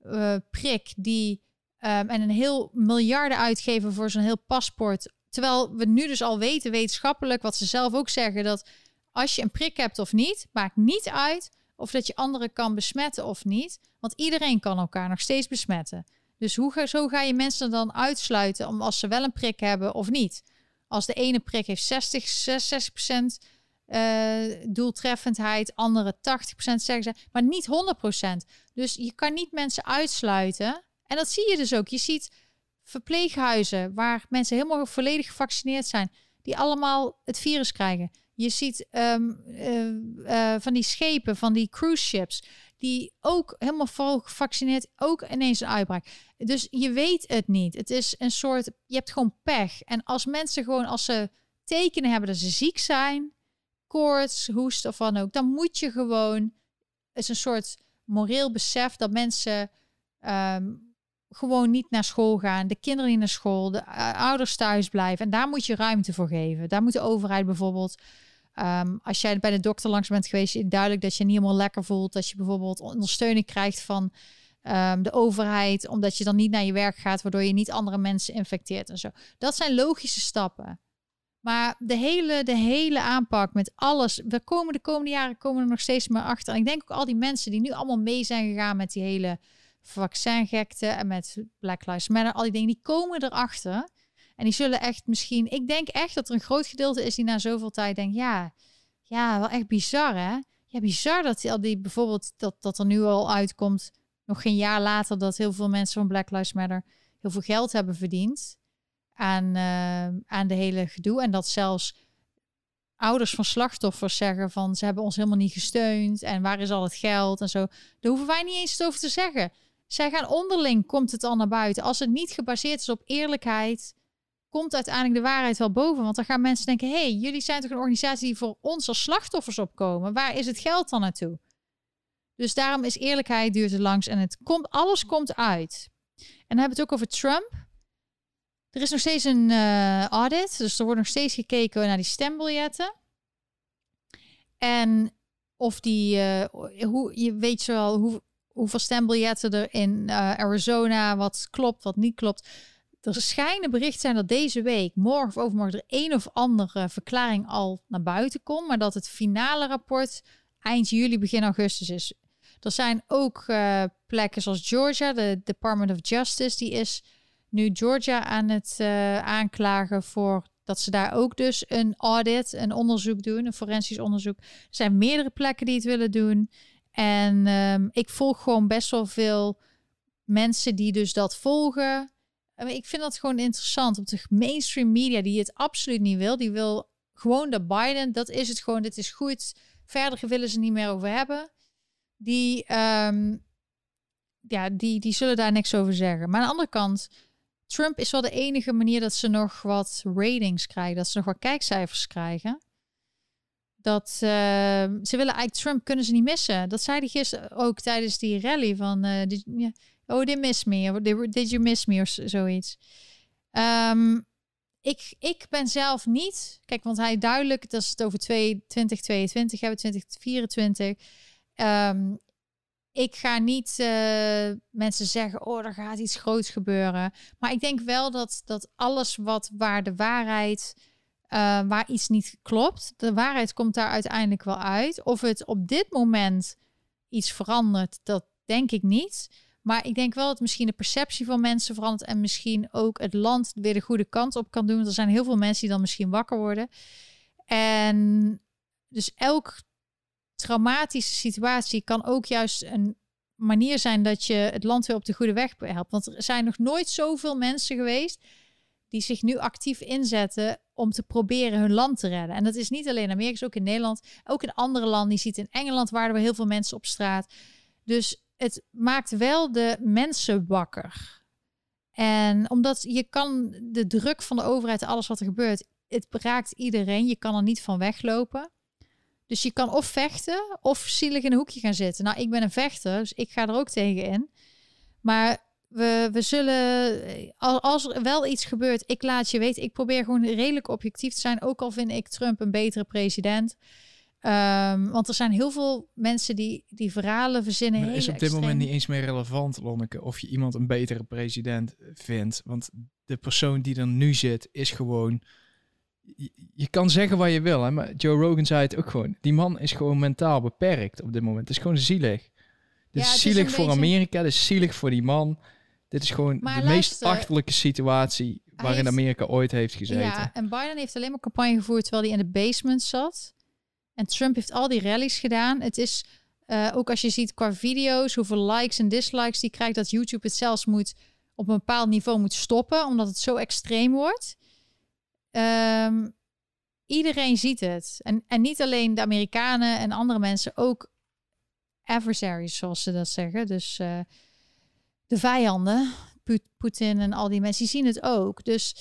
Speaker 1: uh, prik die um, en een heel miljarden uitgeven voor zo'n heel paspoort. Terwijl we nu dus al weten, wetenschappelijk, wat ze zelf ook zeggen, dat als je een prik hebt of niet, maakt niet uit of dat je anderen kan besmetten of niet. Want iedereen kan elkaar nog steeds besmetten. Dus hoe ga, zo ga je mensen dan uitsluiten om als ze wel een prik hebben of niet? Als de ene prik heeft 60, 66 procent uh, doeltreffendheid, andere 80% zeggen ze, maar niet 100%. Dus je kan niet mensen uitsluiten. En dat zie je dus ook. Je ziet verpleeghuizen waar mensen helemaal volledig gevaccineerd zijn, die allemaal het virus krijgen. Je ziet um, uh, uh, van die schepen, van die cruise ships, die ook helemaal vol gevaccineerd, ook ineens een uitbraak. Dus je weet het niet. Het is een soort, je hebt gewoon pech. En als mensen gewoon, als ze tekenen hebben dat ze ziek zijn, koorts, hoest of van ook, dan moet je gewoon, is een soort moreel besef dat mensen um, gewoon niet naar school gaan, de kinderen niet naar school, de uh, ouders thuis blijven. En daar moet je ruimte voor geven. Daar moet de overheid bijvoorbeeld Um, als jij bij de dokter langs bent geweest, duidelijk dat je niet helemaal lekker voelt. Dat je bijvoorbeeld ondersteuning krijgt van um, de overheid, omdat je dan niet naar je werk gaat, waardoor je niet andere mensen infecteert en zo. Dat zijn logische stappen. Maar de hele, de hele aanpak met alles, we komen de komende jaren komen er nog steeds maar achter. En ik denk ook al die mensen die nu allemaal mee zijn gegaan met die hele vaccingekte en met Black Lives Matter, al die dingen, die komen erachter en die zullen echt misschien, ik denk echt dat er een groot gedeelte is die na zoveel tijd denkt, ja, ja, wel echt bizar hè. Ja, bizar dat die, die bijvoorbeeld dat, dat er nu al uitkomt, nog geen jaar later, dat heel veel mensen van Black Lives Matter heel veel geld hebben verdiend aan, uh, aan de hele gedoe. En dat zelfs ouders van slachtoffers zeggen van ze hebben ons helemaal niet gesteund en waar is al het geld en zo. Daar hoeven wij niet eens over te zeggen. Zij gaan onderling, komt het al naar buiten. Als het niet gebaseerd is op eerlijkheid, komt uiteindelijk de waarheid wel boven. Want dan gaan mensen denken: hey, jullie zijn toch een organisatie die voor ons als slachtoffers opkomen? Waar is het geld dan naartoe? Dus daarom is eerlijkheid duurt het langs en het komt, alles komt uit. En dan hebben we het ook over Trump. Er is nog steeds een uh, audit, dus er wordt nog steeds gekeken naar die stembiljetten. En of die, uh, hoe, je weet hoe, hoeveel stembiljetten er in uh, Arizona, wat klopt, wat niet klopt. Er schijnen bericht zijn dat deze week, morgen of overmorgen, er een of andere verklaring al naar buiten komt. Maar dat het finale rapport eind juli, begin augustus is. Er zijn ook plekken zoals Georgia, de Department of Justice, die is nu Georgia aan het uh, aanklagen voor dat ze daar ook dus een audit, een onderzoek doen, een forensisch onderzoek. Er zijn meerdere plekken die het willen doen. En um, ik volg gewoon best wel veel mensen die dus dat volgen. Ik vind dat gewoon interessant. Op de mainstream media die het absoluut niet wil. Die wil gewoon de Biden. Dat is het gewoon. Dit is goed. Verder willen ze niet meer over hebben. Die, um, ja, die, die zullen daar niks over zeggen. Maar aan de andere kant, Trump is wel de enige manier dat ze nog wat ratings krijgen. Dat ze nog wat kijkcijfers krijgen. Dat uh, ze willen eigenlijk Trump kunnen ze niet missen. Dat zei hij gisteren ook tijdens die rally van. Uh, die, ja, Oh, they miss me. Or did you miss me? Of zoiets. Um, ik, ik ben zelf niet. Kijk, want hij duidelijk, dat is het over 2022 hebben, 2024. Um, ik ga niet uh, mensen zeggen, oh, er gaat iets groots gebeuren. Maar ik denk wel dat, dat alles wat waar de waarheid uh, waar iets niet klopt. De waarheid komt daar uiteindelijk wel uit. Of het op dit moment iets verandert, dat denk ik niet. Maar ik denk wel dat misschien de perceptie van mensen verandert en misschien ook het land weer de goede kant op kan doen. Er zijn heel veel mensen die dan misschien wakker worden. En dus elk traumatische situatie kan ook juist een manier zijn dat je het land weer op de goede weg helpt. Want er zijn nog nooit zoveel mensen geweest die zich nu actief inzetten om te proberen hun land te redden. En dat is niet alleen Amerika, ook in Nederland, ook in andere landen. Je ziet in Engeland waren er heel veel mensen op straat. Dus het maakt wel de mensen wakker. En omdat je kan de druk van de overheid, alles wat er gebeurt, het raakt iedereen. Je kan er niet van weglopen. Dus je kan of vechten of zielig in een hoekje gaan zitten. Nou, ik ben een vechter, dus ik ga er ook tegen in. Maar we, we zullen, als er wel iets gebeurt, ik laat je weten. Ik probeer gewoon redelijk objectief te zijn. Ook al vind ik Trump een betere president. Um, want er zijn heel veel mensen die die verhalen verzinnen.
Speaker 2: Het is op dit moment niet eens meer relevant, Lonneke, of je iemand een betere president vindt. Want de persoon die er nu zit, is gewoon. Je, kan zeggen wat je wil, hè, maar Joe Rogan zei het ook gewoon. Die man is gewoon mentaal beperkt op dit moment. Het is gewoon zielig. Dit is zielig voor Amerika, dit is zielig voor die man. Dit is gewoon de meest achterlijke situatie waarin Amerika ooit heeft gezeten. Ja,
Speaker 1: en Biden heeft alleen maar campagne gevoerd terwijl hij in de basement zat. En Trump heeft al die rallies gedaan. Het is uh, ook als je ziet qua video's, hoeveel likes en dislikes die krijgt, dat YouTube het zelfs moet op een bepaald niveau moet stoppen, omdat het zo extreem wordt. Um, iedereen ziet het. En, en niet alleen de Amerikanen en andere mensen, ook adversaries, zoals ze dat zeggen. Dus uh, de vijanden, Poetin en al die mensen, die zien het ook. Dus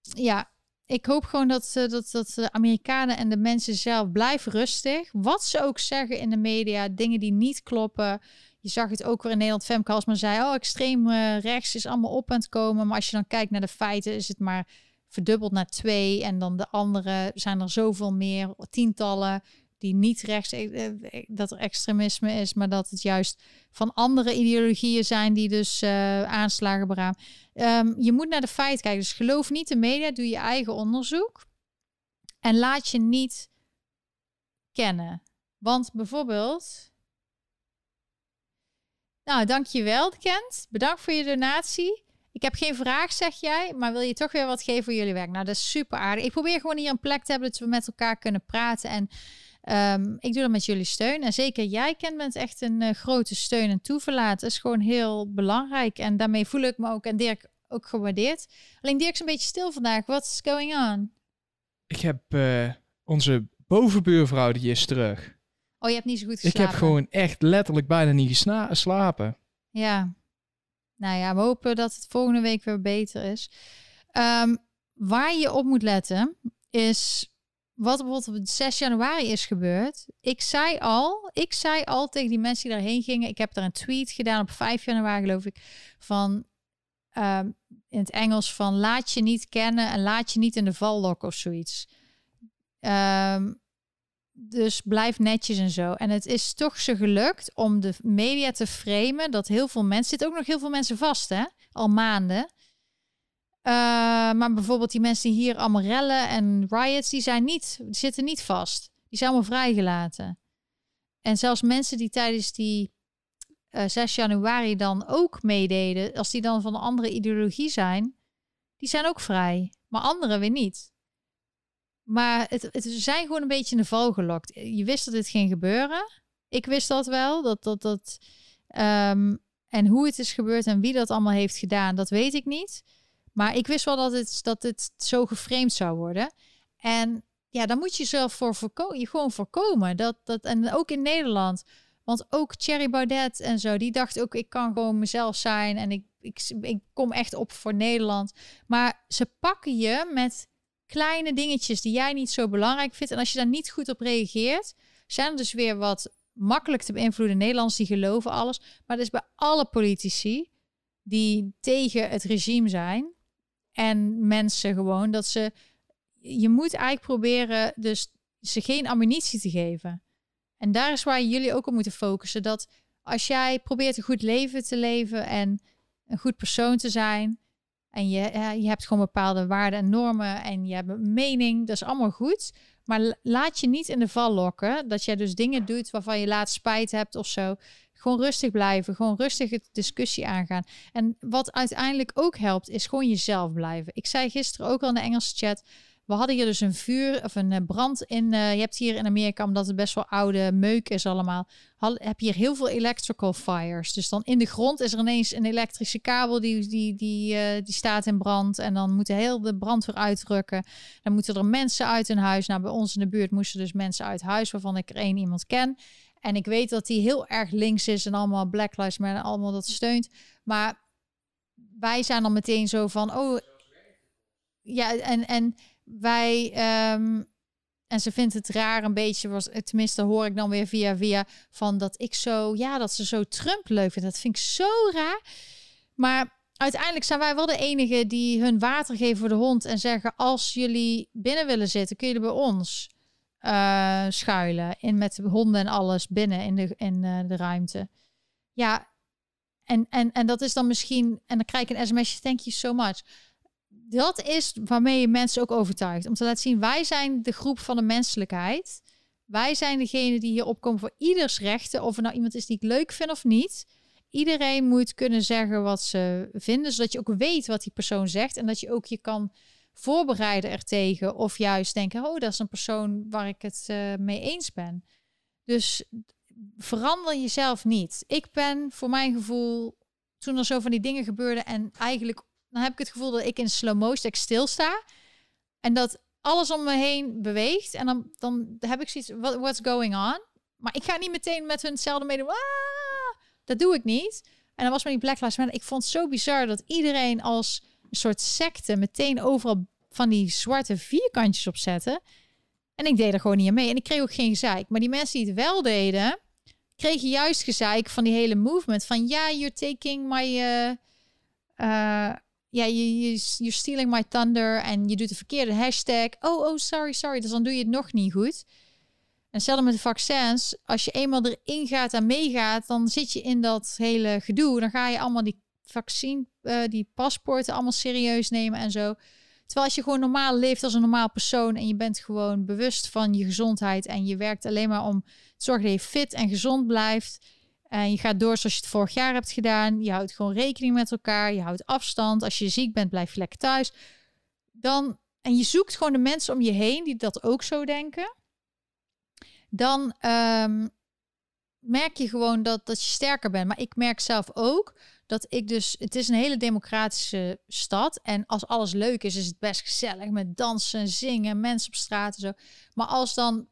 Speaker 1: ja, ik hoop gewoon dat, dat, dat de Amerikanen en de mensen zelf blijven rustig. Wat ze ook zeggen in de media, dingen die niet kloppen. Je zag het ook weer in Nederland. Femke Halsman zei, oh, extreem uh, rechts is allemaal op aan het komen. Maar als je dan kijkt naar de feiten, is het maar verdubbeld naar twee. En dan de andere zijn er zoveel meer, tientallen die niet rechts eh, eh, dat er extremisme is, maar dat het juist van andere ideologieën zijn die dus uh, aanslagen beraam. Um, je moet naar de feiten kijken. Dus geloof niet de media, doe je eigen onderzoek en laat je niet kennen. Want bijvoorbeeld. Nou, dankjewel, Kent. Bedankt voor je donatie. Ik heb geen vraag, zeg jij, maar wil je toch weer wat geven voor jullie werk? Nou, dat is super aardig. Ik probeer gewoon hier een plek te hebben dat we met elkaar kunnen praten. En Um, ik doe dat met jullie steun. En zeker jij, kent bent echt een uh, grote steun en toeverlaat. Dat is gewoon heel belangrijk. En daarmee voel ik me ook en Dirk ook gewaardeerd. Alleen Dirk is een beetje stil vandaag. What's going on?
Speaker 2: Ik heb uh, onze bovenbuurvrouw, die is terug.
Speaker 1: Oh, je hebt niet zo goed geslapen?
Speaker 2: Ik heb gewoon echt letterlijk bijna niet geslapen.
Speaker 1: Ja. Nou ja, we hopen dat het volgende week weer beter is. Um, waar je op moet letten is wat bijvoorbeeld op 6 januari is gebeurd. Ik zei al, ik zei al tegen die mensen die daarheen gingen. Ik heb daar een tweet gedaan op 5 januari, geloof ik. Van ehm, in het Engels van laat je niet kennen en laat je niet in de val lokken of zoiets. Ehm, dus blijf netjes en zo. En het is toch zo gelukt om de media te framen dat heel veel mensen zitten ook nog heel veel mensen vast, hè? Al maanden. Uh, maar bijvoorbeeld die mensen die hier allemaal en riots, die, zijn niet, die zitten niet vast. Die zijn allemaal vrijgelaten. En zelfs mensen die tijdens die uh, eh, 6 januari dan ook meededen, als die dan van een andere ideologie zijn, die zijn ook vrij. Maar anderen weer niet. Maar het, het zijn gewoon een beetje in de val gelokt. Je wist dat dit ging gebeuren. Ik wist dat wel. Dat, dat, dat, um, en hoe het is gebeurd en wie dat allemaal heeft gedaan, dat weet ik niet. Maar ik wist wel dat het, dat het zo geframed zou worden. En ja, dan moet je zelf voor. Je gewoon voorkomen. Dat, dat, en ook in Nederland. Want ook Thierry Baudet en zo, die dacht ook, ik kan gewoon mezelf zijn. En ik, ik, ik kom echt op voor Nederland. Maar ze pakken je met kleine dingetjes die jij niet zo belangrijk vindt. En als je daar niet goed op reageert, zijn er dus weer wat makkelijk te beïnvloeden Nederlands die geloven alles. Maar dat is bij alle politici die tegen het regime zijn en mensen gewoon dat ze. Je moet eigenlijk proberen dus ze geen ammunitie te geven. En daar is waar jullie ook op moeten focussen. Dat als jij probeert een goed leven te leven en een goed persoon te zijn. En je, je hebt gewoon bepaalde waarden en normen en je hebt een mening. Dat is allemaal goed. Maar laat je niet in de val lokken dat jij dus dingen doet waarvan je laat spijt hebt of zo. Gewoon rustig blijven, gewoon rustig de discussie aangaan. En wat uiteindelijk ook helpt, is gewoon jezelf blijven. Ik zei gisteren ook al in de Engelse chat. We hadden hier dus een vuur of een eh, brand in. Uh, je hebt hier in Amerika, omdat het best wel oude meuk is allemaal, heb je hier heel veel electrical fires. Dus dan in de grond is er ineens een elektrische kabel die, die, die, uh, die staat in brand. En dan moet heel de brandweer uitrukken. Dan moeten er mensen uit hun huis. Nou, bij ons in de buurt moesten dus mensen uit huis, waarvan ik er één iemand ken. En ik weet dat die heel erg links is en allemaal Black Lives Matter allemaal dat steunt. Maar wij zijn dan meteen zo van, oh, ja, en, en wij, ehm, en ze vindt het raar een beetje, was, tenminste hoor ik dan weer via via, van dat ik zo, ja, dat ze zo Trump leuk vindt. Dat vind ik zo raar. Maar uiteindelijk zijn wij wel de enige die hun water geven voor de hond en zeggen, als jullie binnen willen zitten, kun je bij ons uh, schuilen. In met honden en alles binnen in de, in uh, de ruimte. Ja, en, en, en dat is dan misschien, en dan krijg ik een sms'je, thank you so much. Dat is waarmee je mensen ook overtuigt. Om te laten zien, wij zijn de groep van de menselijkheid. Wij zijn degene die hier opkomen voor ieders rechten. Of er nou iemand is die ik leuk vind of niet. Iedereen moet kunnen zeggen wat ze vinden. Zodat je ook weet wat die persoon zegt. En dat je ook je kan voorbereiden ertegen. Of juist denken, oh, dat is een persoon waar ik het uh, mee eens ben. Dus verander jezelf niet. Ik ben voor mijn gevoel, toen er zo van die dingen gebeurden en eigenlijk, dan heb ik het gevoel dat ik in slow motion ik stilsta. En dat alles om me heen beweegt. En dan, dan heb ik zoiets, what, what's going on? Maar ik ga niet meteen met hun hetzelfde meedoen. Ah, dat doe ik niet. En dan was met die Black Lives. Ik vond het zo bizar dat iedereen als een soort secte meteen overal van die zwarte vierkantjes opzetten. En ik deed er gewoon niet aan mee. En ik kreeg ook geen gezeik. Maar die mensen die het wel deden, kregen juist gezeik van die hele movement. Van ja, you're taking my... Uh, uh, ja, je you're stealing my thunder en je doet de verkeerde hashtag. Oh, oh, sorry, sorry. Dus dan doe je het nog niet goed. En hetzelfde met de vaccins. Als je eenmaal erin gaat en meegaat, dan zit je in dat hele gedoe. Dan ga je allemaal die vaccin, uh, die paspoorten allemaal serieus nemen en zo. Terwijl als je gewoon normaal leeft als een normaal persoon en je bent gewoon bewust van je gezondheid en je werkt alleen maar om te zorgen dat je fit en gezond blijft. En je gaat door zoals je het vorig jaar hebt gedaan. Je houdt gewoon rekening met elkaar. Je houdt afstand. Als je ziek bent, blijf je lekker thuis. Dan, en je zoekt gewoon de mensen om je heen die dat ook zo denken. Dan um, merk je gewoon dat, dat je sterker bent. Maar ik merk zelf ook dat ik dus, het is een hele democratische stad. En als alles leuk is, is het best gezellig met dansen, zingen, mensen op straat en zo. Maar als dan,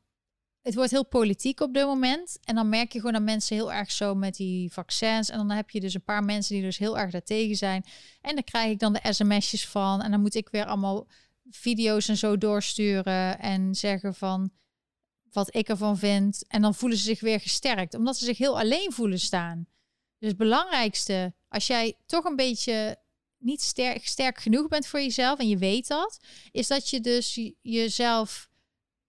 Speaker 1: het wordt heel politiek op dit moment. En dan merk je gewoon dat mensen heel erg zo met die vaccins. En dan heb je dus een paar mensen die dus heel erg daartegen zijn. En dan krijg ik dan de sms'jes van. En dan moet ik weer allemaal video's en zo doorsturen en zeggen van wat ik ervan vind. En dan voelen ze zich weer gesterkt, omdat ze zich heel alleen voelen staan. Dus het belangrijkste, als jij toch een beetje niet sterk, sterk genoeg bent voor jezelf en je weet dat, is dat je dus jezelf,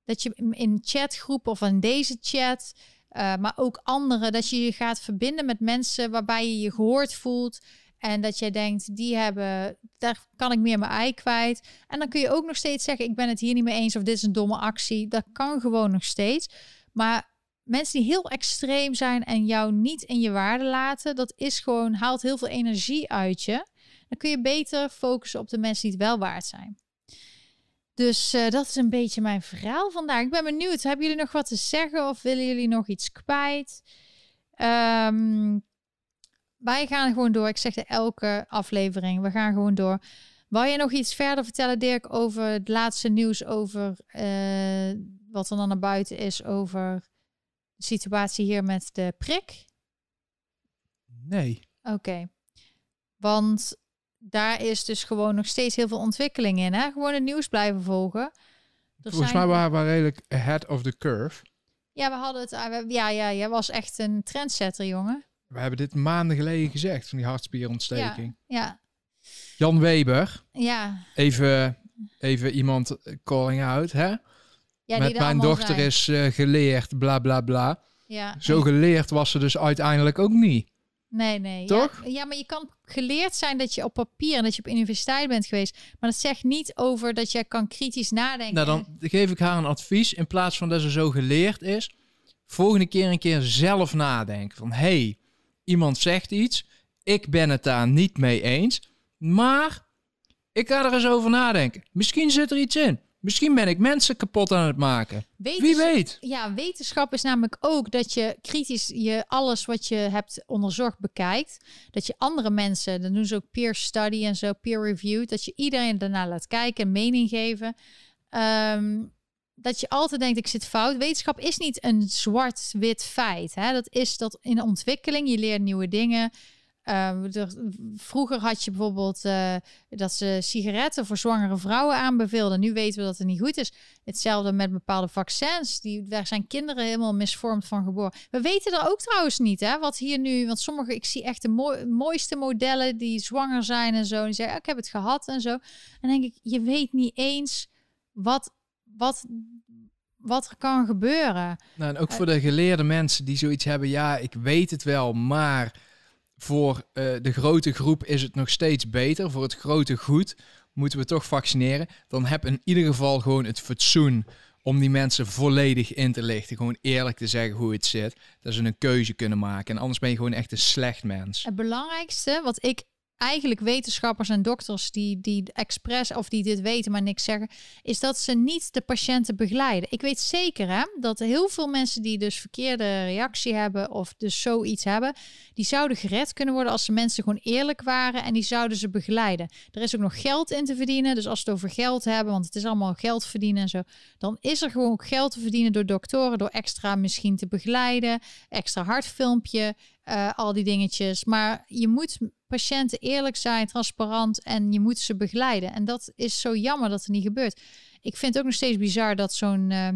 Speaker 1: dat je in chatgroepen of in deze chat, uh, maar ook anderen, dat je je gaat verbinden met mensen waarbij je je gehoord voelt. En dat jij denkt, die hebben, daar kan ik meer mijn ei kwijt. En dan kun je ook nog steeds zeggen, ik ben het hier niet mee eens of dit is een domme actie. Dat kan gewoon nog steeds. Maar mensen die heel extreem zijn en jou niet in je waarde laten, dat is gewoon, haalt heel veel energie uit je. Dan kun je beter focussen op de mensen die het wel waard zijn. Dus uh, dat is een beetje mijn verhaal vandaag. Ik ben benieuwd. Hebben jullie nog wat te zeggen of willen jullie nog iets kwijt? Um, wij gaan gewoon door. Ik zeg de elke aflevering. We gaan gewoon door. Wil je nog iets verder vertellen, Dirk, over het laatste nieuws over uh, wat er dan naar buiten is over situatie hier met de prik?
Speaker 2: Nee.
Speaker 1: Oké. Want daar is dus gewoon nog steeds heel veel ontwikkeling in. Hè? Gewoon het nieuws blijven volgen.
Speaker 2: Er Volgens mij waren we redelijk ahead of the curve.
Speaker 1: Ja, we hadden het. Eh, ja, ja, jij was echt een trendsetter, jongen.
Speaker 2: We hebben dit maanden geleden gezegd, van die hartspierontsteking.
Speaker 1: Ja. ja.
Speaker 2: Jan Weber.
Speaker 1: Ja.
Speaker 2: Even, even iemand calling out, hè? Ja, Met mijn dochter is uh, geleerd, bla bla bla.
Speaker 1: Ja.
Speaker 2: Zo geleerd was ze dus uiteindelijk ook niet.
Speaker 1: Nee, nee.
Speaker 2: Toch?
Speaker 1: Ja, ja, maar je kan geleerd zijn dat je op papier en dat je op universiteit bent geweest. Maar dat zegt niet over dat jij kan kritisch nadenken.
Speaker 2: Nou, dan geef ik haar een advies. In plaats van dat ze zo geleerd is, volgende keer een keer zelf nadenken. Van, hey, iemand zegt iets. Ik ben het daar niet mee eens. Maar ik ga er eens over nadenken. Misschien zit er iets in. Misschien ben ik mensen kapot aan het maken. Wie weet.
Speaker 1: Ja, wetenschap is namelijk ook dat je kritisch je alles wat je hebt onderzocht bekijkt. Dat je andere mensen, dan doen ze ook peer study en zo, peer review. Dat je iedereen daarna laat kijken en mening geven. Ehm, dat je altijd denkt, ik zit fout. Wetenschap is niet een zwart-wit feit. Hè? Dat is dat in ontwikkeling, je leert nieuwe dingen. Uh, vroeger had je bijvoorbeeld uh, dat ze sigaretten voor zwangere vrouwen aanbeveelden. Nu weten we dat het niet goed is. Hetzelfde met bepaalde vaccins. Die, daar zijn kinderen helemaal misvormd van geboren. We weten er ook trouwens niet, hè, wat hier nu. Want sommige, ik zie echt de mooiste modellen die zwanger zijn en zo. Die zeggen, ik heb het gehad en zo. En denk ik, je weet niet eens wat, wat, wat er kan gebeuren.
Speaker 2: Nou, en ook voor de geleerde mensen die zoiets hebben. Ja, ik weet het wel, maar voor uh, de grote groep is het nog steeds beter. Voor het grote goed moeten we toch vaccineren. Dan heb in ieder geval gewoon het fatsoen om die mensen volledig in te lichten. Gewoon eerlijk te zeggen hoe het zit. Dat ze een keuze kunnen maken. En anders ben je gewoon echt een slecht mens.
Speaker 1: Het belangrijkste wat ik eigenlijk wetenschappers en dokters die, die expres of die dit weten, maar niks zeggen, is dat ze niet de patiënten begeleiden. Ik weet zeker hè, dat heel veel mensen die dus verkeerde reactie hebben of dus zoiets hebben, die zouden gered kunnen worden als de mensen gewoon eerlijk waren en die zouden ze begeleiden. Er is ook nog geld in te verdienen, dus als we het over geld hebben, want het is allemaal geld verdienen en zo, dan is er gewoon geld te verdienen door doktoren, door extra misschien te begeleiden, extra hartfilmpje, uh, al die dingetjes. Maar je moet patiënten eerlijk zijn, transparant en je moet ze begeleiden. En dat is zo jammer dat er niet gebeurt. Ik vind het ook nog steeds bizar dat zo'n uh,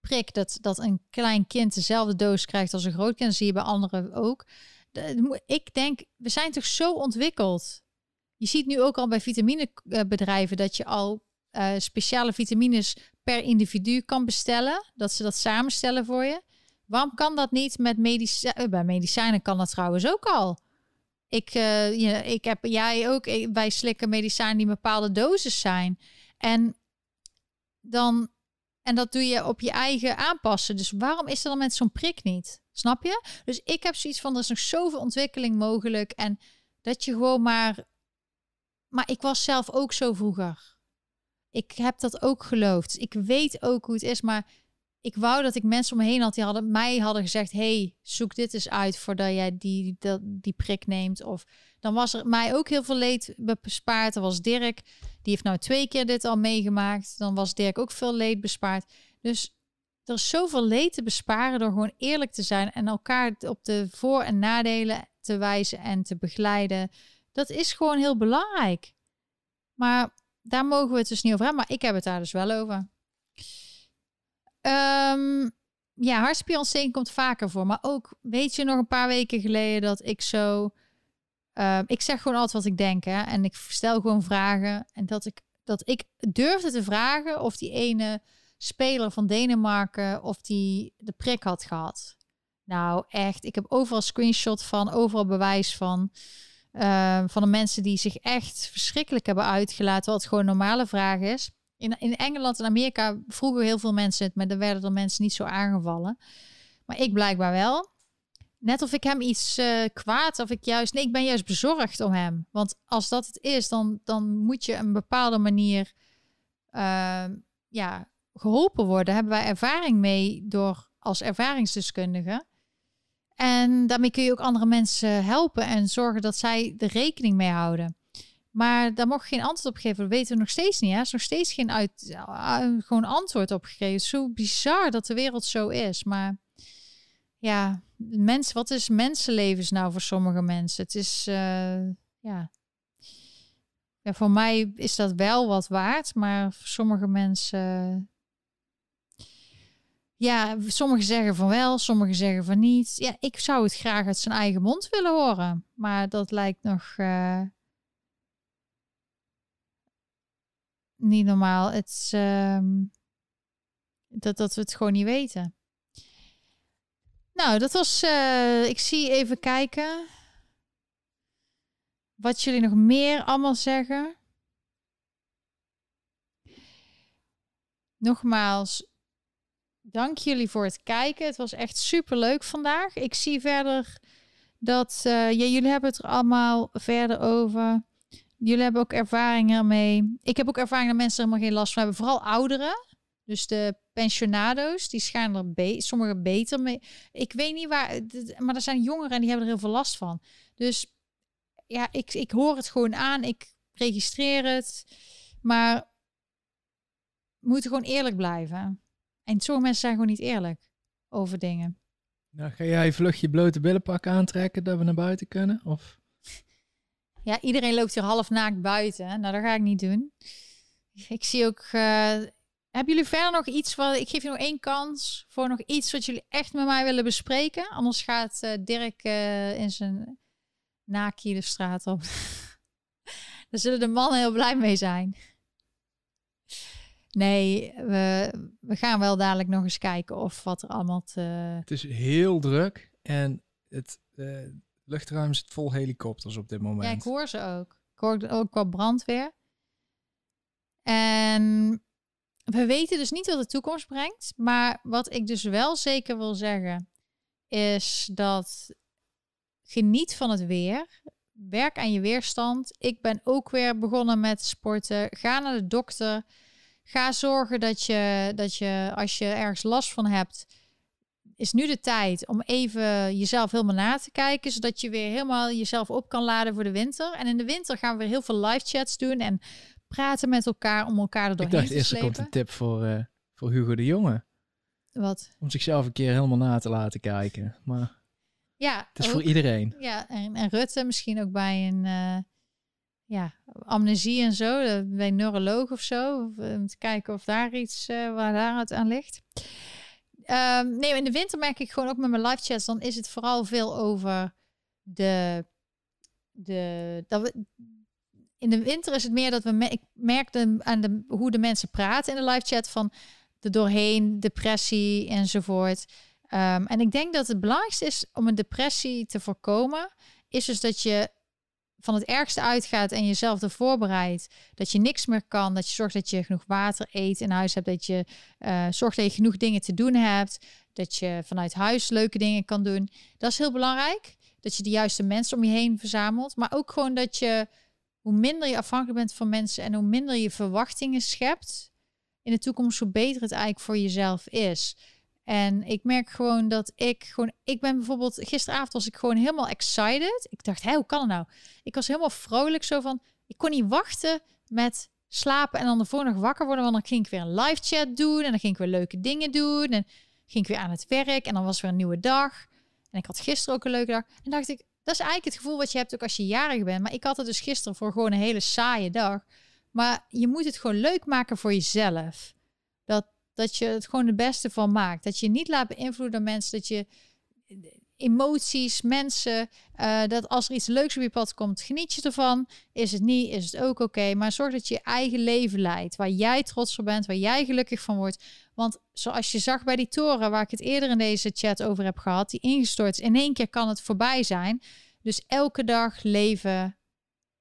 Speaker 1: prik, dat, dat een klein kind dezelfde doos krijgt als een groot kind. Zie je bij anderen ook. Ik denk, we zijn toch zo ontwikkeld. Je ziet nu ook al bij vitaminebedrijven dat je al uh, speciale vitamines per individu kan bestellen. Dat ze dat samenstellen voor je. Waarom kan dat niet met medicijnen? Eh, bij medicijnen kan dat trouwens ook al. Ik, uh, ik heb jij ook. Wij slikken medicijnen die bepaalde doses zijn. En dan. En dat doe je op je eigen aanpassen. Dus waarom is er dan met zo'n prik niet? Snap je? Dus ik heb zoiets van: er is nog zoveel ontwikkeling mogelijk. En dat je gewoon maar. Maar ik was zelf ook zo vroeger. Ik heb dat ook geloofd. ik weet ook hoe het is. Maar ik wou dat ik mensen om me heen had die hadden, mij hadden gezegd: hey, zoek dit eens uit voordat jij die, die, die prik neemt. Of dan was er mij ook heel veel leed bespaard. Er was Dirk, die heeft nou twee keer dit al meegemaakt. Dan was Dirk ook veel leed bespaard. Dus er is zoveel leed te besparen door gewoon eerlijk te zijn en elkaar op de voor- en nadelen te wijzen en te begeleiden. Dat is gewoon heel belangrijk. Maar daar mogen we het dus niet over hebben. Maar ik heb het daar dus wel over. Um, ja, hartspierontsteking komt vaker voor. Maar ook, weet je nog een paar weken geleden dat ik zo... Uh, ik zeg gewoon altijd wat ik denk, hè. En ik stel gewoon vragen. En dat ik, dat ik durfde te vragen of die ene speler van Denemarken... of die de prik had gehad. Nou, echt. Ik heb overal screenshot van, overal bewijs van... Uh, van de mensen die zich echt verschrikkelijk hebben uitgelaten, wat gewoon normale vraag is. In, in Engeland en Amerika vroegen heel veel mensen het, maar dan werden er mensen niet zo aangevallen. Maar ik blijkbaar wel. Net of ik hem iets uh, kwaad of ik juist. Nee, ik ben juist bezorgd om hem. Want als dat het is, dan, dan moet je een bepaalde manier uh, ja, geholpen worden. hebben wij ervaring mee door als ervaringsdeskundige. En daarmee kun je ook andere mensen helpen en zorgen dat zij er rekening mee houden. Maar daar mocht geen antwoord op geven. Dat weten we nog steeds niet. Er is nog steeds geen uit, uh, gewoon antwoord op gegeven. Zo bizar dat de wereld zo is. Maar ja, mensen, wat is mensenlevens nou voor sommige mensen? Het is, uh, ja. ja. Voor mij is dat wel wat waard. Maar voor sommige mensen... Ja, sommigen zeggen van wel, sommigen zeggen van niet. Ja, ik zou het graag uit zijn eigen mond willen horen. Maar dat lijkt nog... niet normaal. Het is, ehm, dat, dat we het gewoon niet weten. Nou, dat was. Uh, ik zie even kijken. wat jullie nog meer allemaal zeggen? Nogmaals, dank jullie voor het kijken. Het was echt super leuk vandaag. Ik zie verder dat uh, jullie hebben het er allemaal verder over. Jullie hebben ook ervaringen ermee. Ik heb ook ervaring dat mensen er helemaal geen last van hebben. Vooral ouderen. Dus de pensionado's, die schijnen er be sommigen beter mee. Ik weet niet waar, maar er zijn jongeren en die hebben er heel veel last van. Dus ja, ik, ik hoor het gewoon aan. Ik registreer het. Maar moeten gewoon eerlijk blijven. En sommige mensen zijn gewoon niet eerlijk over dingen.
Speaker 2: Nou, ga jij vlug je blote billenpak aantrekken dat we naar buiten kunnen? Of?
Speaker 1: Ja, iedereen loopt hier half naakt buiten. Nou, dat ga ik niet doen. Ik zie ook. Uh, hebben jullie verder nog iets wat. Ik geef je nog één kans voor nog iets wat jullie echt met mij willen bespreken. Anders gaat uh, Dirk uh, in zijn naakje de straat op. Daar zullen de mannen heel blij mee zijn. Nee, we, we gaan wel dadelijk nog eens kijken of wat er allemaal te...
Speaker 2: Het is heel druk en het luchtruim zit vol helikopters op dit moment.
Speaker 1: Ja, ik hoor ze ook. Ik hoor ook qua brandweer. En we weten dus niet wat de toekomst brengt. Maar wat ik dus wel zeker wil zeggen, is dat geniet van het weer. Werk aan je weerstand. Ik ben ook weer begonnen met sporten. Ga naar de dokter. Ga zorgen dat je, dat je, als je ergens last van hebt, is nu de tijd om even jezelf helemaal na te kijken, zodat je weer helemaal jezelf op kan laden voor de winter. En in de winter gaan we weer heel veel live chats doen en praten met elkaar om elkaar er doorheen
Speaker 2: Ik dacht eerst er komt een tip voor, uh, voor Hugo de Jonge.
Speaker 1: Wat?
Speaker 2: Om zichzelf een keer helemaal na te laten kijken. Maar
Speaker 1: ja,
Speaker 2: het is voor iedereen.
Speaker 1: Ja, en, en Rutte misschien ook bij een... Uh, ja, amnesie en zo, eh, bij een neuroloog of zo. Om te kijken of daar iets uh, waar daaruit aan ligt. Um, nee, in de winter merk ik gewoon ook met mijn live chats, dan is het vooral veel over de. de dat we, in de winter is het meer dat we. Ik merk aan de, hoe de mensen praten in de live chat van de doorheen, depressie enzovoort. Um, en ik denk dat het belangrijkste is om een depressie te voorkomen, is dus dat je van het ergste uitgaat en jezelf ervoor voorbereidt, dat je niks meer kan, dat je zorgt dat je genoeg water eet in huis hebt, dat je uh, zorgt dat je genoeg dingen te doen hebt, dat je vanuit huis leuke dingen kan doen. Dat is heel belangrijk. Dat je de juiste mensen om je heen verzamelt, maar ook gewoon dat je hoe minder je afhankelijk bent van mensen en hoe minder je verwachtingen schept in de toekomst, hoe beter het eigenlijk voor jezelf is. En ik merk gewoon dat ik gewoon, ik ben bijvoorbeeld, gisteravond was ik gewoon helemaal excited. Ik dacht, hé, hoe kan het nou? Ik was helemaal vrolijk zo van, ik kon niet wachten met slapen en dan de volgende dag wakker worden. Want dan ging ik weer een live chat doen en dan ging ik weer leuke dingen doen. En ging ik weer aan het werk en dan was weer een nieuwe dag. En ik had gisteren ook een leuke dag. En dacht ik, dat is eigenlijk het gevoel wat je hebt ook als je jarig bent. Maar ik had het dus gisteren voor gewoon een hele saaie dag. Maar je moet het gewoon leuk maken voor jezelf. Dat, je het gewoon het beste van maakt. Dat je niet laat beïnvloeden door mensen. Dat je emoties, mensen, uh, dat als er iets leuks op je pad komt, geniet je ervan. Is het niet, is het ook oké. Maar zorg dat je je eigen leven leidt, waar jij trots op bent, waar jij gelukkig van wordt. Want zoals je zag bij die toren, waar ik het eerder in deze chat over heb gehad, die ingestort is, in één keer kan het voorbij zijn. Dus elke dag leven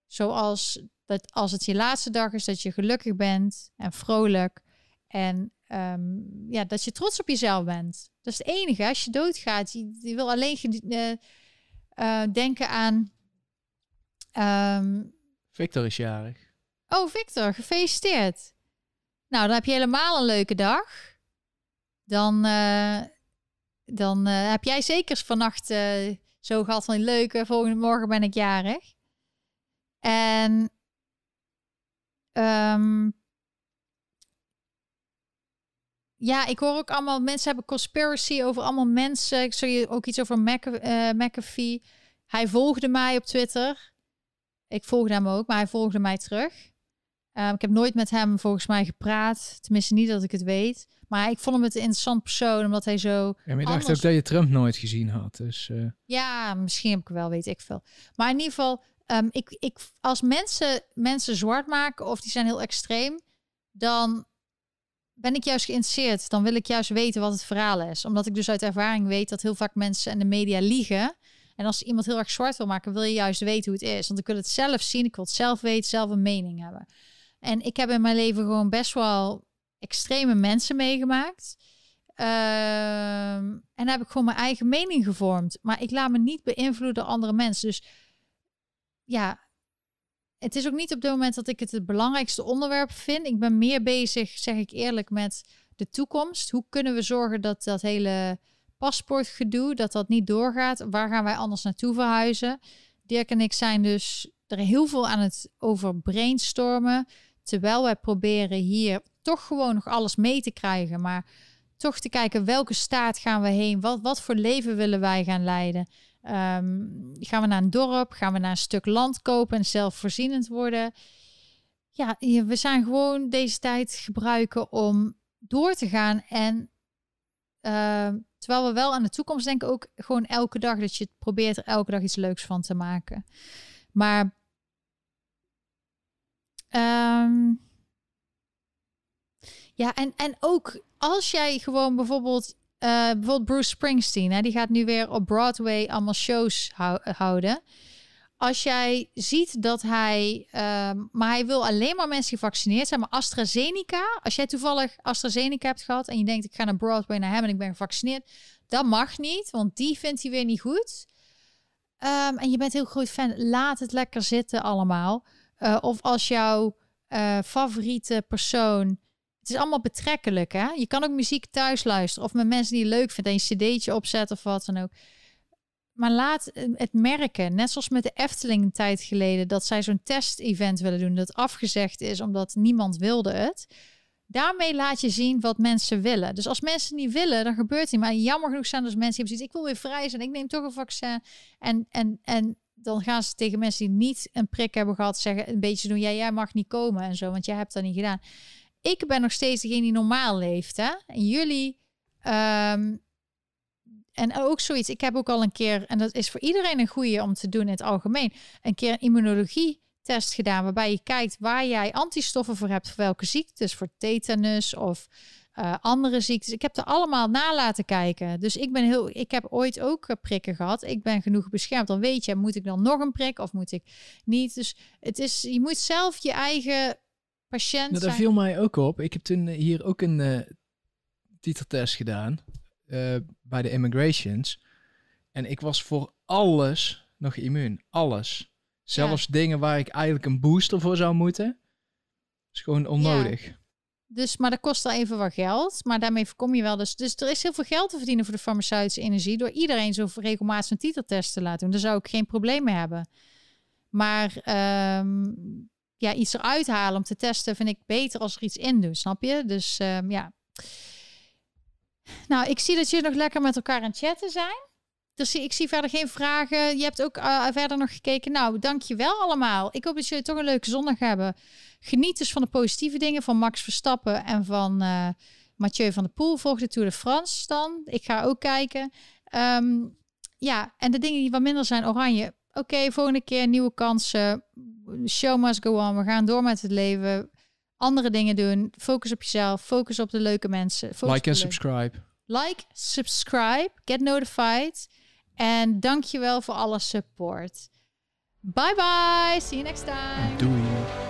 Speaker 1: zoals dat als het je laatste dag is, dat je gelukkig bent en vrolijk. En um, ja, dat je trots op jezelf bent. Dat is het enige. Als je doodgaat, je, je wil alleen uh, uh, denken aan. Um...
Speaker 2: Victor is jarig.
Speaker 1: Oh, Victor, gefeliciteerd. Nou, dan heb je helemaal een leuke dag. Dan, uh, dan heb jij zeker vannacht zo gehad van leuke. Volgende morgen ben ik jarig. En um, ja, ik hoor ook allemaal mensen hebben conspiracy over allemaal mensen. Ik zag je ook iets over Mac, uh, McAfee. Hij volgde mij op Twitter. Ik volgde hem ook, maar hij volgde mij terug. Um, ik heb nooit met hem volgens mij gepraat. Tenminste, niet dat ik het weet. Maar ik vond hem het een interessant persoon, omdat hij zo.
Speaker 2: Ja, maar je dacht ook dat je Trump nooit gezien had. Dus, uh...
Speaker 1: Ja, misschien heb ik wel, weet ik veel. Maar in ieder geval, um, ik, ik, als mensen mensen zwart maken of die zijn heel extreem, dan ben ik juist geïnteresseerd. Dan wil ik juist weten wat het verhaal is. Omdat ik dus uit ervaring weet dat heel vaak mensen en de media liegen. En als iemand heel erg zwart wil maken, wil je juist weten hoe het is. Want ik wil het zelf zien, ik wil het zelf weten, zelf een mening hebben. En ik heb in mijn leven gewoon best wel extreme mensen meegemaakt. Um, en heb ik gewoon mijn eigen mening gevormd. Maar ik laat me niet beïnvloeden door andere mensen. Dus ja, het is ook niet op dit moment dat ik het het belangrijkste onderwerp vind. Ik ben meer bezig, zeg ik eerlijk, met de toekomst. Hoe kunnen we zorgen dat dat hele paspoortgedoe, dat dat niet doorgaat? Waar gaan wij anders naartoe verhuizen? Dirk en ik zijn dus er heel veel aan het over brainstormen. Terwijl wij proberen hier toch gewoon nog alles mee te krijgen. Maar toch te kijken welke staat gaan we heen? Wat, wat voor leven willen wij gaan leiden? Ehm, gaan we naar een dorp? Gaan we naar een stuk land kopen en zelfvoorzienend worden? Ja, we zijn gewoon deze tijd gebruiken om door te gaan. En ehm, terwijl we wel aan de toekomst denken, ook gewoon elke dag dat je probeert er elke dag iets leuks van te maken. Maar ehm, ja, en, en ook als jij gewoon bijvoorbeeld, uh, bijvoorbeeld Bruce Springsteen, hè, die gaat nu weer op Broadway allemaal shows houden. Als jij ziet dat hij, uh, maar hij wil alleen maar mensen gevaccineerd zijn, maar AstraZeneca, als jij toevallig AstraZeneca hebt gehad en je denkt ik ga naar Broadway naar hem en ik ben gevaccineerd, dat mag niet, want die vindt hij weer niet goed. Um, en je bent heel groot fan, laat het lekker zitten allemaal. Uh, of als jouw uh, favoriete persoon het is allemaal betrekkelijk, hè? Je kan ook muziek thuis luisteren of met mensen die je leuk vindt en je cd'tje opzetten of wat dan ook. Maar laat het merken, net zoals met de Efteling een tijd geleden, dat zij zo'n test-event willen doen, dat afgezegd is omdat niemand wilde het. Daarmee laat je zien wat mensen willen. Dus als mensen niet willen, dan gebeurt niet. Maar jammer genoeg zijn dus mensen die hebben ik wil weer vrij zijn, ik neem toch een vaccin. En, en, en dan gaan ze tegen mensen die niet een prik hebben gehad zeggen, een beetje doen, jij mag niet komen en zo, want jij hebt dat niet gedaan ik ben nog steeds degene die normaal leeft. Hè? En jullie. Ehm, en ook zoiets. Ik heb ook al een keer, en dat is voor iedereen een goede om te doen in het algemeen, een keer een immunologie-test gedaan. Waarbij je kijkt waar jij antistoffen voor hebt. Voor welke ziektes. Voor tetanus of uh, andere ziektes. Ik heb er allemaal na laten kijken. Dus ik ben heel. Ik heb ooit ook eh, prikken gehad. Ik ben genoeg beschermd. Dan weet je, moet ik dan nog een prik of moet ik niet? Dus het is. Je moet zelf je eigen patiënt
Speaker 2: nou, Dat viel mij ook op. Ik heb toen eh, hier ook een uh, titeltest gedaan uh, bij de immigrations. En ik was voor alles nog immuun. Alles. Zelfs dingen waar ik eigenlijk een booster voor zou moeten. is gewoon onnodig.
Speaker 1: Dus, maar dat kost al even wat geld. Maar daarmee voorkom je wel. Dus, dus er is heel veel geld te verdienen voor de farmaceutische energie. Door iedereen zo regelmatig een titeltest te laten doen. Daar zou ik geen probleem mee hebben. Maar um, ja, iets eruit halen om te testen, vind ik beter als er iets in doet, snap je? Dus um, ja. Nou, ik zie dat jullie nog lekker met elkaar aan het chatten zijn. Dus ik zie verder geen vragen. Je hebt ook uh, verder nog gekeken. Nou, dankjewel allemaal. Ik hoop dat jullie toch een leuke zondag hebben. Geniet dus van de positieve dingen van Max Verstappen en van uh, Mathieu van der Poel. Volg de Tour de France dan. Ik ga ook kijken. Um, ja, en de dingen die wat minder zijn, oranje. Oké, volgende keer nieuwe kansen show must go on. We gaan door met het leven. Andere dingen doen. Focus op jezelf. Focus op de leuke mensen. Focus
Speaker 2: like en subscribe.
Speaker 1: Like, subscribe. Get notified. En dankjewel voor alle support. Bye bye. See you next time.
Speaker 2: Doei.